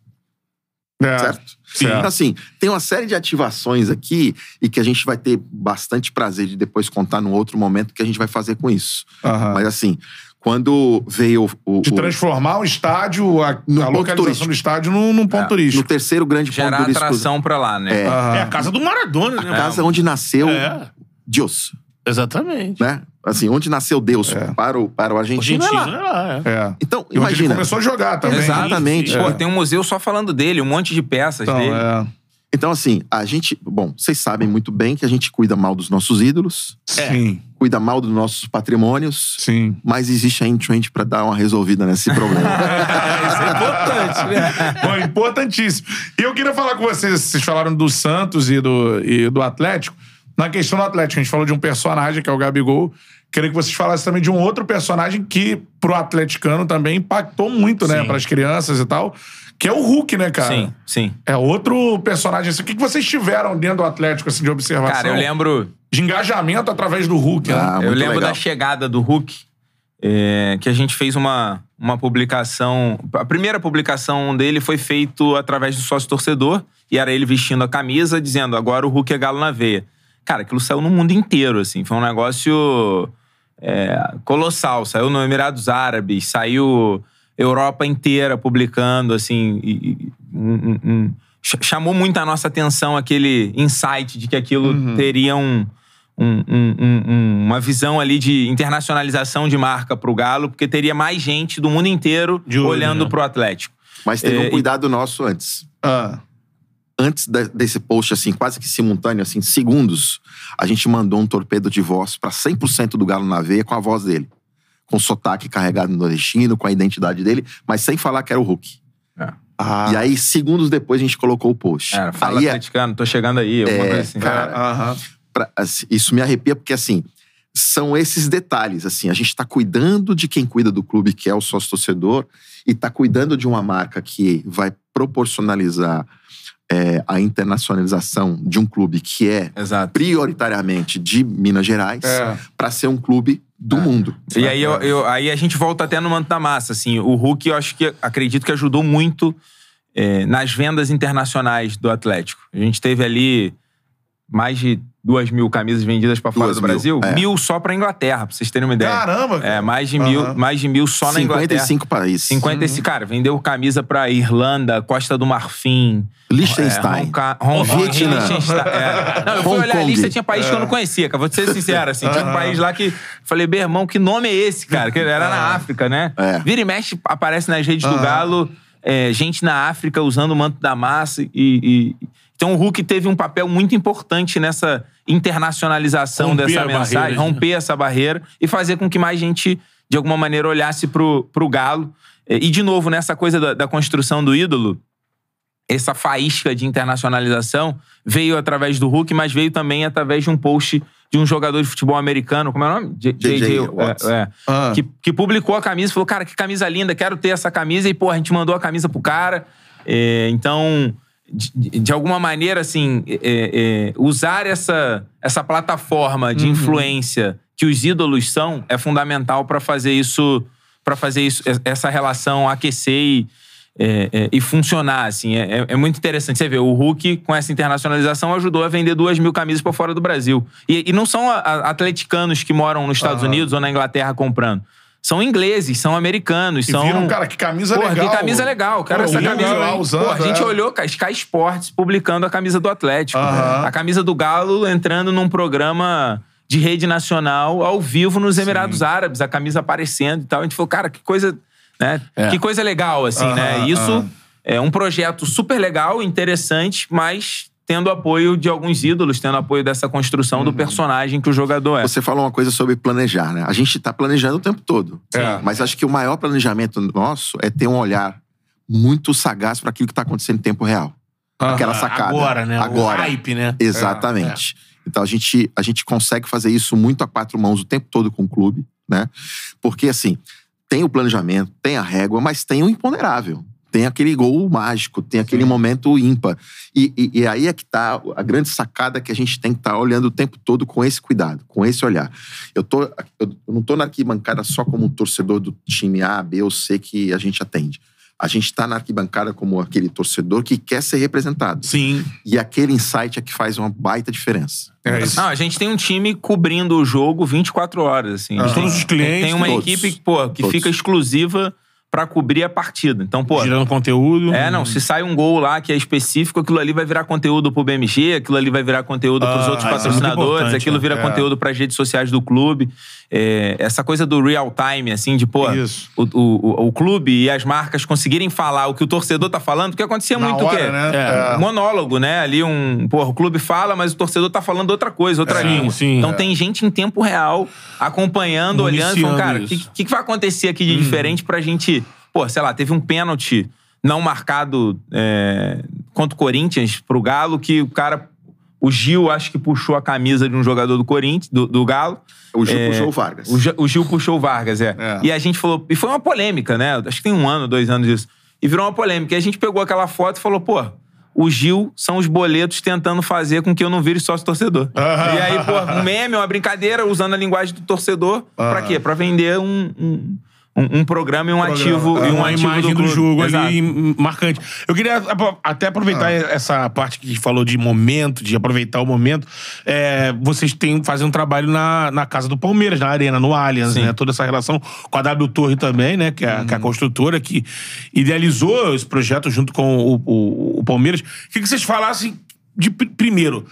É. Certo? Sim. Então, assim, tem uma série de ativações aqui e que a gente vai ter bastante prazer de depois contar num outro momento que a gente vai fazer com isso. Aham. Mas, assim, quando veio o. De o- transformar o estádio, a, No a ponto localização turístico. do estádio num, num ponto no turístico. terceiro grande ponto Gerar turístico. atração pra lá, né? É. É a casa do Maradona, né? A casa onde nasceu É. Deus. Exatamente. Né? Assim, onde nasceu Deus É. para, o, para o argentino. Argentina, é lá. é lá, é. É. Então, E onde ele imagina. começou a jogar também. Exatamente. Pô, tem um museu só falando dele, um monte de peças Então, dele. é. Então, assim, a gente. Bom, vocês sabem muito bem que a gente cuida mal dos nossos ídolos, Sim, cuida mal dos nossos patrimônios, sim. mas existe a Intrend para dar uma resolvida nesse problema. Isso é importante, né? Bom, importantíssimo. E eu queria falar com vocês, vocês falaram do Santos e do, e do Atlético. Na questão do Atlético, a gente falou de um personagem, que é o Gabigol. Queria que vocês falassem também de um outro personagem que, pro atleticano, também impactou muito, né? Para as crianças e tal. Que é o Hulk, né, cara? Sim, sim. É outro personagem. assim. O que vocês tiveram dentro do Atlético, assim, de observação? Cara, eu lembro. De engajamento através do Hulk, Ah, né? eu lembro legal. da chegada do Hulk, é, que a gente fez uma, uma publicação. A primeira publicação dele foi feito através do sócio torcedor, e era ele vestindo a camisa, dizendo: agora o Hulk é galo na veia. Cara, aquilo saiu no mundo inteiro, assim. Foi um negócio é, colossal. Saiu no Emirados Árabes, saiu Europa inteira publicando, assim. e- e- um- um- ch- chamou muito a nossa atenção aquele insight de que aquilo teria um, um- um- um- um- uma visão ali de internacionalização de marca pro Galo, porque teria mais gente do mundo inteiro olhando né? pro Atlético. Mas teve É, um e- cuidado nosso antes. Ah, Antes de- desse post, assim, quase que simultâneo, assim, segundos, a gente mandou um torpedo de voz para 100% do Galo na veia com a voz dele. Com sotaque carregado no nordestino, com a identidade dele, mas sem falar que era o Hulk. É. Ah. E aí, segundos depois, a gente colocou o post. Cara, fala aí, é- atleticano, tô chegando aí, alguma É, coisa assim. cara, pra- assim, isso me arrepia porque, assim, são esses detalhes, assim, a gente tá cuidando de quem cuida do clube, que é o sócio-torcedor, e tá cuidando de uma marca que vai proporcionalizar é, a internacionalização de um clube que é Exato. prioritariamente de Minas Gerais É. para ser um clube do mundo. E aí, eu, eu- aí a gente volta até no manto da massa. Assim, o Hulk, eu acho que acredito que ajudou muito é, nas vendas internacionais do Atlético. A gente teve ali mais de duas mil camisas vendidas para fora Duas do mil, Brasil. é. Mil só para Inglaterra, pra vocês terem uma ideia. Caramba, cara. É, mais de mil, Aham. mais de mil só na Inglaterra. 55 países. 55, cara, vendeu camisa pra Irlanda, Costa do Marfim. Liechtenstein. Hong, Hong, Vietnã. Liechtenstein, é. Não, eu fui Hong olhar a Kong. lista, tinha país que eu não conhecia, cara. Vou te ser sincero, assim. Tinha um país lá que. Falei, meu irmão, que nome é esse, cara? Que era na África, né? É. Vira e mexe, aparece nas redes do. Galo, é, gente na África usando o manto da massa. E, e- Então o Hulk teve um papel muito importante nessa internacionalização Romper dessa mensagem, barreira, né? romper essa barreira e fazer com que mais gente, de alguma maneira, olhasse pro, pro Galo. É, E, de novo, nessa coisa da, da construção do ídolo, essa faísca de internacionalização veio através do Hulk, mas veio também através de um post de um jogador de futebol americano, como é o nome? J- J.J. é, Watts. é, Ah. que, que publicou a camisa, falou, cara, que camisa linda, quero ter essa camisa. E, pô, a gente mandou a camisa pro cara. É, então, de, de alguma maneira, assim, é, é, usar essa, essa plataforma de influência que os ídolos são é fundamental para fazer isso, para fazer isso, essa relação aquecer e, é, é, e funcionar, assim. É, é- é muito interessante. Você vê, o Hulk, com essa internacionalização, ajudou a vender duas mil camisas para fora do Brasil. E, e não são a- a- atleticanos que moram nos Estados Aham. Unidos ou na Inglaterra comprando. São ingleses, são americanos, E são... viram, cara, que camisa Porra, legal. que camisa legal. Cara, essa camisa. lá usando, Pô, a gente é. olhou cara, Sky Sports publicando a camisa do Atlético. Aham. A camisa do Galo entrando num programa de rede nacional ao vivo nos Emirados Árabes, a camisa aparecendo e tal. A gente falou, cara, que coisa, né? É. Que coisa legal, assim, Aham, né? Isso aham. é um projeto super legal, interessante, mas tendo apoio de alguns ídolos, tendo apoio dessa construção Uhum. do personagem que o jogador é. Você falou uma coisa sobre planejar, né? A gente tá planejando o tempo todo. É. Mas acho que o maior planejamento nosso é ter um olhar muito sagaz para aquilo que tá acontecendo em tempo real. Aquela sacada. Agora, né? Agora. O hype, né? Exatamente. Então a gente, a gente consegue fazer isso muito a quatro mãos o tempo todo com o clube, né? Porque assim, tem o planejamento, tem a régua, mas tem o imponderável. Tem aquele gol mágico, tem aquele momento ímpar. E, e- e aí é que tá a grande sacada que a gente tem que estar olhando o tempo todo com esse cuidado, com esse olhar. Eu, tô, eu, não tô na arquibancada só como um torcedor do time A, B ou C que a gente atende. A gente tá na arquibancada como aquele torcedor que quer ser representado. Sim. E aquele insight é que faz uma baita diferença. É isso. Não, a gente tem um time cobrindo o jogo 24 horas, assim. A gente Ah. tem- Todos os clientes, Tem uma todos. equipe pô, que Todos. fica exclusiva pra cobrir a partida. Então, pô. Girando conteúdo. É, não, se sai um gol lá que é específico, aquilo ali vai virar conteúdo pro BMG, aquilo ali vai virar conteúdo pros Ah, outros é patrocinadores, aquilo é. vira É. conteúdo pras redes sociais do clube. É, essa coisa do real time, assim, de, pô, Isso. o, o, o clube e as marcas conseguirem falar o que o torcedor tá falando, porque acontecia Na muito o hora, quê? né? É. É. monólogo, né? Ali um. Porra, o clube fala, mas o torcedor tá falando outra coisa, outra É, língua. sim, então é. tem gente em tempo real acompanhando, olhando e falando, cara, o que, que, que vai acontecer aqui de diferente pra gente. Pô, sei lá, teve um pênalti não marcado é, contra o Corinthians pro Galo, que o cara. O Gil, acho que puxou a camisa de um jogador do Corinthians, do, do Galo. O Gil É, puxou o Vargas. O, Gil- o Gil puxou o Vargas, é. É. E a gente falou. E foi uma polêmica, né? Acho que tem um ano, dois anos isso. E virou uma polêmica. E a gente pegou aquela foto e falou, pô. O Gil são os boletos tentando fazer com que eu não vire sócio torcedor. Ah. E aí, pô, um meme, uma brincadeira, usando a linguagem do torcedor. Pra Ah. quê? Pra vender um, um, um- um programa e um Programa. ativo. Ah. E um uma ativo imagem do, clube. jogo Exato. ali marcante. Eu queria até aproveitar Ah. essa parte que a gente falou de momento, de aproveitar o momento. É, vocês têm fazem um trabalho na, na casa do Palmeiras, na Arena, no Allianz, Sim. né? Toda essa relação com a W Torre também, né? Que é, a- que é a Uhum. construtora que idealizou esse projeto junto com o, o- o Palmeiras. Queria que vocês falassem de pr- primeiro,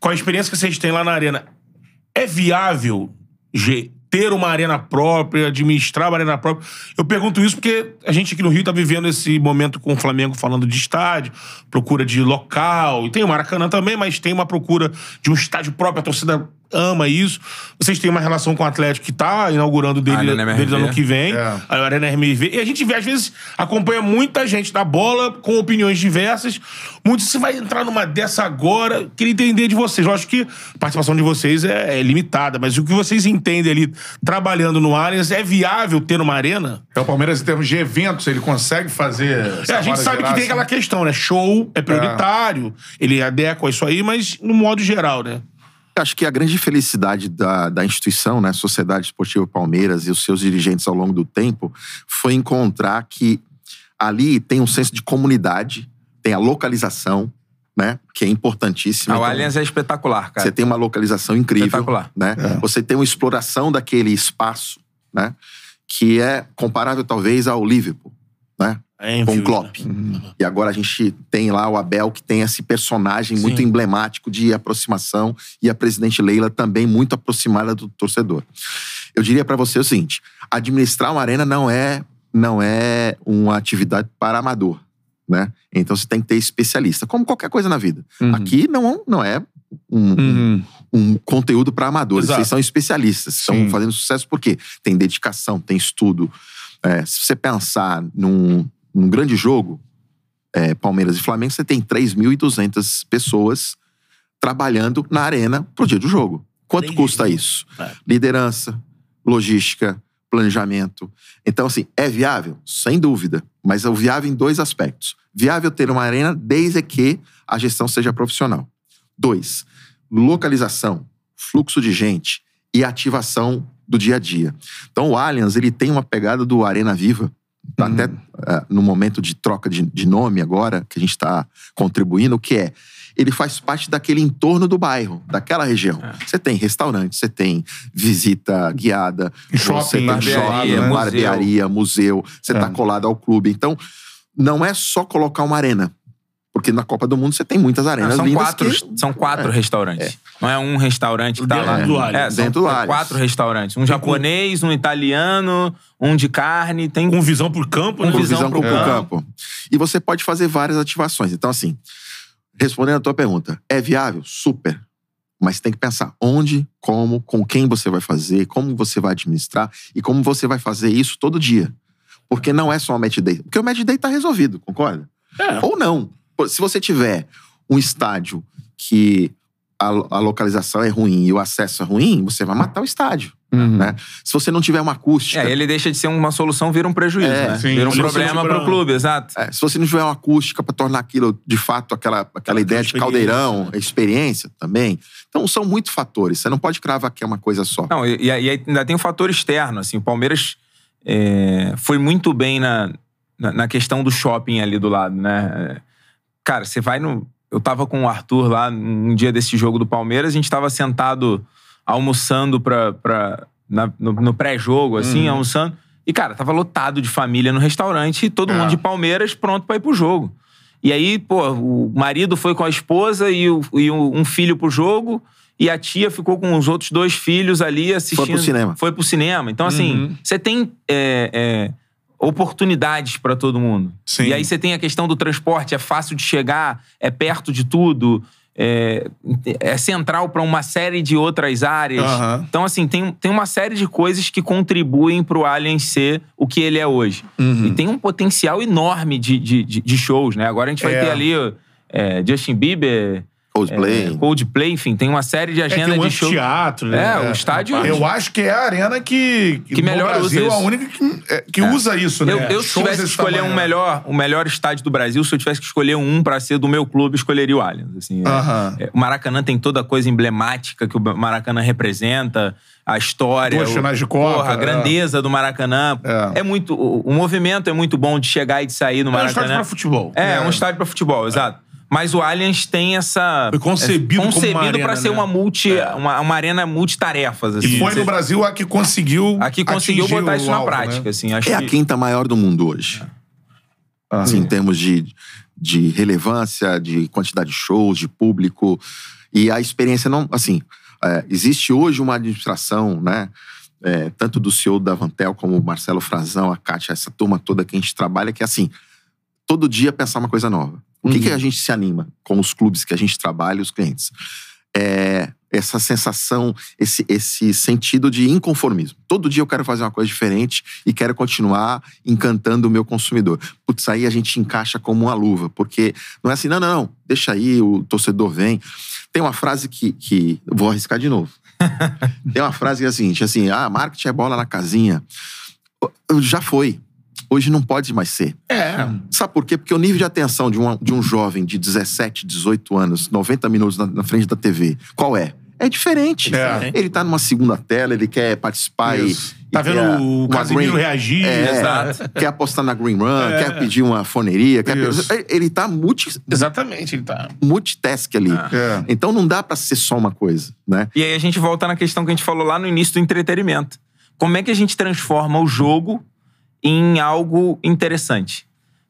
com a experiência que vocês têm lá na Arena. É viável G, ter uma arena própria, administrar uma arena própria? Eu pergunto isso porque a gente aqui no Rio tá vivendo esse momento com o Flamengo falando de estádio, procura de local, e tem o Maracanã também, mas tem uma procura de um estádio próprio, a torcida ama isso. Vocês têm uma relação com o Atlético que tá inaugurando dele, deles ano que vem. É. A Arena MRV. E a gente vê, às vezes, acompanha muita gente da bola com opiniões diversas. Muito, você vai entrar numa dessa agora. Queria entender de vocês. Eu acho que a participação de vocês é, é limitada, mas o que vocês entendem ali, trabalhando no Allianz, é viável ter uma arena? É o Palmeiras, em termos de eventos, ele consegue fazer. É, a gente sabe que tem aquela questão, né? Show é prioritário, ele adequa isso aí, mas no modo geral, né? Acho que a grande felicidade da, da instituição, né, Sociedade Esportiva Palmeiras e os seus dirigentes ao longo do tempo, foi encontrar que ali tem um senso de comunidade, tem a localização, né, que é importantíssima. Ah, o Então, Allianz é espetacular, cara. Você tem uma localização incrível, Espetacular. né? Você tem uma exploração daquele espaço, né, que é comparável talvez ao Liverpool, né? É, com o Klopp. E agora a gente tem lá o Abel, que tem esse personagem muito Sim. emblemático de aproximação, e a presidente Leila também muito aproximada do torcedor. Eu diria pra você o seguinte: administrar uma arena não é, não é uma atividade para amador. Né? Então você tem que ter especialista, como qualquer coisa na vida. Aqui não, não é um, um- um conteúdo para amadores. Exato. Vocês são especialistas, estão Sim. fazendo sucesso porque tem dedicação, tem estudo. É, se você pensar num, num grande jogo, é, Palmeiras e Flamengo, você tem 3.200 pessoas trabalhando na arena pro dia do jogo. Quanto custa isso? É. Liderança, logística, planejamento. Então, assim, é viável? Sem dúvida. Mas é viável em dois aspectos. Viável ter uma arena desde que a gestão seja profissional. Dois, localização, fluxo de gente e ativação do dia a dia. Então, o Allianz, ele tem uma pegada do Arena Viva, tá até eh, no momento de troca de, de nome agora, que a gente está contribuindo, que é ele faz parte daquele entorno do bairro, daquela região. Você tem restaurante, você tem visita guiada, Shopping, tem barbearia, shopping, barbearia, museu, você É. tá colado ao clube. Então, não é só colocar uma arena. Porque na Copa do Mundo você tem muitas Não, arenas são lindas quatro, que- são quatro É. restaurantes. Não é um restaurante que tá Dentro lá. do Allianz. É, são Dentro do Allianz. quatro restaurantes. Um japonês, um italiano, um de carne. Tem Com visão por campo, né? Com com visão visão pro pro campo. E você pode fazer várias ativações. Então, assim, respondendo a tua pergunta, é viável? Super. Mas tem que pensar onde, como, com quem você vai fazer, como você vai administrar e como você vai fazer isso todo dia. Porque não é só o match day. Porque o match day tá resolvido, concorda? É. Ou não. Se você tiver um estádio que a, a localização é ruim e o acesso é ruim, você vai matar o estádio. Né? Se você não tiver uma acústica. É, ele deixa de ser uma solução, vira um prejuízo, É, né? sim. Vira um problema pra- pro clube, exato. É, se você não tiver uma acústica para tornar aquilo, de fato, aquela, aquela Aquela ideia de caldeirão, experiência também. Então, são muitos fatores. Você não pode cravar que é uma coisa só. Não, e, e aí ainda tem um fator externo, assim, o Palmeiras é, foi muito bem na, na, na questão do shopping ali do lado, né? Cara, você vai no... Eu tava com o Arthur lá um dia desse jogo do Palmeiras, a gente tava sentado almoçando pra, pra, na- no, no pré-jogo, assim, almoçando. E, cara, tava lotado de família no restaurante e todo É. mundo de Palmeiras pronto pra ir pro jogo. E aí, pô, o marido foi com a esposa e, o- e um filho pro jogo. E a tia ficou com os outros dois filhos ali assistindo. pro cinema. Foi pro cinema. Então, assim, você tem é, é, oportunidades pra todo mundo. Sim. E aí você tem a questão do transporte, é fácil de chegar, é perto de tudo, é, é central pra uma série de outras áreas. Aham. Então, assim, tem, tem uma série de coisas que contribuem pro Alien ser o que ele é hoje. Uhum. E tem um potencial enorme de, de, de- de shows, né? Agora a gente vai É. ter ali é, Justin Bieber, Coldplay. é, Coldplay, enfim, tem uma série de É, tem agenda um de shows. teatro, né? É, o estádio- Eu acho que é a arena que, Que melhor no Brasil usa é a isso. única que, é, que É. usa isso, né? Eu, eu, se tivesse que escolher um melhor, o melhor estádio do Brasil, se eu tivesse que escolher um pra ser do meu clube, eu escolheria o Allianz. Assim, é- Aham. é, o Maracanã tem toda a coisa emblemática que o Maracanã representa, a história, Duas o- finais de Copa, porra, a é. grandeza do Maracanã. É. É, muito, o, o movimento é muito bom de chegar e de sair no É um estádio Maracanã. pra futebol. É, É. um estádio pra futebol, exato. Mas o Allianz tem essa. Foi concebido é, como uma concebido arena, pra ser né? uma multi, uma, uma arena multitarefas. Assim, E foi no Brasil a que conseguiu. Aqui conseguiu atingir botar o isso na alvo, prática, né? assim. Acho É a que... quinta maior do mundo hoje. Aham. Assim, em termos de, de relevância, de quantidade de shows, de público. E a experiência não. Assim, é, existe hoje uma administração, né? é, tanto do CEO da Vantel como o Marcelo Frazão, a Kátia, essa turma toda que a gente trabalha, que é assim, todo dia pensar uma coisa nova. O que, que a gente se anima com os clubes que a gente trabalha e os clientes? é essa sensação, esse, esse sentido de inconformismo. Todo dia eu quero fazer uma coisa diferente e quero continuar encantando o meu consumidor. Putz, aí a gente encaixa como uma luva, porque não é assim, não, não, não, deixa aí, o torcedor vem. Tem uma frase que, que vou arriscar de novo. Tem uma frase que é a seguinte, assim, ah, marketing é bola na casinha. Já foi. Hoje não pode mais ser. É. Sabe por quê? Porque o nível de atenção de um, de um jovem de 17, 18 anos, 90 minutos na, na frente da TV, qual é? É diferente. É. Ele tá numa segunda tela, ele quer participar Isso. e. Tá e vendo o Casimiro green- reagir, É, exato. Quer apostar na Green Run, É. quer pedir uma foneria. Quer Isso. Ele- tá multi, Exatamente, ele tá. multitask ali. É. Então não dá pra ser só uma coisa, né? E aí a gente volta na questão que a gente falou lá no início do entretenimento. Como é que a gente transforma o jogo em algo interessante?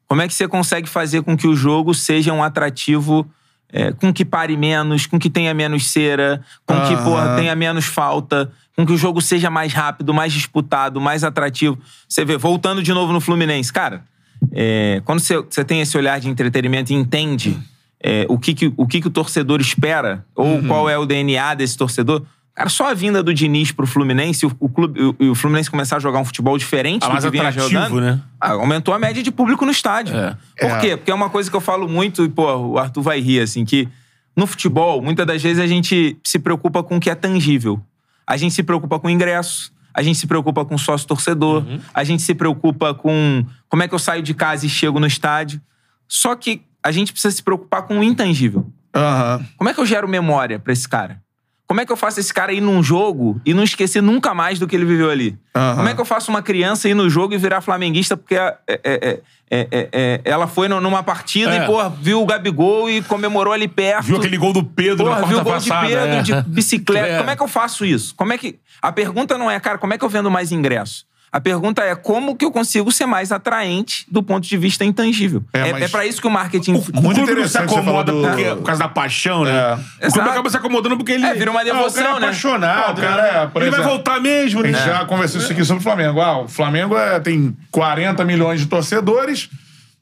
Como é que você consegue fazer com que o jogo seja um atrativo é, com que pare menos, com que tenha menos cera, com que, Aham. porra, tenha menos falta, com que o jogo seja mais rápido, mais disputado, mais atrativo. Você vê, voltando de novo no Fluminense, cara, é, quando você, você tem esse olhar de entretenimento e entende é, o, que, que, o que, que o torcedor espera, ou Uhum. qual é o DNA desse torcedor. Cara, só a vinda do Diniz pro Fluminense, o, o clube, o, o Fluminense começar a jogar um futebol diferente Ah, do que vinha jogando, né? ah, aumentou a média de público no estádio. É. Por É. quê? Porque é uma coisa que eu falo muito, e, pô, o Arthur vai rir, assim, que no futebol, muitas das vezes a gente se preocupa com o que é tangível. A gente se preocupa com ingresso, a gente se preocupa com sócio-torcedor, a gente se preocupa com como é que eu saio de casa e chego no estádio. Só que a gente precisa se preocupar com o intangível. Aham. Como é que eu gero memória pra esse cara? Como é que eu faço esse cara ir num jogo e não esquecer nunca mais do que ele viveu ali? Aham. Como é que eu faço uma criança ir no jogo e virar flamenguista porque é, é, é, é, é, é, ela foi numa partida É. e, pô, viu o Gabigol e comemorou ali perto. Viu aquele gol do Pedro Porra, na viu o gol de passada? Pedro é. de bicicleta. É. Como é que eu faço isso? Como é que. A pergunta não é, cara, como é que eu vendo mais ingresso? A pergunta é como que eu consigo ser mais atraente do ponto de vista intangível. É, É, mas- é pra isso que o marketing. O, o Muito se interessante você acomoda do- porque, por causa da paixão, né? É. O clube acaba se acomodando porque ele. É, vira uma Ah, o cara devoção, é né? apaixonado. Ah, o cara é, por ele vai exemplo, voltar mesmo, né? gente já conversou isso aqui sobre o Flamengo. Ah, o Flamengo é- tem 40 milhões de torcedores.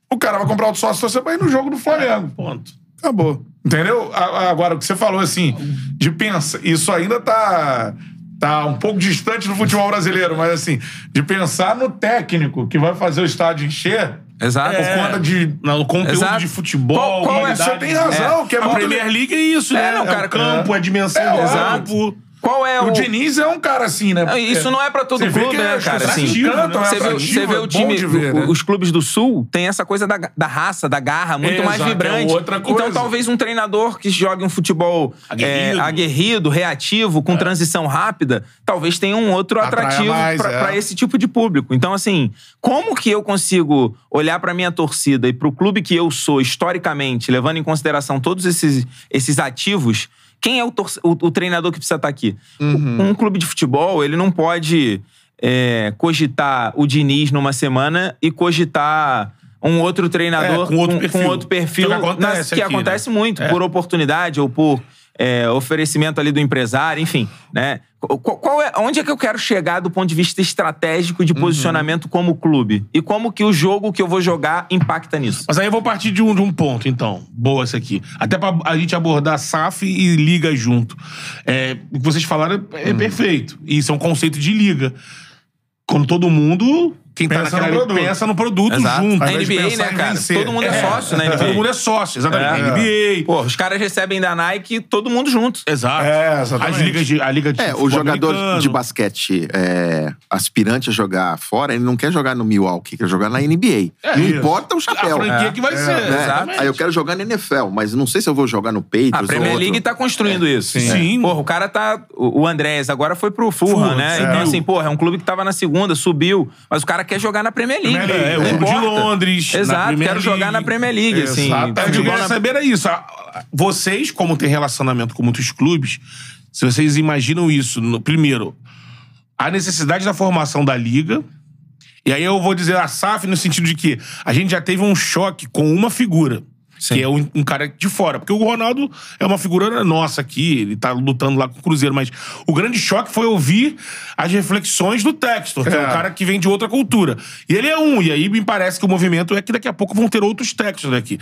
O cara vai comprar o sócio torcedor pra ir no jogo do Flamengo. Ponto. Acabou. Entendeu? Agora, o que você falou, assim, de pensar. Isso ainda tá. Tá um pouco distante do futebol brasileiro, mas assim, de pensar no técnico que vai fazer o estádio encher Exato. por conta de. No conteúdo Exato. de futebol. Qual- qual é-. Você tem razão, que é a Premier League é isso, É, né? não, cara, é o campo, a dimensão É, do exato. campo. Qual é O o. Diniz é um cara assim, né? Não, Isso não é pra todo clube, que né, cara? Assim, é você vê, você vê é o bom time, ver, né? os clubes do Sul tem essa coisa da, da raça, da garra, muito É, mais exato, é vibrante. coisa. Então, talvez um treinador que jogue um futebol Aguerrido. é, aguerrido, reativo, com transição rápida, talvez tenha um outro Atraia atrativo é. pra esse tipo de público. Então, assim, como que eu consigo olhar pra minha torcida e pro clube que eu sou, historicamente, levando em consideração todos esses, esses ativos, quem é o, o- o treinador que precisa estar aqui? Um clube de futebol, ele não pode é, cogitar o Diniz numa semana e cogitar um outro treinador É, com outro perfil. outro perfil Que acontece nas- que aqui, acontece né? muito, É. por oportunidade ou por é, oferecimento ali do empresário, enfim, né? Qual, qual é, onde é que eu quero chegar do ponto de vista estratégico Uhum. de posicionamento como clube? E como que o jogo que eu vou jogar impacta nisso? Mas aí eu vou partir de um, de um ponto, então. Boa essa aqui. Até pra a gente abordar SAF e liga junto. É, o que vocês falaram é Hum. perfeito. E isso é um conceito de liga. Quando todo mundo, quem tá Pensa naquela no produto. pensa no produto Exato. junto. Na NBA, né, cara? vencer. Todo mundo é, É, sócio NBA. Todo mundo é sócio, exatamente. É. NBA. Pô, os caras recebem da Nike todo mundo junto. Exato. É, exatamente. As ligas de, a liga de É, o jogador americano. de basquete é, aspirante a jogar fora, ele não quer jogar no Milwaukee, quer jogar na NBA. É não isso. importa o A chapéu. franquia que vai É. ser. né? exatamente. Aí eu quero jogar na NFL, mas não sei se eu vou jogar no A Patriots ou Premier outro. League tá construindo isso. Sim. Sim. Porra, o cara tá. O Andrés agora foi pro Fulham, Fulham, né? Então, assim, porra, é um clube que tava na segunda, subiu. Mas o cara quer jogar na Premier League. Premier League, É, o de. Londres. Exato, quero jogar na Premier League, assim. Exatamente. Eu queria saber era isso. Vocês, como têm relacionamento com muitos clubes, se vocês imaginam isso, no- primeiro, a necessidade da formação da liga. E aí eu vou dizer a SAF no sentido de que a gente já teve um choque com uma figura. Sim. Que é um, um cara de fora. Porque o Ronaldo é uma figura nossa aqui, ele tá lutando lá com o Cruzeiro, mas o grande choque foi ouvir as reflexões do Textor, que é, É. um cara que vem de outra cultura. E ele é um, e aí me parece que o movimento é que daqui a pouco vão ter outros Textors aqui.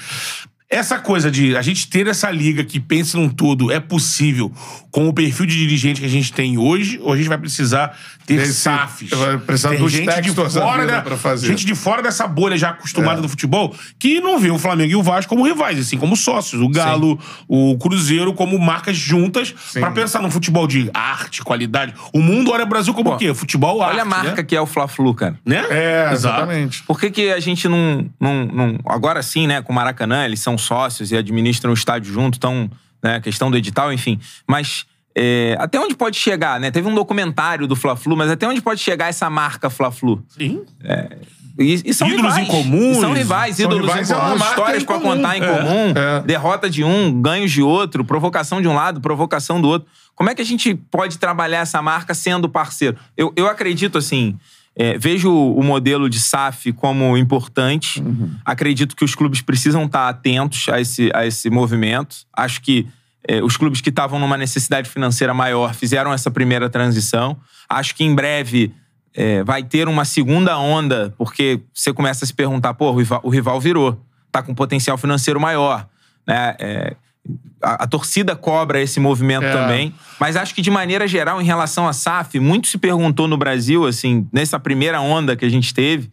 Essa coisa de a gente ter essa liga que pensa num todo é possível com o perfil de dirigente que a gente tem hoje, ou a gente vai precisar ter Esse- SAFs? vai precisar Ter dos gente de fora da, pra fazer. gente de fora dessa bolha já acostumada É. do futebol, que não vê o Flamengo e o Vasco como rivais, assim como sócios. O Galo, o Cruzeiro como marcas juntas pra pensar num futebol de arte, qualidade. O mundo olha o Brasil como o quê? Futebol, arte, Olha a marca né? que é o Fla-Flu, cara. Né? É, Exato. exatamente. Por que, que a gente não, não, não- Agora sim, né? Com o Maracanã, eles são sócios e administram o estádio junto, então, né? Questão do edital, enfim. Mas é, até onde pode chegar, né? Teve um documentário do Fla-Flu, mas até onde pode chegar essa marca Fla-Flu? Sim. E, e são Ídolos rivais. em comuns. E São rivais, São ídolos rivais, em é comum, marca histórias comum. contar em É, comum, é. derrota de um, ganhos de outro, provocação de um lado, provocação do outro. Como é que a gente pode trabalhar essa marca sendo parceiro? Eu, eu acredito assim. É, vejo o modelo de SAF como importante. Acredito que os clubes precisam estar atentos a esse, a esse movimento. Acho que é, os clubes que estavam numa necessidade financeira maior fizeram essa primeira transição. Acho que em breve é, vai ter uma segunda onda, porque você começa a se perguntar, pô, o rival, o rival virou, tá com potencial financeiro maior, né? É, a, a torcida cobra esse movimento É. também, mas acho que de maneira geral, em relação à SAF, muito se perguntou no Brasil, assim, nessa primeira onda que a gente teve,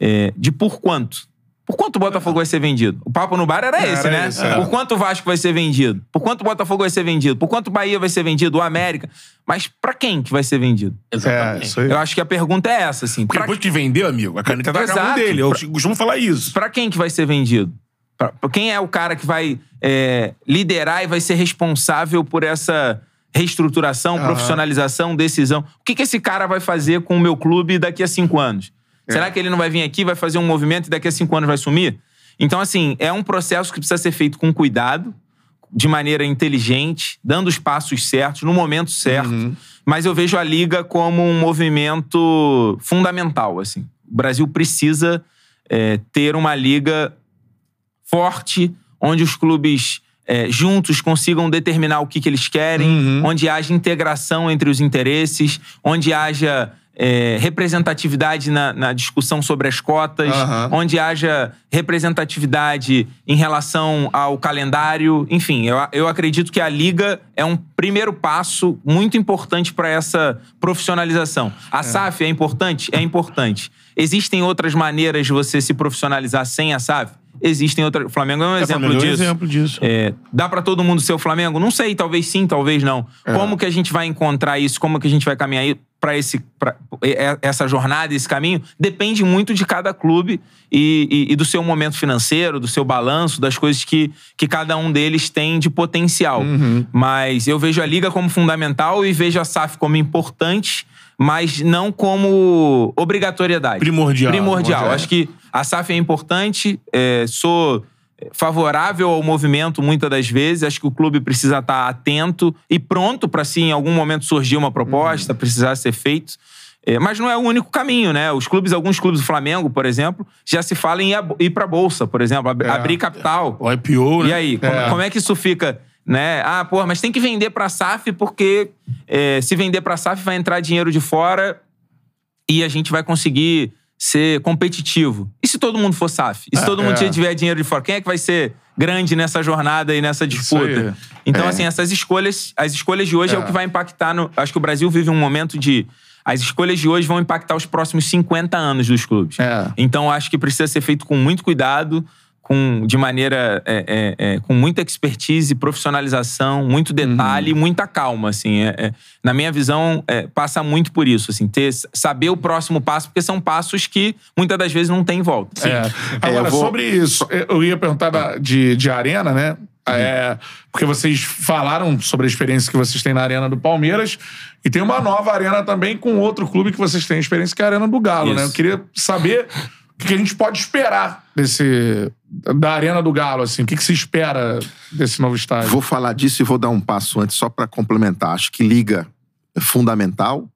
é, de por quanto. Por quanto o Botafogo vai ser vendido? O papo no bar era, Era esse, né? esse, é. Por quanto o Vasco vai ser vendido? Por quanto o Botafogo vai ser vendido? Por quanto o Bahia vai ser vendido? O América? Mas pra quem que vai ser vendido? É, isso aí. Eu acho que a pergunta é essa, assim. Porque Pra, depois que vendeu, amigo, a caneta tá na dele. Eu costumo falar isso. pra quem que vai ser vendido? Pra, pra quem é o cara que vai é, liderar e vai ser responsável por essa reestruturação, profissionalização, decisão? O que, que esse cara vai fazer com o meu clube daqui a cinco anos? Será que ele não vai vir aqui, vai fazer um movimento e daqui a cinco anos vai sumir? Então, assim, é um processo que precisa ser feito com cuidado, de maneira inteligente, dando os passos certos, no momento certo. Mas eu vejo a Liga como um movimento fundamental, assim. O Brasil precisa é, ter uma liga forte, onde os clubes é, juntos consigam determinar o que, que eles querem, onde haja integração entre os interesses, onde haja é, representatividade na, na discussão sobre as cotas, Aham. onde haja representatividade em relação ao calendário. Enfim, eu, eu acredito que a Liga é um primeiro passo muito importante para essa profissionalização. A SAF é importante? É importante. Existem outras maneiras de você se profissionalizar sem a SAF? Existem outras. O Flamengo é um exemplo Flamengo é um disso. exemplo disso. É, dá pra todo mundo ser o Flamengo? Não sei, talvez sim, talvez não. Como que a gente vai encontrar isso? Como que a gente vai caminhar para esse pra, é- essa jornada, esse caminho? Depende muito de cada clube e, e- e do seu momento financeiro, do seu balanço, das coisas que, que cada um deles tem de potencial. Mas eu vejo a liga como fundamental e vejo a SAF como importante, mas não como obrigatoriedade. Primordial. Primordial. Primordial. Acho que a SAF é importante, é, sou favorável ao movimento muitas das vezes. Acho que o clube precisa estar atento e pronto para, se em algum momento surgir uma proposta, precisar ser feito. É, mas não é o único caminho, né? Os clubes, alguns clubes do Flamengo, por exemplo, já se fala em ir a- para bolsa, por exemplo, ab- É. abrir capital. O IPO, né? E aí, como, É. como é que isso fica? Né? Ah, porra, mas tem que vender pra SAF porque é, se vender pra SAF vai entrar dinheiro de fora e a gente vai conseguir ser competitivo. E se todo mundo for SAF? E se todo mundo é. tiver dinheiro de fora? Quem é que vai ser grande nessa jornada e nessa disputa? Então, É. assim, essas escolhas, as escolhas de hoje é. É. o que vai impactar no. Acho que o Brasil vive um momento de. As escolhas de hoje vão impactar os próximos 50 anos dos clubes. É. Então, acho que precisa ser feito com muito cuidado, com, de maneira. é, é, é, com muita expertise, profissionalização, muito detalhe e muita calma. Assim, É- é- na minha visão, é, passa muito por isso. Assim, ter, saber o próximo passo, porque são passos que muitas das vezes não tem volta. É. Agora, eu vou- sobre isso, eu ia perguntar da- de, de arena, né? É, porque vocês falaram sobre a experiência que vocês têm na Arena do Palmeiras e tem uma nova arena também com outro clube que vocês têm experiência, que é a Arena do Galo, né? Isso. Eu queria saber o que a gente pode esperar desse, da Arena do Galo, assim. O que, que se espera desse novo estádio? Vou falar disso e vou dar um passo antes só para complementar. Acho que liga é fundamental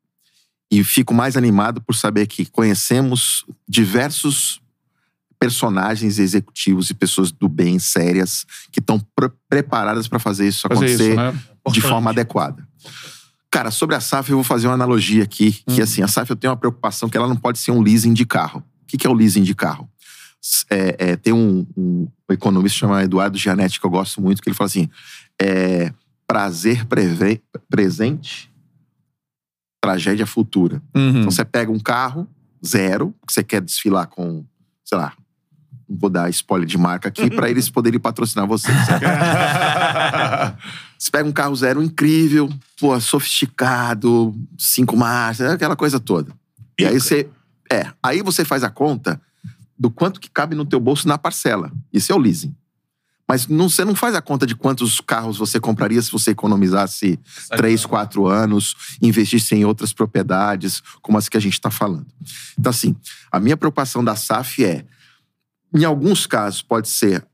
e fico mais animado por saber que conhecemos diversos personagens executivos e pessoas do bem sérias que estão pre- preparadas para fazer isso Fazer acontecer isso, né? de forma adequada. Cara, sobre a SAF eu vou fazer uma analogia aqui, que assim, a SAF eu tenho uma preocupação que ela não pode ser um leasing de carro. O que que é o leasing de carro? É, é, tem um, um economista chamado Eduardo Gianetti, que eu gosto muito, que ele fala assim: é, prazer preve- presente, tragédia futura. Uhum. Então você pega um carro zero, que você quer desfilar com, sei lá, não vou dar spoiler de marca aqui, para eles poderem patrocinar você. certo? Você pega um carro zero incrível, pô, sofisticado, cinco marchas, aquela coisa toda. E aí você. É, aí você faz a conta do quanto que cabe no teu bolso na parcela. Isso é o leasing. Mas não, você não faz a conta de quantos carros você compraria se você economizasse três, quatro anos, investisse em outras propriedades, como as que a gente está falando. Então, assim, a minha preocupação da SAF é, em alguns casos, pode ser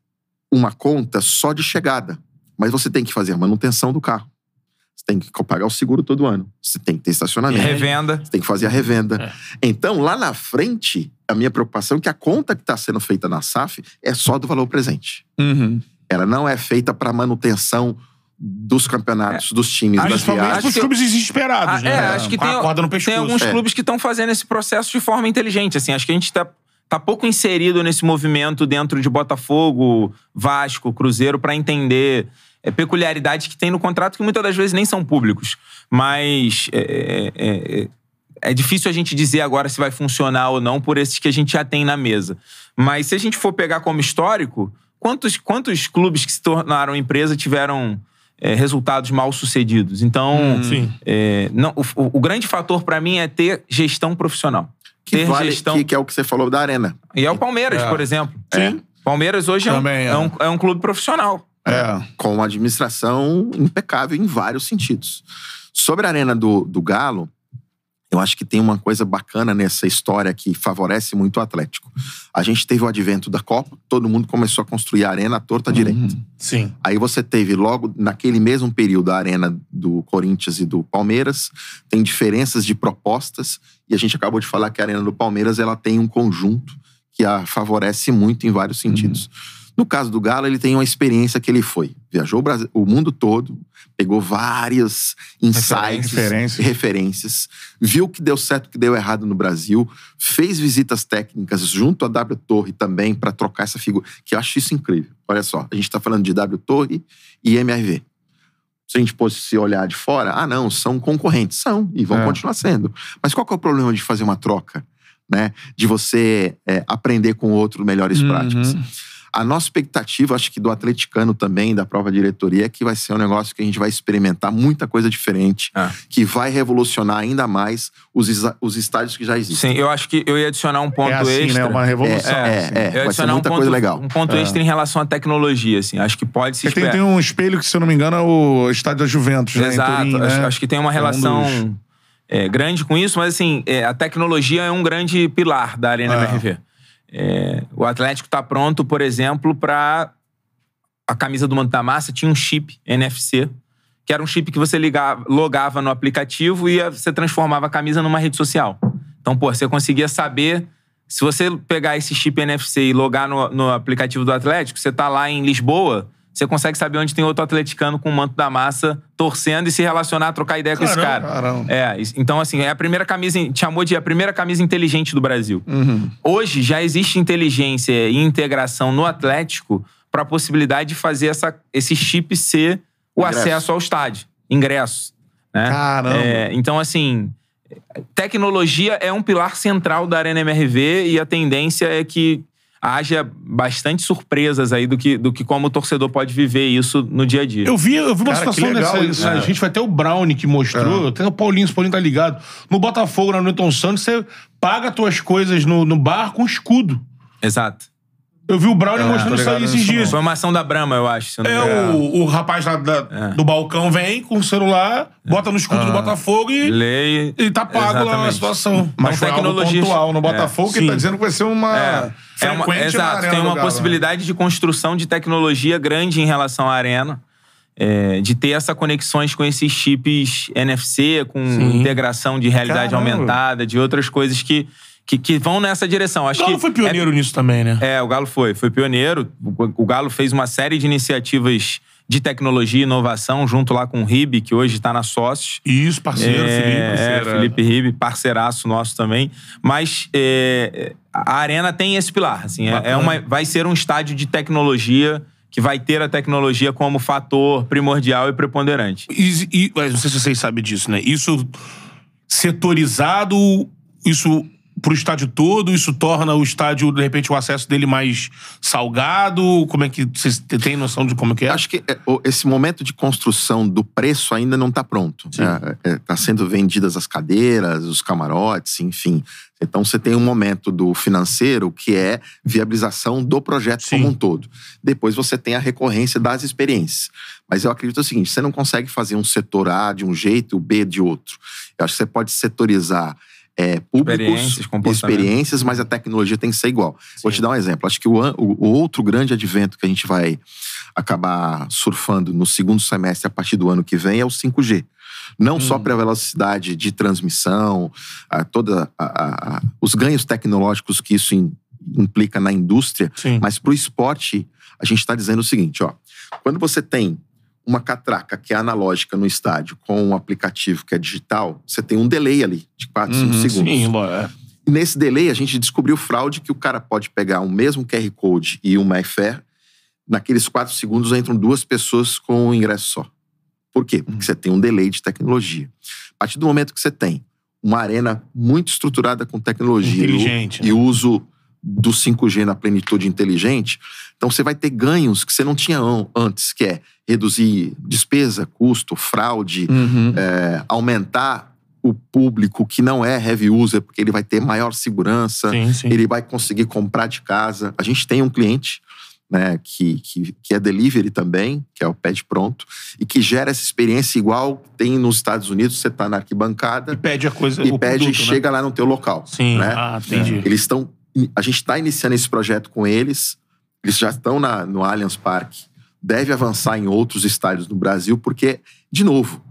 uma conta só de chegada, mas você tem que fazer a manutenção do carro. Você tem que pagar o seguro todo ano. Você tem que ter E estacionamento. revenda. Você tem que fazer a revenda. É. Então, lá na frente, a minha preocupação é que a conta que está sendo feita na SAF é só do valor presente. Uhum. Ela não é feita para manutenção dos campeonatos, dos times, das Principalmente viagens. que- clubes desesperados, Ah, né? é, acho que tem- corda no pescoço. Tem alguns É. clubes que estão fazendo esse processo de forma inteligente. Assim, acho que a gente tá, tá pouco inserido nesse movimento dentro de Botafogo, Vasco, Cruzeiro, para entender é, peculiaridades que tem no contrato que muitas das vezes nem são públicos. Mas é, é, é- é difícil a gente dizer agora se vai funcionar ou não por esses que a gente já tem na mesa. Mas se a gente for pegar como histórico, quantos, quantos clubes que se tornaram empresa tiveram é, resultados mal sucedidos? Então, Sim. é, não, o, o- grande fator pra mim é ter gestão profissional. que, ter vale, gestão. que, que é o que você falou da Arena. E é o Palmeiras, É. por exemplo. Sim. Palmeiras hoje é um, é. é um- é um clube profissional. É. Com uma administração impecável em vários sentidos. Sobre a Arena do, do Galo, eu acho que tem uma coisa bacana nessa história que favorece muito o Atlético. A gente teve o advento da Copa, todo mundo começou a construir a Arena à torta direita. Sim. Aí você teve logo naquele mesmo período a arena do Corinthians e do Palmeiras, tem diferenças de propostas e a gente acabou de falar que a arena do Palmeiras ela tem um conjunto que a favorece muito em vários sentidos. No caso do Galo, ele tem uma experiência que ele foi. Viajou o, Brasil- o mundo todo, pegou vários insights, Referências. referências, viu o que deu certo e o que deu errado no Brasil, fez visitas técnicas junto à W Torre também para trocar essa figura, que eu acho isso incrível. Olha só, a gente está falando de W Torre e MRV. Se a gente fosse se olhar de fora, ah, não, são concorrentes. São, e vão É. continuar sendo. Mas qual é o problema de fazer uma troca? Né? De você é, aprender com o outro melhores Uhum. práticas. A nossa expectativa, acho que do atleticano também, da própria diretoria, é que vai ser um negócio que a gente vai experimentar muita coisa diferente, É. que vai revolucionar ainda mais os, os estádios que já existem. Sim, eu acho que eu ia adicionar um ponto É assim, extra. né? Uma revolução. É, é, assim. é. Eu ia vai ser adicionar muita um ponto, coisa legal. Um ponto É. extra em relação à tecnologia, assim. Acho que pode se tem, tem um espelho que, se eu não me engano, é o estádio da Juventus, né? Exato. Turim, acho, né? acho que tem uma É um relação dos- é, grande com isso, mas assim, é, a tecnologia é um grande pilar da Arena É. MRV. É, o Atlético está pronto, por exemplo, para a camisa do Manto da Massa tinha um chip NFC, que era um chip que você ligava, logava no aplicativo e você transformava a camisa numa rede social. Então, pô, você conseguia saber. Se você pegar esse chip NFC e logar no, no aplicativo do Atlético, você tá lá em Lisboa, você consegue saber onde tem outro atleticano com o manto da massa torcendo e se relacionar, trocar ideia com esse Caramba, cara. caramba. É, então assim, é a primeira camisa, chamou de a primeira camisa inteligente do Brasil. Uhum. Hoje já existe inteligência e integração no Atlético para a possibilidade de fazer essa, esse chip ser o Ingresso. acesso ao estádio, ingresso. Né? Caramba. É, então, assim, tecnologia é um pilar central da Arena MRV e a tendência é que haja bastante surpresas aí do que, do que como o torcedor pode viver isso no dia a dia. Eu vi, eu vi uma Cara, situação legal dessa. isso, né? né? A gente vai ter o Brownie que mostrou, tem o Paulinho, o Paulinho tá ligado. No Botafogo, na Newton Santos, você paga tuas coisas no, no bar com escudo. Exato. Eu vi o Brownie É, mostrando tô isso aí esses dias. Foi uma ação da Brahma, eu acho. se eu não me engano. É, o, o rapaz lá da- É. do balcão vem com o celular, bota no escudo do Botafogo e, Lei. e tá pago lá a Exatamente. situação. Mas Então, foi algo pontual no Botafogo que Sim. tá dizendo que vai ser uma... É, é uma, exato, tem uma né? possibilidade de construção de tecnologia grande em relação à arena. é, de ter essas conexões com esses chips NFC, com Sim. integração de realidade Caramba. aumentada, de outras coisas que, que, que vão nessa direção. Acho O Galo foi pioneiro nisso também, né? É, o Galo foi. Foi pioneiro. O, o Galo fez uma série de iniciativas de tecnologia e inovação junto lá com o RIB, que hoje está na Sócios. Isso, parceiro, É, Felipe. é, parceiro. Felipe Ribe, parceiraço nosso também. Mas é, a Arena tem esse pilar. Assim, é, é uma, vai ser um estádio de tecnologia que vai ter a tecnologia como fator primordial e preponderante. E, e- não sei se vocês sabem disso, né? Isso setorizado, isso pro estádio todo, isso torna o estádio, de repente, o acesso dele mais salgado? Como é que. Vocês têm noção de como é que é? Acho que é, esse momento de construção do preço ainda não está pronto. Está sendo vendidas as cadeiras, os camarotes, enfim. Então você tem um momento do financeiro que é viabilização do projeto Sim. como um todo. Depois você tem a recorrência das experiências. Mas eu acredito o seguinte: você não consegue fazer um setor A de um jeito, o B de outro. Eu acho que você pode setorizar é, públicos, Experiências, experiências, mas a tecnologia tem que ser igual. Vou te dar um exemplo. Acho que o, o- outro grande advento que a gente vai acabar surfando no segundo semestre a partir do ano que vem é o 5G. Não só para a velocidade de transmissão, a toda a- a- os ganhos tecnológicos que isso im- implica na indústria, Sim. mas para o esporte a gente está dizendo o seguinte, ó, quando você tem uma catraca que é analógica no estádio com um aplicativo que é digital, você tem um delay ali de 4, 5 Uhum, segundos. Sim, é. E Nesse delay, a gente descobriu fraude que o cara pode pegar o mesmo QR Code e uma MyFair. Naqueles quatro segundos entram duas pessoas com um ingresso só. Por quê? Porque você tem um delay de tecnologia. A partir do momento que você tem uma arena muito estruturada com tecnologia e Inteligente, e né? o uso do 5G na plenitude inteligente, então você vai ter ganhos que você não tinha an- antes, que é reduzir despesa, custo, fraude, Uhum. é, aumentar o público que não é heavy user, porque ele vai ter maior segurança, Sim, sim. ele vai conseguir comprar de casa. A gente tem um cliente né, que, que, que é delivery também, que é o Pede Pronto, e que gera essa experiência igual tem nos Estados Unidos, você está na E arquibancada pede a coisa. e pede e produto, né? chega lá no teu local. Sim, né? ah, entendi. Eles estão. A gente está iniciando esse projeto com eles. Eles já estão na, no Allianz Parque. Deve avançar em outros estádios no Brasil, porque, de novo,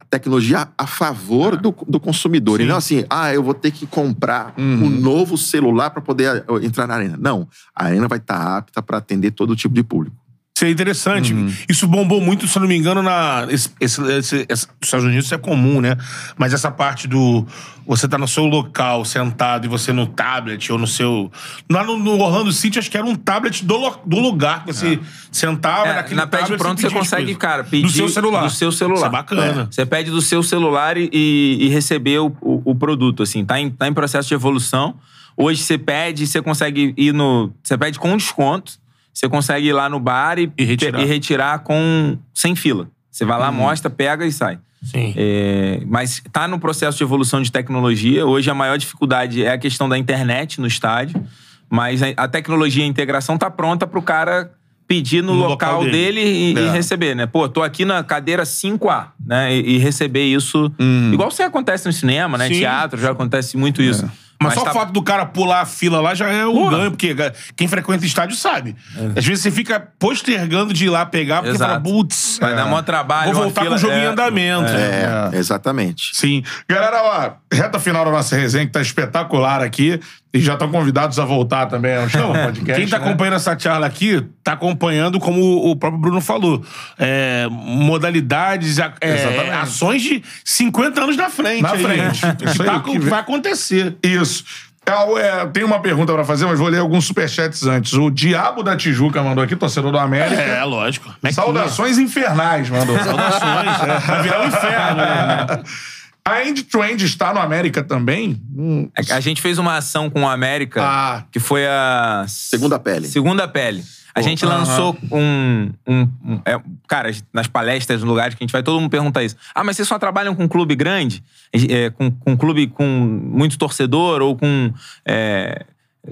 a tecnologia a favor do, do consumidor. Sim. E não assim, ah, eu vou ter que comprar Uhum. um novo celular para poder eh, entrar na arena. Não. A arena vai estar apta para atender todo tipo de público. Isso é interessante. Uhum. Isso bombou muito, se eu não me engano, na. Esse, esse, esse- esse- nos Estados Unidos isso é comum, né? Mas essa parte do. Você tá no seu local, sentado, e você no tablet ou no seu. Lá no, no Orlando City, acho que era um tablet do, do lugar que você sentava É, naquele na Pede tablet. Pronto você as consegue, cara, pedir Do seu celular. do seu celular. Isso é bacana. Você pede do seu celular e, e receber o, o- o produto, assim. Tá em, tá em processo de evolução. Hoje você pede, você consegue ir no... Você pede com desconto. Você consegue ir lá no bar e, E retirar. e retirar com, sem fila. Você vai lá, mostra, pega e sai. Sim. É, mas está no processo de evolução de tecnologia. Hoje a maior dificuldade é a questão da internet no estádio. Mas a, a tecnologia e a integração tá pronta para o cara pedir no, No local, local dele, dele. e, e É. receber, né? Pô, tô aqui na cadeira 5A, né? E, e receber isso. Hum. Igual você acontece no cinema, né? Sim. Teatro já acontece muito isso. Mas, só tá- o fato do cara pular a fila lá já é um Pula. ganho, porque quem frequenta estádio sabe. Às vezes você fica postergando de ir lá pegar, porque Exato. fala, putz, Vai é, dar maior trabalho. vou voltar fila- com o jogo em é. andamento. É, exatamente. Sim. Galera, ó, reta final da nossa resenha, que tá espetacular aqui. E já estão convidados a voltar também ao show podcast. Quem tá né? acompanhando essa charla aqui, tá acompanhando, como o próprio Bruno falou, é, modalidades, é, ações de 50 anos na frente. Na aí. frente. Isso tá- que vai acontecer. Isso. É, é, tem uma pergunta pra fazer, mas vou ler alguns superchats antes. O Diabo da Tijuca mandou aqui, torcedor do América. É, lógico. Saudações infernais, mandou. Saudações. é. Vai virar um inferno, né? A End Trend está no América também? Hum, A- A gente fez uma ação com o América, Ah. que foi a... Segunda pele. Segunda Pele. A gente aham. lançou um... um- um- é, cara, nas palestras, no lugar que a gente vai, todo mundo pergunta isso. Ah, mas vocês só trabalham com clube grande? É, com, com clube com muito torcedor ou com... é,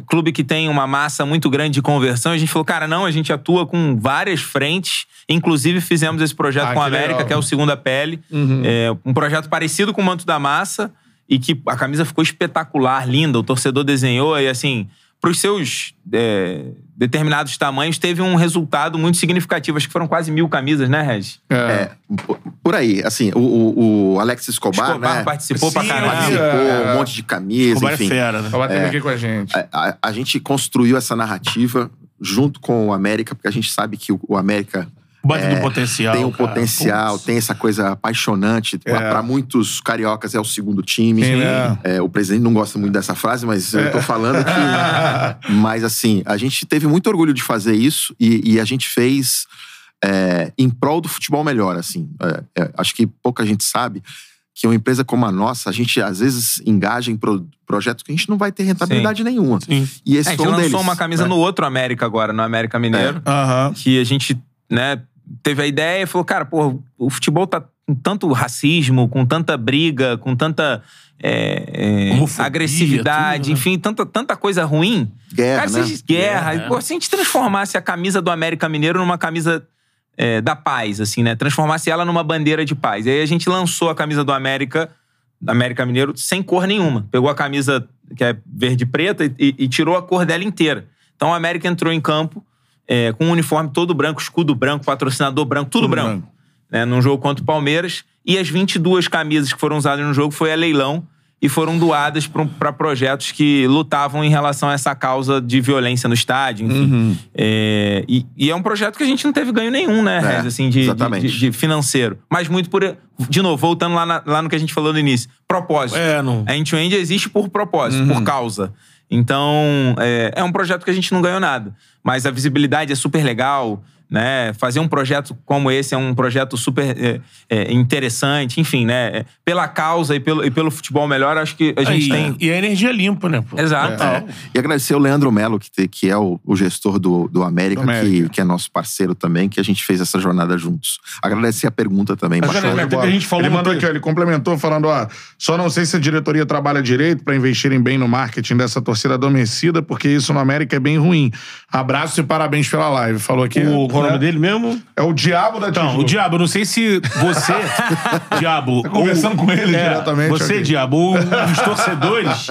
clube que tem uma massa muito grande de conversão. A gente falou, cara, não, a gente atua com várias frentes. Inclusive, fizemos esse projeto Ah, com a América, legal. que é o Segunda Pele. É, um projeto parecido com o Manto da Massa e que a camisa ficou espetacular, linda. O torcedor desenhou e, assim, para os seus é, determinados tamanhos, teve um resultado muito significativo. Acho que foram quase mil camisas, né, Regis? É, por- por aí, assim, o, o, o Alex Escobar, Escobar né? participou pra Sim, caramba. participou. É. um monte de camisa, Escobar é enfim. fera, né? Tava tendo aqui com a gente. A, a- a gente construiu essa narrativa junto com o América, porque a gente sabe que o, o América Bota do potencial. Tem o cara. potencial, Putz. tem essa coisa apaixonante. Pra muitos cariocas é o segundo time. Sim, é. É, o presidente não gosta muito dessa frase, mas eu tô falando que. mas assim, a gente teve muito orgulho de fazer isso e, e a gente fez é, em prol do futebol melhor, assim. É, é, acho que pouca gente sabe que uma empresa como a nossa, a gente às vezes engaja em pro- projetos que a gente não vai ter rentabilidade nenhuma. Sim. E É, esse a gente um lançou deles. uma camisa né? no outro América agora, no América Mineiro. Aham. que a gente, né, teve a ideia e falou, cara, pô, o futebol tá com tanto racismo, com tanta briga, com tanta é, é, agressividade, tudo, né? enfim, tanta, tanta coisa ruim. Guerra, cara, né? se- guerra. Guerra, é. Pô, se a gente transformasse a camisa do América Mineiro numa camisa é, da paz, assim, né? Transformasse ela numa bandeira de paz. E aí a gente lançou a camisa do América, do América Mineiro, sem cor nenhuma. Pegou a camisa que é verde e preta e, e- e tirou a cor dela inteira. Então o América entrou em campo é, com um uniforme todo branco, escudo branco, patrocinador branco, tudo, Tudo branco. branco. Né, num jogo contra o Palmeiras. E as 22 camisas que foram usadas no jogo foi a leilão e foram doadas para projetos que lutavam em relação a essa causa de violência no estádio, enfim. Uhum. É, e, e é um projeto que a gente não teve ganho nenhum, né, É, Rez, assim, de, de, de- de financeiro. Mas muito por. De novo, voltando lá, na- lá no que a gente falou no início. Propósito. É, não. A end-to-end existe por propósito, Uhum. por causa. Então, é, é um projeto que a gente não ganhou nada. Mas a visibilidade é super legal, né? Fazer um projeto como esse é um projeto super é, é, interessante, enfim, né? É, Pela causa e pelo, e pelo futebol melhor, acho que a gente e, tem... e a energia limpa, né? pô? Exato. É. E agradecer o Leandro Melo, que, te- que é o, o gestor do, do América, Do América. Que, que é nosso parceiro também, que a gente fez essa jornada juntos. Agradecer a pergunta também. Mas, até a gente falou ele mandou aqui, ó, ele complementou falando, ó, só não sei se a diretoria trabalha direito pra investirem bem no marketing dessa torcida adormecida, porque isso no América é bem ruim. Abraço e parabéns pela live. Falou aqui. O, qual o nome né? dele mesmo? É o Diabo da Então, Tijuca. o Diabo, eu não sei se você, Diabo. Tá conversando ou- com ele é, diretamente Você, aqui. Diabo, ou os torcedores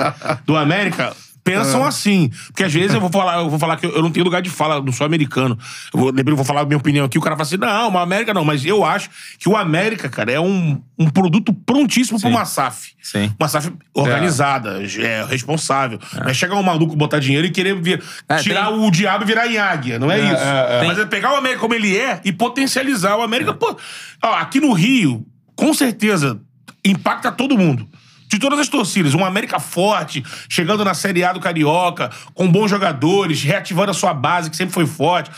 do América pensam É. assim. Porque às vezes eu vou falar, eu vou falar que eu não tenho lugar de fala, não sou americano. Eu vou, eu vou falar a minha opinião aqui, o cara fala assim: não, o América não, mas eu acho que o América, cara, é um, um produto prontíssimo pra uma SAF. Sim. Uma SAF organizada, é, responsável. Não é chegar um maluco, botar dinheiro e querer vir, É, tirar tem- o diabo e virar em águia. Não é, isso. é, Mas é pegar o América como ele é e potencializar o América. Pô, ó, aqui no Rio, com certeza, impacta todo mundo. De todas as torcidas, um América forte, chegando na Série A do Carioca, com bons jogadores, reativando a sua base, que sempre foi forte.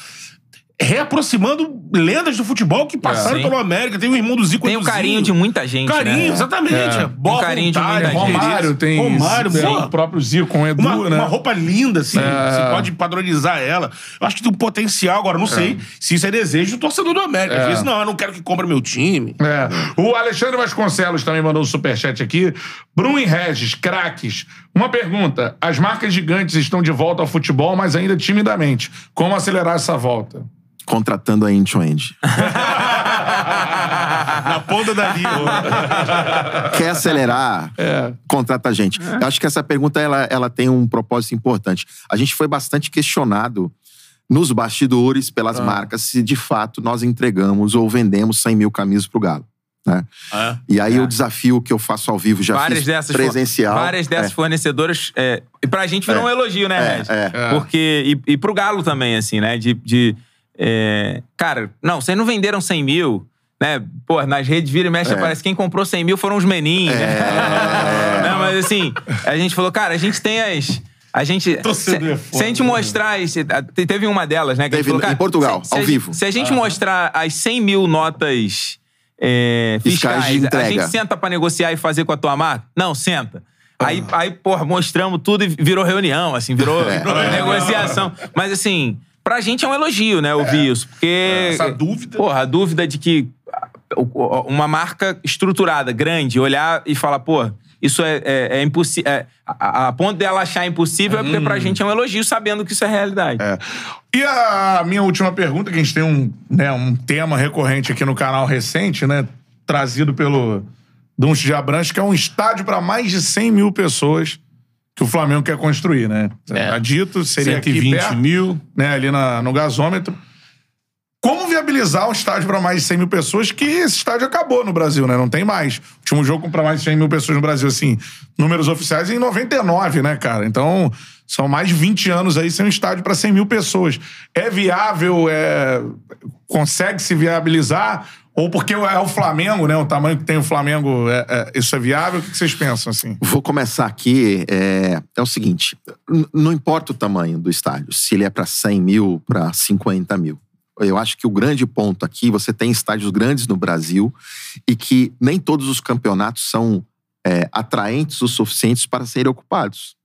Reaproximando lendas do futebol que passaram Sim. pelo América. Tem o irmão do Zico Tem o carinho de muita gente, Carinho, né? exatamente. É. Boa Um carinho de vontade, muita gente. Romário tem. Romário, tem o próprio Zico com o Edu, Uma, né? uma roupa linda, assim. É. Você pode padronizar ela. Eu acho que tem um potencial. Agora, não sei se isso é desejo do torcedor do América. Às É. vezes, não, eu não quero que compre meu time. É. O Alexandre Vasconcelos também mandou um superchat aqui. Bruno e Regis, craques. Uma pergunta. As marcas gigantes estão de volta ao futebol, mas ainda timidamente. Como acelerar essa volta? Contratando a end-to-end. Na ponta da língua. Quer acelerar? Contrata a gente. Eu acho que essa pergunta ela, ela tem um propósito importante. A gente foi bastante questionado nos bastidores pelas marcas se de fato nós entregamos ou vendemos 100 mil camisas pro Galo. Né? É. E aí o desafio que eu faço ao vivo já várias fiz dessas presencial. várias dessas É. fornecedoras é, e pra gente virou É. um elogio né É, é. porque e, e pro Galo também assim né de, de é, cara não vocês não venderam 100 mil né pô nas redes vira e mexe É. parece que quem comprou 100 mil foram os meninhos É. não, mas assim a gente falou cara a gente tem as a gente. Se, é se foda, a gente mostrar. te- teve uma delas, né? A Teve falou, em Portugal, se- se ao a gente- vivo. Se a gente mostrar as 100 mil notas é, Fiscais fiscais, a gente senta pra negociar e fazer com a tua marca? Não, senta. Aí, aí, porra, mostramos tudo e virou reunião, assim, virou, É. virou negociação. Mas, assim, pra gente é um elogio, né, ouvir isso. Porque. Essa dúvida. Porra, a dúvida de que uma marca estruturada, grande, olhar e falar, pô, isso é, é, é impossível. a, a ponto dela achar impossível é porque pra gente é um elogio, sabendo que isso é realidade. É. E a minha última pergunta, que a gente tem um, né, um tema recorrente aqui no canal recente, né? Trazido pelo Dunst de Abranches, que é um estádio para mais de 100 mil pessoas que o Flamengo quer construir, né? É. Tá dito, seria aqui 120 perto, mil. né, ali na, no gasômetro. Como viabilizar um estádio para mais de 100 mil pessoas? Que esse estádio acabou no Brasil, né? Não tem mais. O último jogo para mais de 100 mil pessoas no Brasil, assim, números oficiais em 99, né, cara? Então, São mais de 20 anos aí sem um estádio para 100 mil pessoas. É viável? É... Consegue se viabilizar? Ou porque é o Flamengo, né? O tamanho que tem o Flamengo, é, é, isso é viável? O que vocês pensam, assim? Vou começar aqui. É, é o seguinte: não importa o tamanho do estádio, se ele é para 100 mil, para 50 mil. Eu acho que o grande ponto aqui, você tem estádios grandes no Brasil e que nem todos os campeonatos são é, atraentes o suficientes para serem ocupados,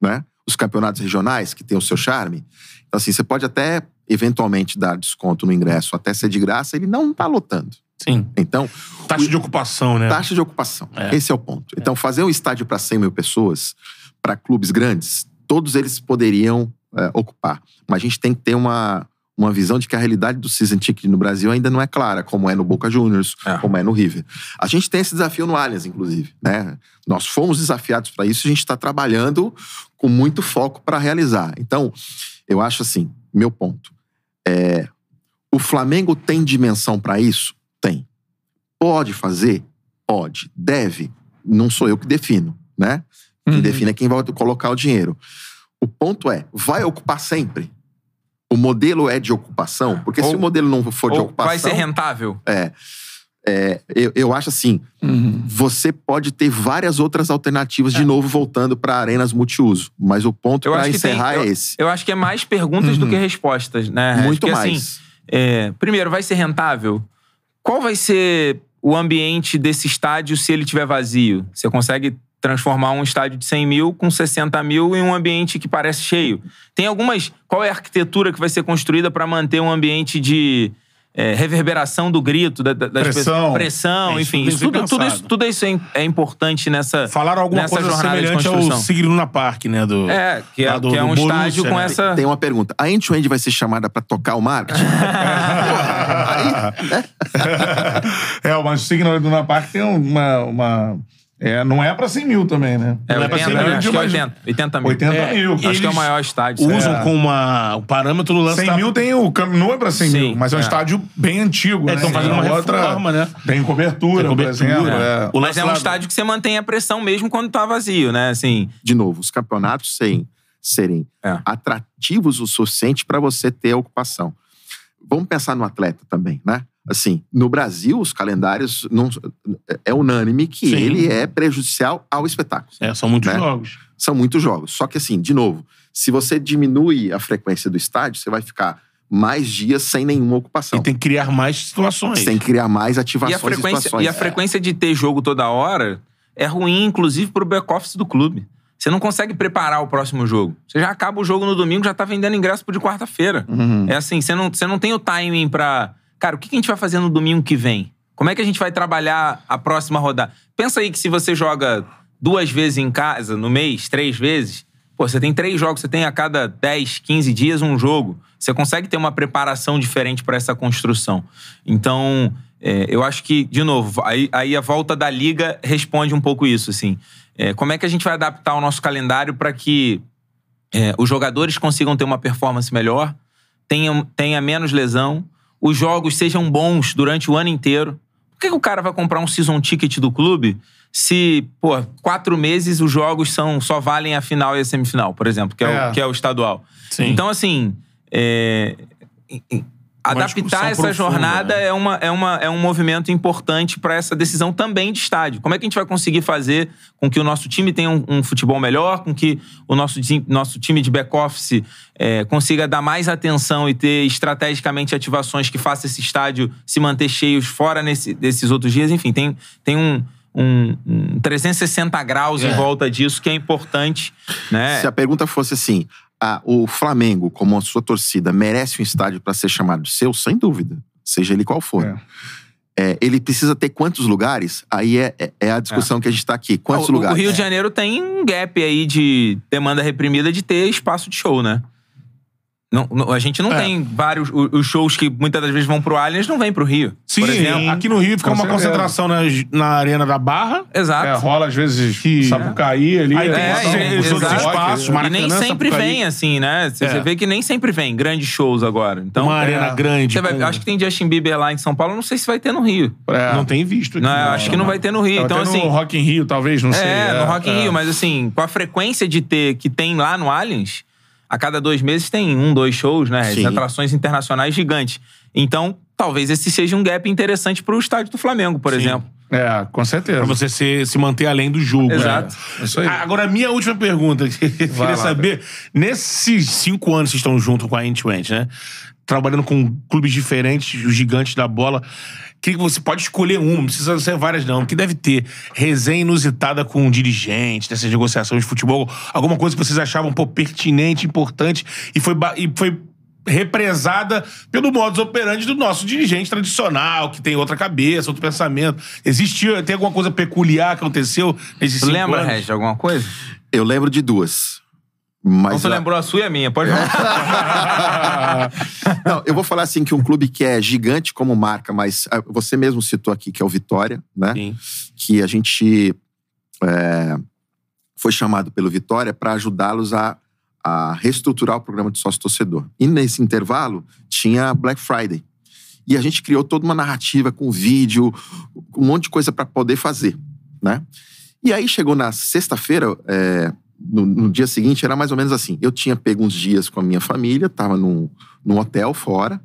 né? Os campeonatos regionais, que têm o seu charme. Então, assim, você pode até eventualmente dar desconto no ingresso, até ser de graça, ele não está lotando. Sim. Então. Taxa de ocupação, né? Taxa de ocupação. É. Esse é o ponto. Então, fazer um estádio para 100 mil pessoas, para clubes grandes, todos eles poderiam é, ocupar. Mas a gente tem que ter uma, uma visão de que a realidade do season ticket no Brasil ainda não é clara, como é no Boca Juniors, é. como é no River. A gente tem esse desafio no Allianz, inclusive. Né? Nós fomos desafiados para isso, a gente está trabalhando com muito foco para realizar. Então, eu acho assim, meu ponto. É, o Flamengo tem dimensão para isso? Tem. Pode fazer? Pode. Deve? Não sou eu que defino, né? Quem uhum. define é quem vai colocar o dinheiro. O ponto é, vai ocupar sempre? O modelo é de ocupação? Porque ou, se o modelo não for de ocupação... Vai ser rentável? É. É, eu, eu, acho assim, uhum. você pode ter várias outras alternativas, é. de novo, voltando para arenas multiuso. Mas o ponto para encerrar tem, é eu, esse. Eu acho que é mais perguntas uhum. do que respostas, né? Muito Porque, mais. Assim, é, primeiro, vai ser rentável? Qual vai ser o ambiente desse estádio se ele estiver vazio? Você consegue transformar um estádio de 100 mil com 60 mil em um ambiente que parece cheio. Tem algumas. Qual é a arquitetura que vai ser construída para manter um ambiente de é, reverberação do grito, da, das pressão, pressão é, enfim. Isso tudo, tudo, isso, tudo isso é, é importante nessa. Falaram alguma nessa coisa jornada semelhante ao Sigluna Park, né? Do, é, que é, do, que é um Borussia, estádio com né? essa. Tem uma pergunta. A End-to-End vai ser chamada para tocar o marketing? Aí, né? é, mas o Sigluna Park tem uma... uma é, não é pra 100 mil também, né? É, não 80, é pra 100 mil. Acho que é 80, 80 mil. 80 é, mil. Acho que é o maior estádio. Usam é. com uma, o parâmetro do lance 100 da... mil tem o Camp Nou é pra 100 Sim, mil, mas é um é. estádio bem antigo, né? estão fazendo uma outra, reforma, né? Tem cobertura, Tem cobertura, por exemplo. é. é. O Mas é um estádio que você mantém a pressão mesmo quando tá vazio, né? Assim, De novo, os campeonatos serem, serem É. atrativos o suficiente para você ter a ocupação. Vamos pensar no atleta também, né? Assim, no Brasil, os calendários não, é unânime que Sim. ele é prejudicial ao espetáculo. É, são muitos né? jogos. São muitos jogos. Só que, assim, de novo, se você diminui a frequência do estádio, você vai ficar mais dias sem nenhuma ocupação. E tem que criar mais situações. Tem que criar mais e ativações a frequência, situações. e a frequência de ter jogo toda hora é ruim, inclusive, pro back-office do clube. Você não consegue preparar o próximo jogo. Você já acaba o jogo no domingo, já tá vendendo ingresso pro de quarta-feira. Uhum. É assim, você não, você não tem o timing pra. Cara, o que a gente vai fazer no domingo que vem? Como é que a gente vai trabalhar a próxima rodada? Pensa aí que se você joga duas vezes em casa no mês, três vezes, pô, você tem três jogos, você tem a cada 10, 15 dias um jogo. Você consegue ter uma preparação diferente para essa construção. Então, é, eu acho que, de novo, aí, aí a volta da liga responde um pouco isso, assim. É, como é que a gente vai adaptar o nosso calendário para que é, os jogadores consigam ter uma performance melhor, tenham, tenha menos lesão, os jogos sejam bons durante o ano inteiro. Por que, que o cara vai comprar um season ticket do clube se, pô, quatro meses os jogos são só valem a final e a semifinal, por exemplo, que é, É. O, que é o estadual? Sim. Então, assim, é, adaptar essa profunda, jornada né? é, uma, é, uma, é um movimento importante para essa decisão também de estádio. Como é que a gente vai conseguir fazer com que o nosso time tenha um, um futebol melhor, com que o nosso, nosso time de back-office é, consiga dar mais atenção e ter estrategicamente ativações que façam esse estádio se manter cheio fora nesse, desses outros dias? Enfim, tem, tem um, um, um 360 graus em É. volta disso que é importante. Né? Se a pergunta fosse assim, ah, o Flamengo, como a sua torcida, merece um estádio para ser chamado de seu? Sem dúvida. Seja ele qual for. É. É, ele precisa ter quantos lugares? Aí é, é- é a discussão que a gente está aqui. Quantos o, lugares? O Rio de Janeiro tem um gap aí de demanda reprimida de ter espaço de show, né? Não, não- a gente não É. tem vários. Os shows que muitas das vezes vão pro Allianz não vêm pro Rio. Sim, por exemplo. aqui no Rio fica Com uma certeza. concentração na, na Arena da Barra. Exato. É, rola às vezes Que- Sapucaí ali. Aí tem É, esses- é, os outros exato. espaços, E nem sempre Sapucaí. vem, assim, né? Você É. vê que nem sempre vem grandes shows agora. Então, Uma arena grande. você vai- acho que tem Justin Bieber lá em São Paulo, não sei se vai ter no Rio. É. Não tem visto aqui. Não, acho que não vai ter no Rio. Então, até assim. no Rock in Rio, talvez, não sei. É, no Rock in é. Rio, mas assim, com a frequência de ter que tem lá no Allianz, a cada dois meses tem um, dois shows, né? As Sim. atrações internacionais gigantes. Então, talvez esse seja um gap interessante pro estádio do Flamengo, por Sim. exemplo. É, com certeza. Pra você se, se manter além do jogo. Exato. né? Isso aí. Agora, a minha última pergunta, que eu queria lá, saber. Nesses cinco anos que vocês estão junto com a End-to-End, né? Trabalhando com clubes diferentes, os gigantes da bola. Que você pode escolher uma, não precisa ser várias, não. Que deve ter resenha inusitada com um dirigente, dessas negociações de futebol. Alguma coisa que vocês achavam pô, pertinente, importante, e foi, e foi represada pelo modus operandi do nosso dirigente tradicional, que tem outra cabeça, outro pensamento. Existiu, tem alguma coisa peculiar que aconteceu nesses Tu cinco lembra, anos? Regis, de alguma coisa? Eu lembro de duas. Mas tu a- lembrou a sua e a minha, pode falar. Não, eu vou falar assim que um clube que é gigante como marca, mas ah, você mesmo citou aqui que é o Vitória, né? Sim. Que a gente é, foi chamado pelo Vitória para ajudá-los a, a reestruturar o programa de sócio-torcedor. E nesse intervalo tinha Black Friday. E a gente criou toda uma narrativa com vídeo, um monte de coisa para poder fazer, né? E aí chegou na sexta-feira, é, no, no dia seguinte, era mais ou menos assim. Eu tinha pego uns dias com a minha família, tava num, num hotel fora,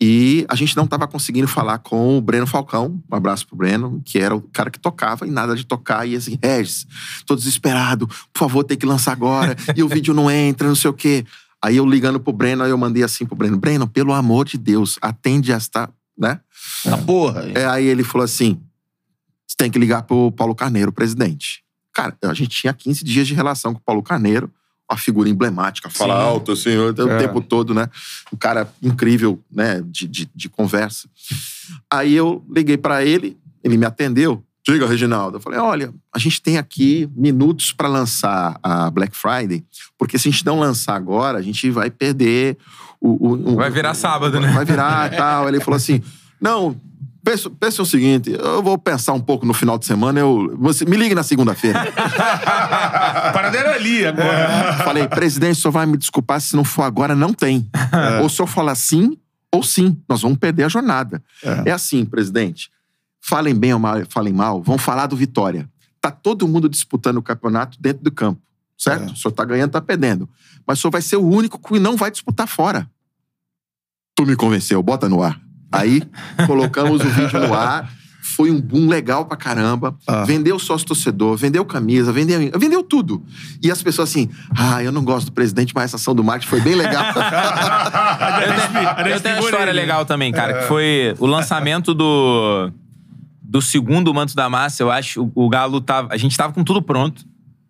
e a gente não tava conseguindo falar com o Breno Falcão, um abraço pro Breno, que era o cara que tocava e nada de tocar, e assim, Regis, tô desesperado, por favor, tem que lançar agora, e o vídeo não entra, não sei o quê. Aí eu ligando pro Breno, aí eu mandei assim pro Breno, Breno, pelo amor de Deus, atende esta, né? Ah, porra. É, aí ele falou assim: você tem que ligar pro Paulo Carneiro, presidente. Cara, a gente tinha 15 dias de relação com o Paulo Carneiro, uma figura emblemática, fala Sim. alto, assim, o É. tempo todo, né? Um cara incrível, né, de, de, de conversa. Aí eu liguei pra ele, ele me atendeu. Diga, Reginaldo. Eu falei: olha, a gente tem aqui minutos pra lançar a Black Friday, porque se a gente não lançar agora, a gente vai perder o. o- o- Vai virar sábado, né? Vai virar e tal. Ele falou assim: não, pensa, pensa o seguinte, eu vou pensar um pouco no final de semana, eu, você me ligue na segunda-feira. A parada era ali agora. Falei, presidente, o senhor vai me desculpar se não for agora, não tem. Ou o senhor fala sim, ou sim. Nós vamos perder a jornada. É, assim, presidente. Falem bem ou mal, falem mal, vão falar do Vitória. Tá todo mundo disputando o campeonato dentro do campo, certo? É. O senhor tá ganhando, tá perdendo. Mas o senhor vai ser o único que não vai disputar fora. Tu me convenceu, bota no ar. Aí, colocamos o vídeo no ar. Foi um boom legal pra caramba. Ah. Vendeu sócio torcedor, vendeu camisa, vendeu, vendeu tudo. E as pessoas assim, ah, eu não gosto do presidente, mas essa ação do marketing foi bem legal. Eu tenho, eu tenho uma história legal também, cara, que foi o lançamento do, do segundo Manto da Massa, eu acho. O, o Galo tava. A gente tava com tudo pronto.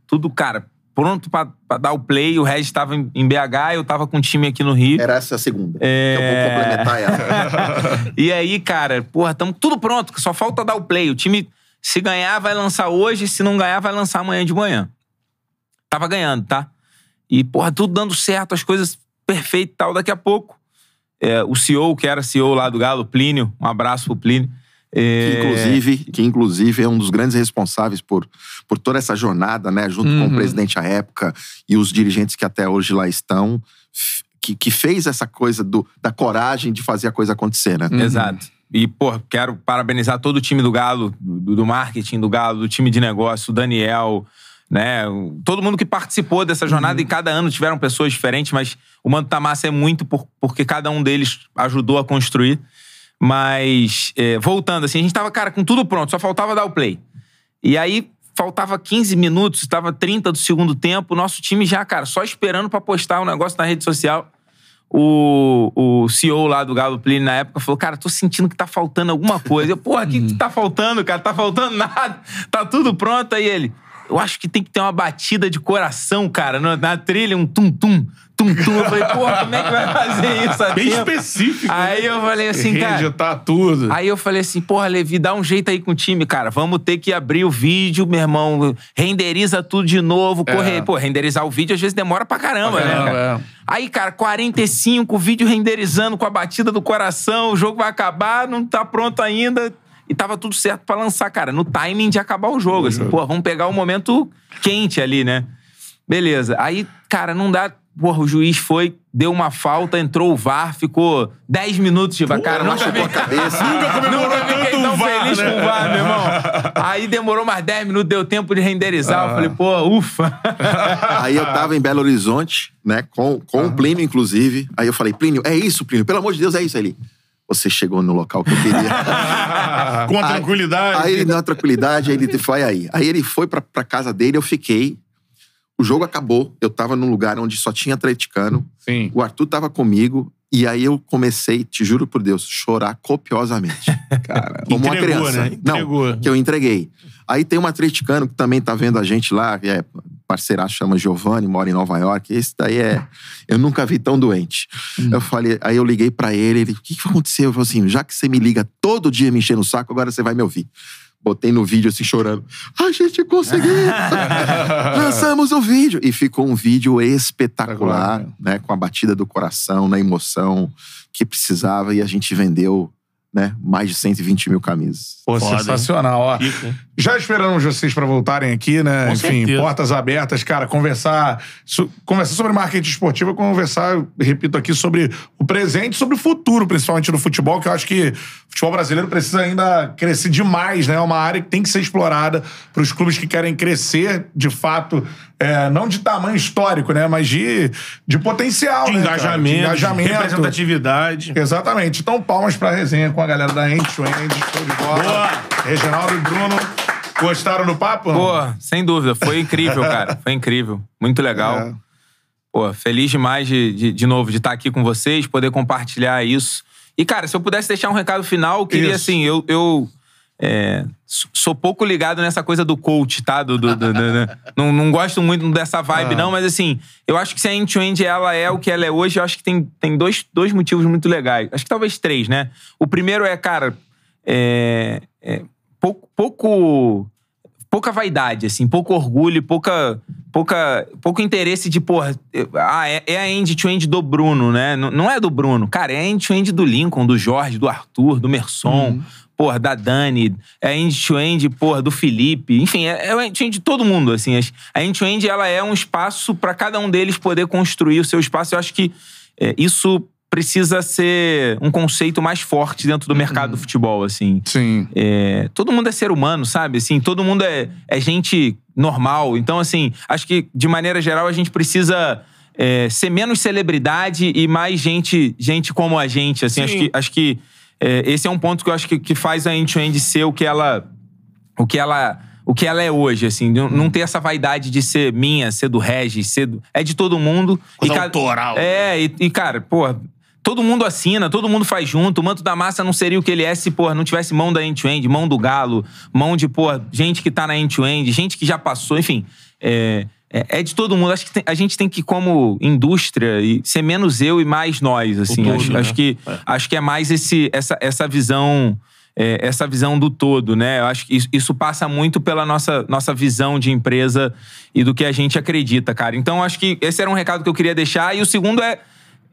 Tudo, cara, pronto pra, pra dar o play. O Regis tava em, em BH, eu tava com o time aqui no Rio. Era essa a segunda. É. Eu vou complementar ela. E aí, cara, porra, tamo tudo pronto, só falta dar o play. O time, se ganhar, vai lançar hoje, se não ganhar, vai lançar amanhã de manhã. Tava ganhando, tá? E, porra, tudo dando certo, as coisas perfeitas e tal. Daqui a pouco, é, o CEO, que era CEO lá do Galo, Plínio, um abraço pro Plínio. Que, é, inclusive, que inclusive é um dos grandes responsáveis por, por toda essa jornada, né? Junto com Uhum. o presidente à época e os dirigentes que até hoje lá estão, que, que fez essa coisa do, da coragem de fazer a coisa acontecer, né? Exato. E, pô, quero parabenizar todo o time do Galo, do, do marketing do Galo, do time de negócio, o Daniel, né? Todo mundo que participou dessa jornada, e cada ano tiveram pessoas diferentes, mas o Manto da Massa é muito por- porque cada um deles ajudou a construir. Mas, é, voltando, assim, a gente tava, cara, com tudo pronto, só faltava dar o play. E aí, faltava 15 minutos, estava 30 do segundo tempo, o nosso time já, cara, só esperando pra postar um negócio na rede social o, o CEO lá do Galo Plínio na época falou: Cara, tô sentindo que tá faltando alguma coisa. Eu, porra, o que, que tá faltando, cara? Tá faltando nada. Tá tudo pronto. Aí ele. eu acho que tem que ter uma batida de coração, cara, na, na trilha, um tum-tum, tum-tum. Eu falei, porra, como é que vai fazer isso? a Bem tempo? específico. Aí eu falei assim, cara. Reeditar tudo. Aí eu falei assim, porra, Levi, dá um jeito aí com o time, cara. Vamos ter que abrir o vídeo, meu irmão. Renderiza tudo de novo, correr. Pô, renderizar o vídeo às vezes demora pra caramba, É. Né? cara? é. Aí, cara, 45, o vídeo renderizando com a batida do coração, o jogo vai acabar, não tá pronto ainda. E tava tudo certo pra lançar, cara, no timing de acabar o jogo. Assim, pô, vamos pegar o momento quente ali, né? Beleza. Aí, cara, não dá. Porra, o juiz foi, deu uma falta, entrou o VAR, ficou 10 minutos de VAR. Cara, machucou a cabeça. Nunca comemorou nunca fiquei tanto tão o VAR, feliz né? com o VAR, meu irmão. Aí demorou mais 10 minutos, deu tempo de renderizar. Eu falei, pô, ufa. Aí eu tava em Belo Horizonte, né, com, com o Plínio, inclusive. Aí eu falei, Plínio, é isso, Plínio, pelo amor de Deus, é isso ali. Você chegou no local que eu queria. Com a tranquilidade. Aí ele deu uma tranquilidade, aí ele foi aí. Aí ele foi pra, pra casa dele, eu fiquei. O jogo acabou, eu tava num lugar onde só tinha atleticano. Sim. O Arthur tava comigo. E aí eu comecei, te juro por Deus, chorar copiosamente. Cara. Como uma Entregou, criança. né? Entregou. Não, que eu entreguei. Aí tem um atleticano que também tá vendo a gente lá, é parceiraço, chama Giovanni, mora em Nova York. Esse daí é. Eu nunca vi tão doente. Eu falei, aí eu liguei pra ele, ele, o que, que aconteceu? Eu falei assim, já que você me liga todo dia me enchendo o saco, agora você vai me ouvir. Botei no vídeo assim, chorando. A gente conseguiu! Lançamos o vídeo! E ficou um vídeo espetacular, Espetacular, né? Com a batida do coração, na emoção que precisava. E a gente vendeu né, mais de 120 mil camisas. Pô, Foda, hein? sensacional, ó. Fica. Já esperamos vocês pra voltarem aqui, né? Com Enfim, certeza. portas abertas, cara, conversar, su- conversar sobre marketing esportivo, conversar, repito aqui, sobre o presente, sobre o futuro, principalmente do futebol, que eu acho que o futebol brasileiro precisa ainda crescer demais, né? É uma área que tem que ser explorada para os clubes que querem crescer, de fato, é, não de tamanho histórico, né? Mas de, de potencial, De né, cara? engajamento, de engajamento. representatividade. Exatamente. Então, palmas pra resenha com a galera da End to End. Show de bola. Boa. Reginaldo e Bruno. Gostaram do papo? não? Pô, sem dúvida. Foi incrível, cara. Foi incrível. Muito legal. É. Pô, feliz demais de, de, de novo de estar aqui com vocês, poder compartilhar isso. E, cara, se eu pudesse deixar um recado final, eu queria, Isso. assim, eu. eu é, sou pouco ligado nessa coisa do coach, tá? Do, do- do- do- não, não gosto muito dessa vibe, Ah. não, mas assim, eu acho que se a end-to-end ela é o que ela é hoje, eu acho que tem, tem dois, dois motivos muito legais. Acho que talvez três, né? O primeiro é, cara, é, é pouco, pouco pouca vaidade, assim, pouco orgulho, pouca, pouca, pouco interesse de, porra, ah, é, é a end-to-end do Bruno, né? N- não é do Bruno, cara, é a end-to-end do Lincoln, do Jorge, do Arthur, do Merson, porra, da Dani, é a end-to-end, porra, do Felipe, enfim, é, é a end-to-end de todo mundo, assim. As- A end-to-end, ela é um espaço para cada um deles poder construir o seu espaço. Eu acho que é, isso precisa ser um conceito mais forte dentro do mercado do futebol, assim. Sim. É, todo mundo é ser humano, sabe? Assim, todo mundo é, é gente normal. Então, assim, acho que, de maneira geral, a gente precisa é, ser menos celebridade e mais gente, gente como a gente. Assim, Sim. acho que, acho que é, esse é um ponto que eu acho que, que faz a End-to-End ser o que ela... O que ela... O que ela é hoje, assim, não, não ter essa vaidade de ser minha, ser do Regis, ser do, é de todo mundo. Coisa ca- autoral. É, e, e, cara, pô, todo mundo assina, todo mundo faz junto. O manto da massa não seria o que ele é se, pô, não tivesse mão da end-to-end, mão do galo, mão de, pô, gente que tá na end-to-end, gente que já passou, enfim. É, é, é de todo mundo. Acho que tem- a gente tem que, como indústria, e ser menos eu e mais nós, assim. todo, acho, né? acho que, acho que é mais esse, essa, essa visão é, essa visão do todo, né? Eu acho que isso, isso passa muito pela nossa, nossa visão de empresa e do que a gente acredita, cara. Então, acho que esse era um recado que eu queria deixar. E o segundo é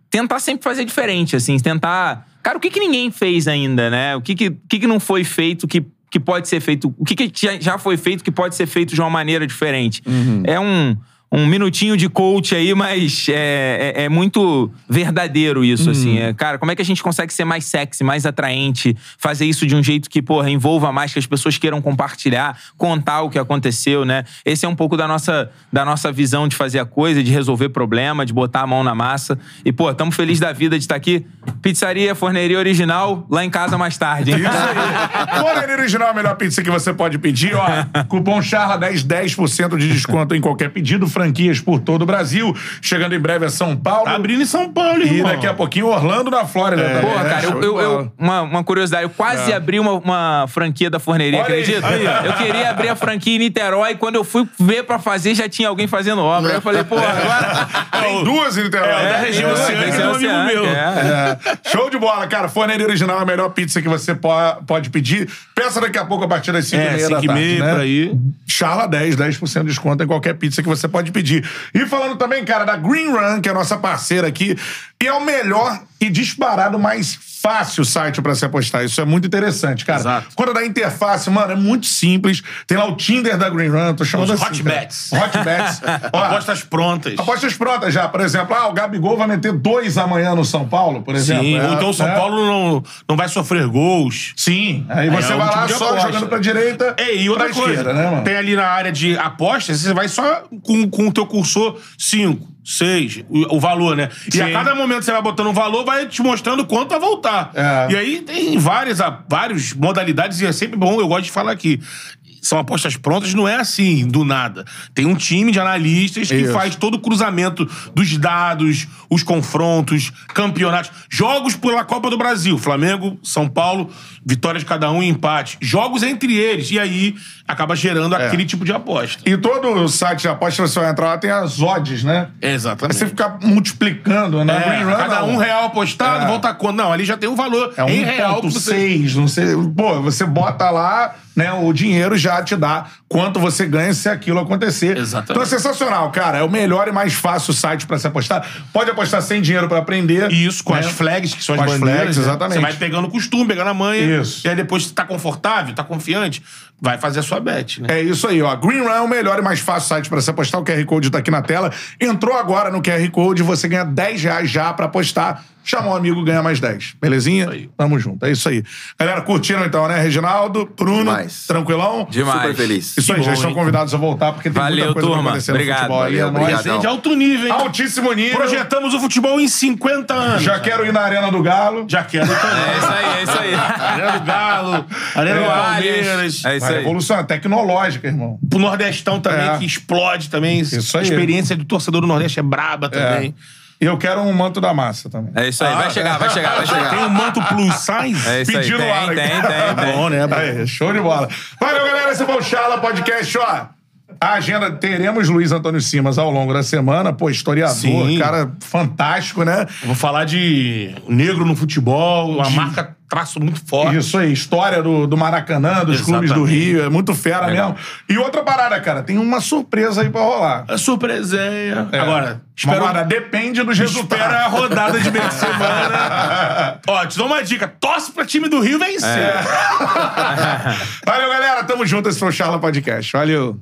tentar sempre fazer diferente, assim, tentar. Cara, o que, que ninguém fez ainda, né? O que, que, que, que não foi feito que, que pode ser feito? O que, que já- já foi feito que pode ser feito de uma maneira diferente? É um. Um minutinho de coach aí, mas é, é, é muito verdadeiro isso, assim. É, cara, como é que a gente consegue ser mais sexy, mais atraente, fazer isso de um jeito que, porra, envolva mais, que as pessoas queiram compartilhar, contar o que aconteceu, né? Esse é um pouco da nossa, da nossa visão de fazer a coisa, de resolver problema, de botar a mão na massa. E, pô, estamos felizes da vida de estar aqui. Pizzaria, forneria original, lá em casa mais tarde. hein? Isso aí. Forneria Original é a melhor pizza que você pode pedir, ó. Cupom CHARLA10, 10% de desconto em qualquer pedido. Franquia franquias por todo o Brasil. Chegando em breve a São Paulo. Tá abrindo em São Paulo, E irmão. daqui a pouquinho Orlando, na Flórida também. Porra, né? cara, eu, eu- eu- uma, uma curiosidade, eu quase abri uma, uma franquia da forneria, Olha acredita? aí, eu queria abrir a franquia em Niterói e quando eu fui ver pra fazer, já tinha alguém fazendo obra. Aí eu falei, porra, agora. Tem duas em Niterói. É, da região oceânica, é um amigo oceânico, meu. é. É. Show de bola, cara. Forneria Original é a melhor pizza que você po- pode pedir. Peça daqui a pouco a partir das 5 É, e da 5 e tarde, meia, né? por aí. Charla 10, 10% de desconto em qualquer pizza que você pode pedir. E falando também, cara, da Green Run, que é a nossa parceira aqui, e é o melhor disparado mais fácil site pra se apostar. Isso é muito interessante, cara. Exato. Quando da interface, mano, é muito simples. Tem lá o Tinder da Green Run, tô chamando Os assim. hot cara. bets. Hot bets. Ó, Apostas prontas. Apostas prontas já, por exemplo, ah, o Gabigol vai meter dois amanhã no São Paulo, por exemplo. Sim, É, ou então o São né? Paulo não, não vai sofrer gols. Sim, aí você é vai lá só aposta. jogando pra direita, É, e outra coisa, esquerda, né, mano? tem ali na área de apostas, você vai só com, com o teu cursor 5, 6, o, o valor, né? E a cada momento que você vai botando um valor, vai te mostrando quanto vai voltar. É. E aí tem várias, várias modalidades, e é sempre bom, eu gosto de falar aqui. São apostas prontas, não é assim, do nada. Tem um time de analistas que Isso. faz todo o cruzamento dos dados, os confrontos, campeonatos, jogos pela Copa do Brasil. Flamengo, São Paulo, vitórias de cada um e empate. Jogos entre eles. E aí acaba gerando É. aquele tipo de aposta. E todo site de aposta você vai entrar lá tem as odds, né? Aí Exatamente. você fica multiplicando, né? É, Run, cada não. um real apostado, É. volta quanto? Não, ali já tem um valor É em real. que você- 1.6, não sei. Pô, você bota lá, né? O dinheiro já te dá quanto você ganha se aquilo acontecer. Exatamente. Então é sensacional, cara. É o melhor e mais fácil site pra se apostar. Pode apostar sem dinheiro pra aprender. Isso, com né? as flags, que são Com as as bandeiras. flags, né? exatamente. Você vai pegando costume, pegando a manha. Isso. E aí depois, se tá confortável, tá confiante, vai fazer a sua bet, né? É isso aí, ó. Green Run é o melhor e mais fácil site pra você apostar. O QR Code tá aqui na tela. Entrou agora no QR Code, você ganha 10 reais já pra apostar. Chama um amigo, ganha mais 10. Belezinha? aí. Tamo junto. É isso aí. Galera, curtiram então, né? Reginaldo, Bruno, Demais. tranquilão? Demais. Super feliz. Isso aí, já estão convidados a voltar, porque tem Valeu, muita coisa turma. pra acontecer no Obrigado. futebol aí. É Valeu, obrigado. Gente, de alto nível, hein? Altíssimo nível. Projetamos o futebol em 50 anos. Já quero ir na Arena do Galo. Já quero também. É isso aí, é isso aí. Arena do Galo, Arena do É, Palmeiras. É isso aí. revolucionar, tecnológica, irmão. Pro Nordestão também, É. que explode também. Isso aí. A experiência do torcedor do Nordeste é braba também. E eu quero um manto da massa também. É isso aí. Ah, Vai chegar, vai chegar, vai chegar. Tem um manto plus size? É isso aí. Pedindo Tem, lá, né? tem, tem, tem. Bom, né? Aí, show de bola. Valeu, galera. Esse foi o Charla Podcast, ó. A agenda, teremos Luiz Antônio Simas ao longo da semana, pô, historiador, Sim. cara fantástico, né? Vou falar de negro no futebol, uma marca traço muito forte. Isso aí, história do, do Maracanã, dos clubes do Exatamente. Rio, é muito fera Legal. mesmo. E outra parada, cara, tem uma surpresa aí pra rolar. A surpresinha. É. Agora, Espera, Agora, depende dos resultados. espera a rodada de meio de semana. Ó, te dou uma dica. Torce pra time do Rio vencer. Valeu, galera. Tamo junto. Esse foi o Charla Podcast. Valeu.